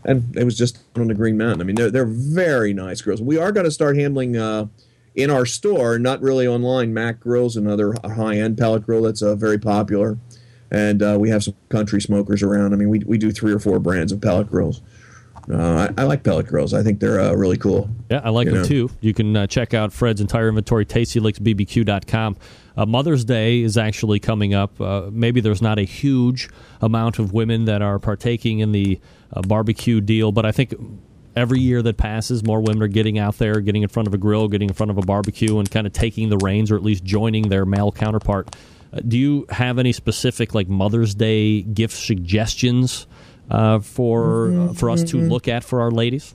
and it was just on the Green Mountain. I mean, they're, they're very nice grills. We are going to start handling, uh, in our store, not really online, MAK Grills, another high end pellet grill that's uh, very popular. And uh, we have some country smokers around. I mean, we, we do three or four brands of pellet grills. Uh, I, I like pellet grills. I think they're uh, really cool.
Yeah, I like them
know?
too. You can uh, check out Fred's entire inventory, tastylicksbbq.com. Uh, Mother's Day is actually coming up. Uh, maybe there's not a huge amount of women that are partaking in the uh, barbecue deal, but I think every year that passes, more women are getting out there, getting in front of a grill, getting in front of a barbecue, and kind of taking the reins, or at least joining their male counterpart. Do you have any specific like Mother's Day gift suggestions uh, for uh, for us to look at for our ladies?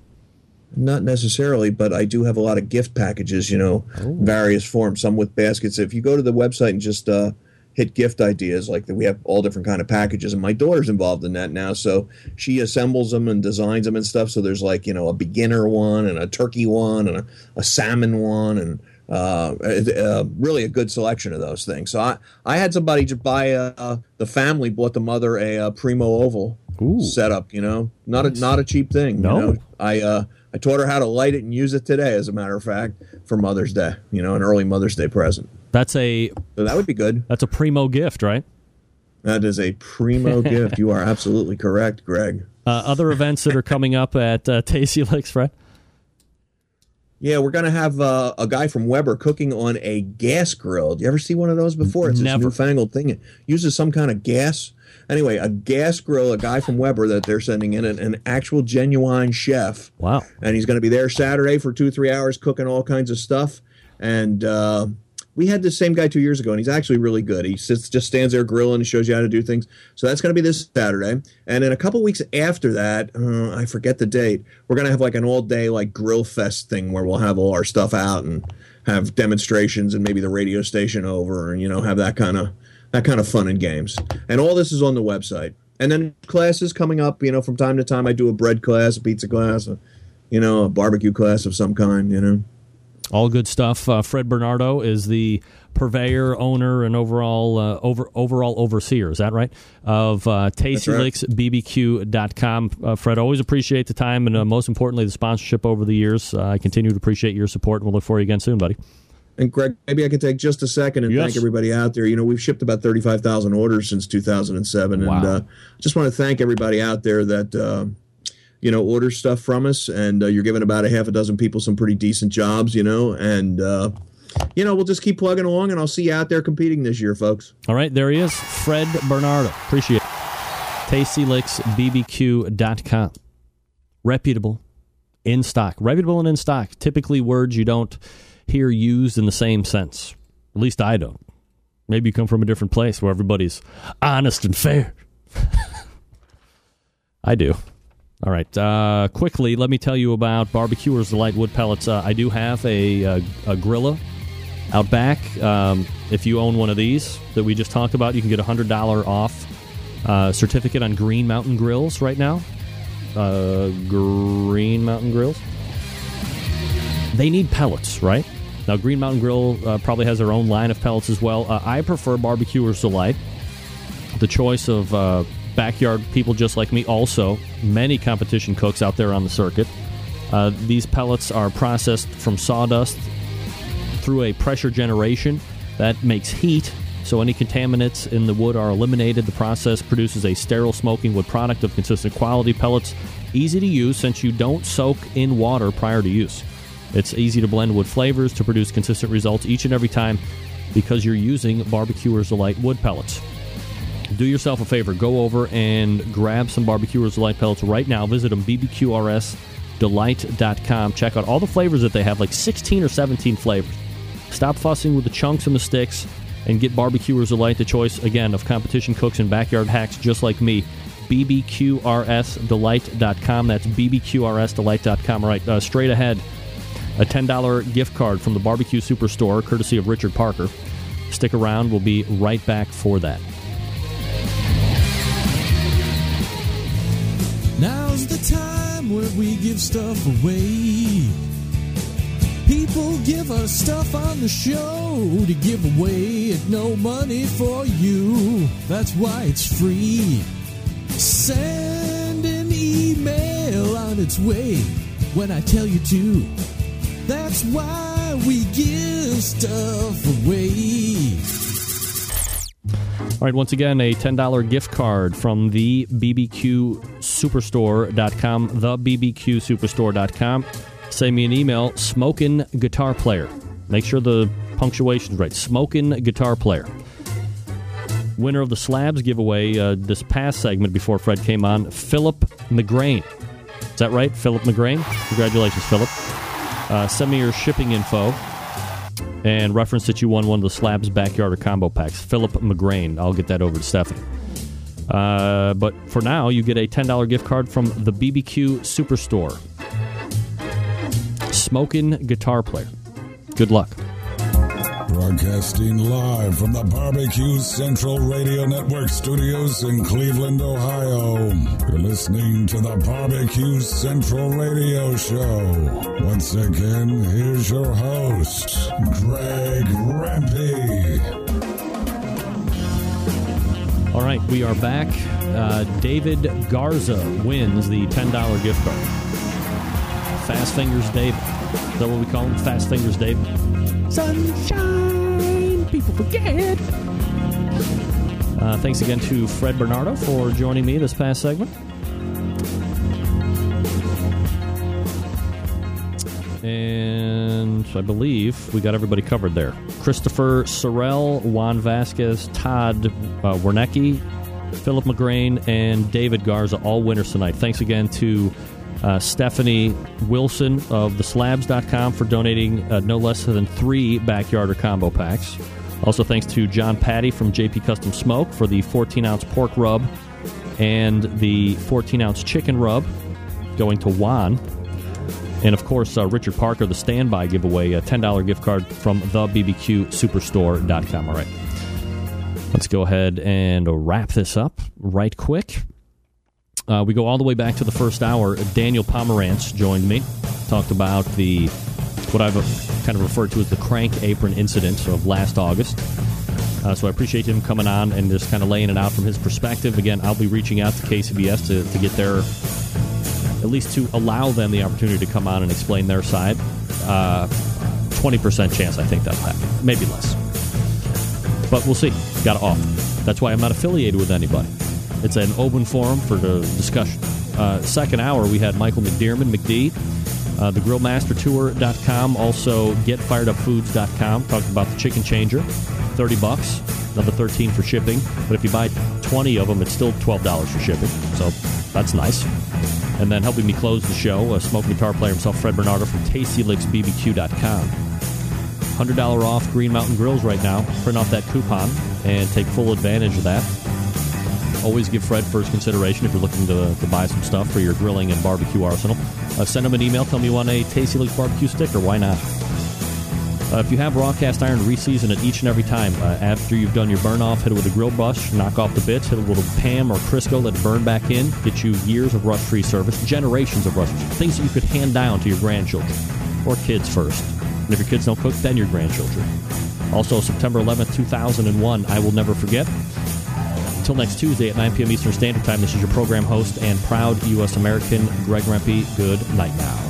Not necessarily, but I do have a lot of gift packages, you know, various forms, some with baskets. If you go to the website and just uh, hit gift ideas, like we have all different kind of packages, and my daughter's involved in that now, so she assembles them and designs them and stuff. So there's like you know a beginner one and a turkey one and a, a salmon one and uh, uh, really a good selection of those things. So I, I had somebody just buy uh, the family bought the mother a, uh primo oval setup. You know, not a not a cheap thing.
No.
you know? I uh, I taught her how to light it and use it today, as a matter of fact, for Mother's Day. You know, an early Mother's Day present.
That's a
So that would be good.
that's a primo gift, right?
That is a primo gift. You are absolutely correct, Greg.
Uh, other events that are coming up at uh, Tasty Licks, Fred?
Yeah, we're gonna have uh, a guy from Weber cooking on a gas grill. Do you ever see one of those before? It's
Never.
this newfangled thing. It uses some kind of gas. Anyway, a gas grill. A guy from Weber that they're sending in an, an actual genuine chef.
Wow.
And he's going to be there Saturday for two three hours cooking all kinds of stuff. And uh, we had this same guy two years ago, and he's actually really good. He sits, just stands there grilling and shows you how to do things. So that's going to be this Saturday. And then a couple weeks after that, uh, I forget the date. We're going to have like an all day like grill fest thing where we'll have all our stuff out and have demonstrations and maybe the radio station over and you know have that kind of that kind of fun and games. And all this is on the website. And then classes coming up. You know, from time to time, I do a bread class, a pizza class, a, you know, a barbecue class of some kind. You know.
All good stuff. Uh, Fred Bernardo is the purveyor, owner, and overall uh, over overall overseer. Is that right? Of uh, TastyLicksBBQ.com. Uh, Fred, always appreciate the time and uh, most importantly the sponsorship over the years. Uh, I continue to appreciate your support, and we'll look for you again soon, buddy.
And Greg, maybe I could take just a second and
Yes.
thank everybody out there. You know, we've shipped about 35,000 orders since 2007.
Wow.
And uh, just want to thank everybody out there that, uh, you know, order stuff from us. And uh, you're giving about a half a dozen people some pretty decent jobs, you know. And, uh, you know, we'll just keep plugging along and I'll see you out there competing this year, folks.
All right, there he is, Fred Bernardo. Appreciate it. TastyLicksBBQ.com. Reputable, in stock. Reputable and in stock. Typically words you don't hear used in the same sense. At least I don't. Maybe you come from a different place where everybody's honest and fair. I do. All right. Uh, quickly, let me tell you about Barbecuers Delight Wood Pellets. Uh, I do have a, a, a Grilla out back. Um, if you own one of these that we just talked about, you can get a hundred dollar off uh, certificate on Green Mountain Grills right now. Uh, Green Mountain Grills. They need pellets, right? Now, Green Mountain Grill uh, probably has their own line of pellets as well. Uh, I prefer Barbecuers Delight. The choice of uh, backyard people just like me. Also, many competition cooks out there on the circuit. Uh, these pellets are processed from sawdust through a pressure generation that makes heat, so any contaminants in the wood are eliminated. The process produces a sterile smoking wood product of consistent quality. Pellets easy to use since you don't soak in water prior to use. It's easy to blend wood flavors to produce consistent results each and every time because you're using Barbecuers Delight wood pellets. Do yourself a favor. Go over and grab some Barbecuers Delight pellets right now. Visit them, bbqrsdelight.com. Check out all the flavors that they have, like 16 or 17 flavors. Stop fussing with the chunks and the sticks and get Barbecuers Delight, the choice, again, of competition cooks and backyard hacks just like me. bbqrsdelight.com. That's bbqrsdelight.com. All right, uh, straight ahead, a $10 gift card from the Barbecue Superstore, courtesy of Richard Parker. Stick around. We'll be right back for that.
Now's the time where we give stuff away. People give us stuff on the show to give away at no money for you. That's why it's free. Send an email on its way when I tell you to. That's why we give stuff away.
All right, once again, a $10 gift card from the BBQSuperstore.com, the BBQSuperstore.com. Send me an email, smoking guitar player. Make sure the punctuation's right. Smoking guitar player. Winner of the Slabs giveaway uh, this past segment before Fred came on, Philip McGrain. Is that right? Philip McGrain? Congratulations, Philip. Uh, send me your shipping info and reference that you won one of the Slabs Backyard or Combo Packs. Philip McGrain. I'll get that over to Stephanie. Uh, but for now, you get a $10 gift card from the BBQ Superstore. Smoking guitar player. Good luck.
Broadcasting live from the Barbecue Central Radio Network studios in Cleveland, Ohio. You're listening to the Barbecue Central Radio Show. Once again, here's your host, Greg Rempe.
All right, we are back. Uh, David Garza wins the $10 gift card. Fast Fingers David. Is that what we call him? Fast Fingers David?
Sunshine, people forget.
Uh, thanks again to Fred Bernardo for joining me this past segment. And I believe we got everybody covered there. Christopher Sorrell, Juan Vasquez, Todd uh, Wernicke, Philip McGrain, and David Garza, all winners tonight. Thanks again to uh, Stephanie Wilson of theslabs.com for donating uh, no less than three backyard or combo packs. Also, thanks to John Patty from JP Custom Smoke for the 14 ounce pork rub and the 14 ounce chicken rub going to Juan. And of course, uh, Richard Parker, the standby giveaway, a $10 gift card from the BBQSuperstore.com. All right. Let's go ahead and wrap this up right quick. Uh, we go all the way back to the first hour. Daniel Pomerantz joined me, talked about the what I've kind of referred to as the crank apron incident of last August. Uh, so I appreciate him coming on and just kind of laying it out from his perspective. Again, I'll be reaching out to KCBS to, to get their, at least to allow them the opportunity to come on and explain their side. Uh, 20% chance I think that'll happen. Maybe less. But we'll see. Got to offer. That's why I'm not affiliated with anybody. It's an open forum for the discussion. Uh, second hour, we had Michael McDearman, McD, uh, thegrillmastertour.com, also getfiredupfoods.com. Talked about the chicken changer, 30 bucks, another 13 for shipping. But if you buy 20 of them, it's still $12 for shipping. So that's nice. And then helping me close the show, a smoke guitar player himself, Fred Bernardo from TastyLicksBBQ.com. $100 off Green Mountain Grills right now. Print off that coupon and take full advantage of that. Always give Fred first consideration if you're looking to, to buy some stuff for your grilling and barbecue arsenal. Uh, send him an email. Tell him you want a Tasty Licks barbecue sticker. Why not? Uh, if you have raw cast iron, reseason it each and every time. Uh, after you've done your burn off, hit it with a grill brush, knock off the bits, hit a little Pam or Crisco, let it burn back in, get you years of rust free service, generations of rust free things that you could hand down to your grandchildren or kids first. And if your kids don't cook, then your grandchildren. Also, September 11th, 2001, I will never forget. Until next Tuesday at 9 p.m. Eastern Standard Time, this is your program host and proud U.S. American, Greg Rempe. Good night now.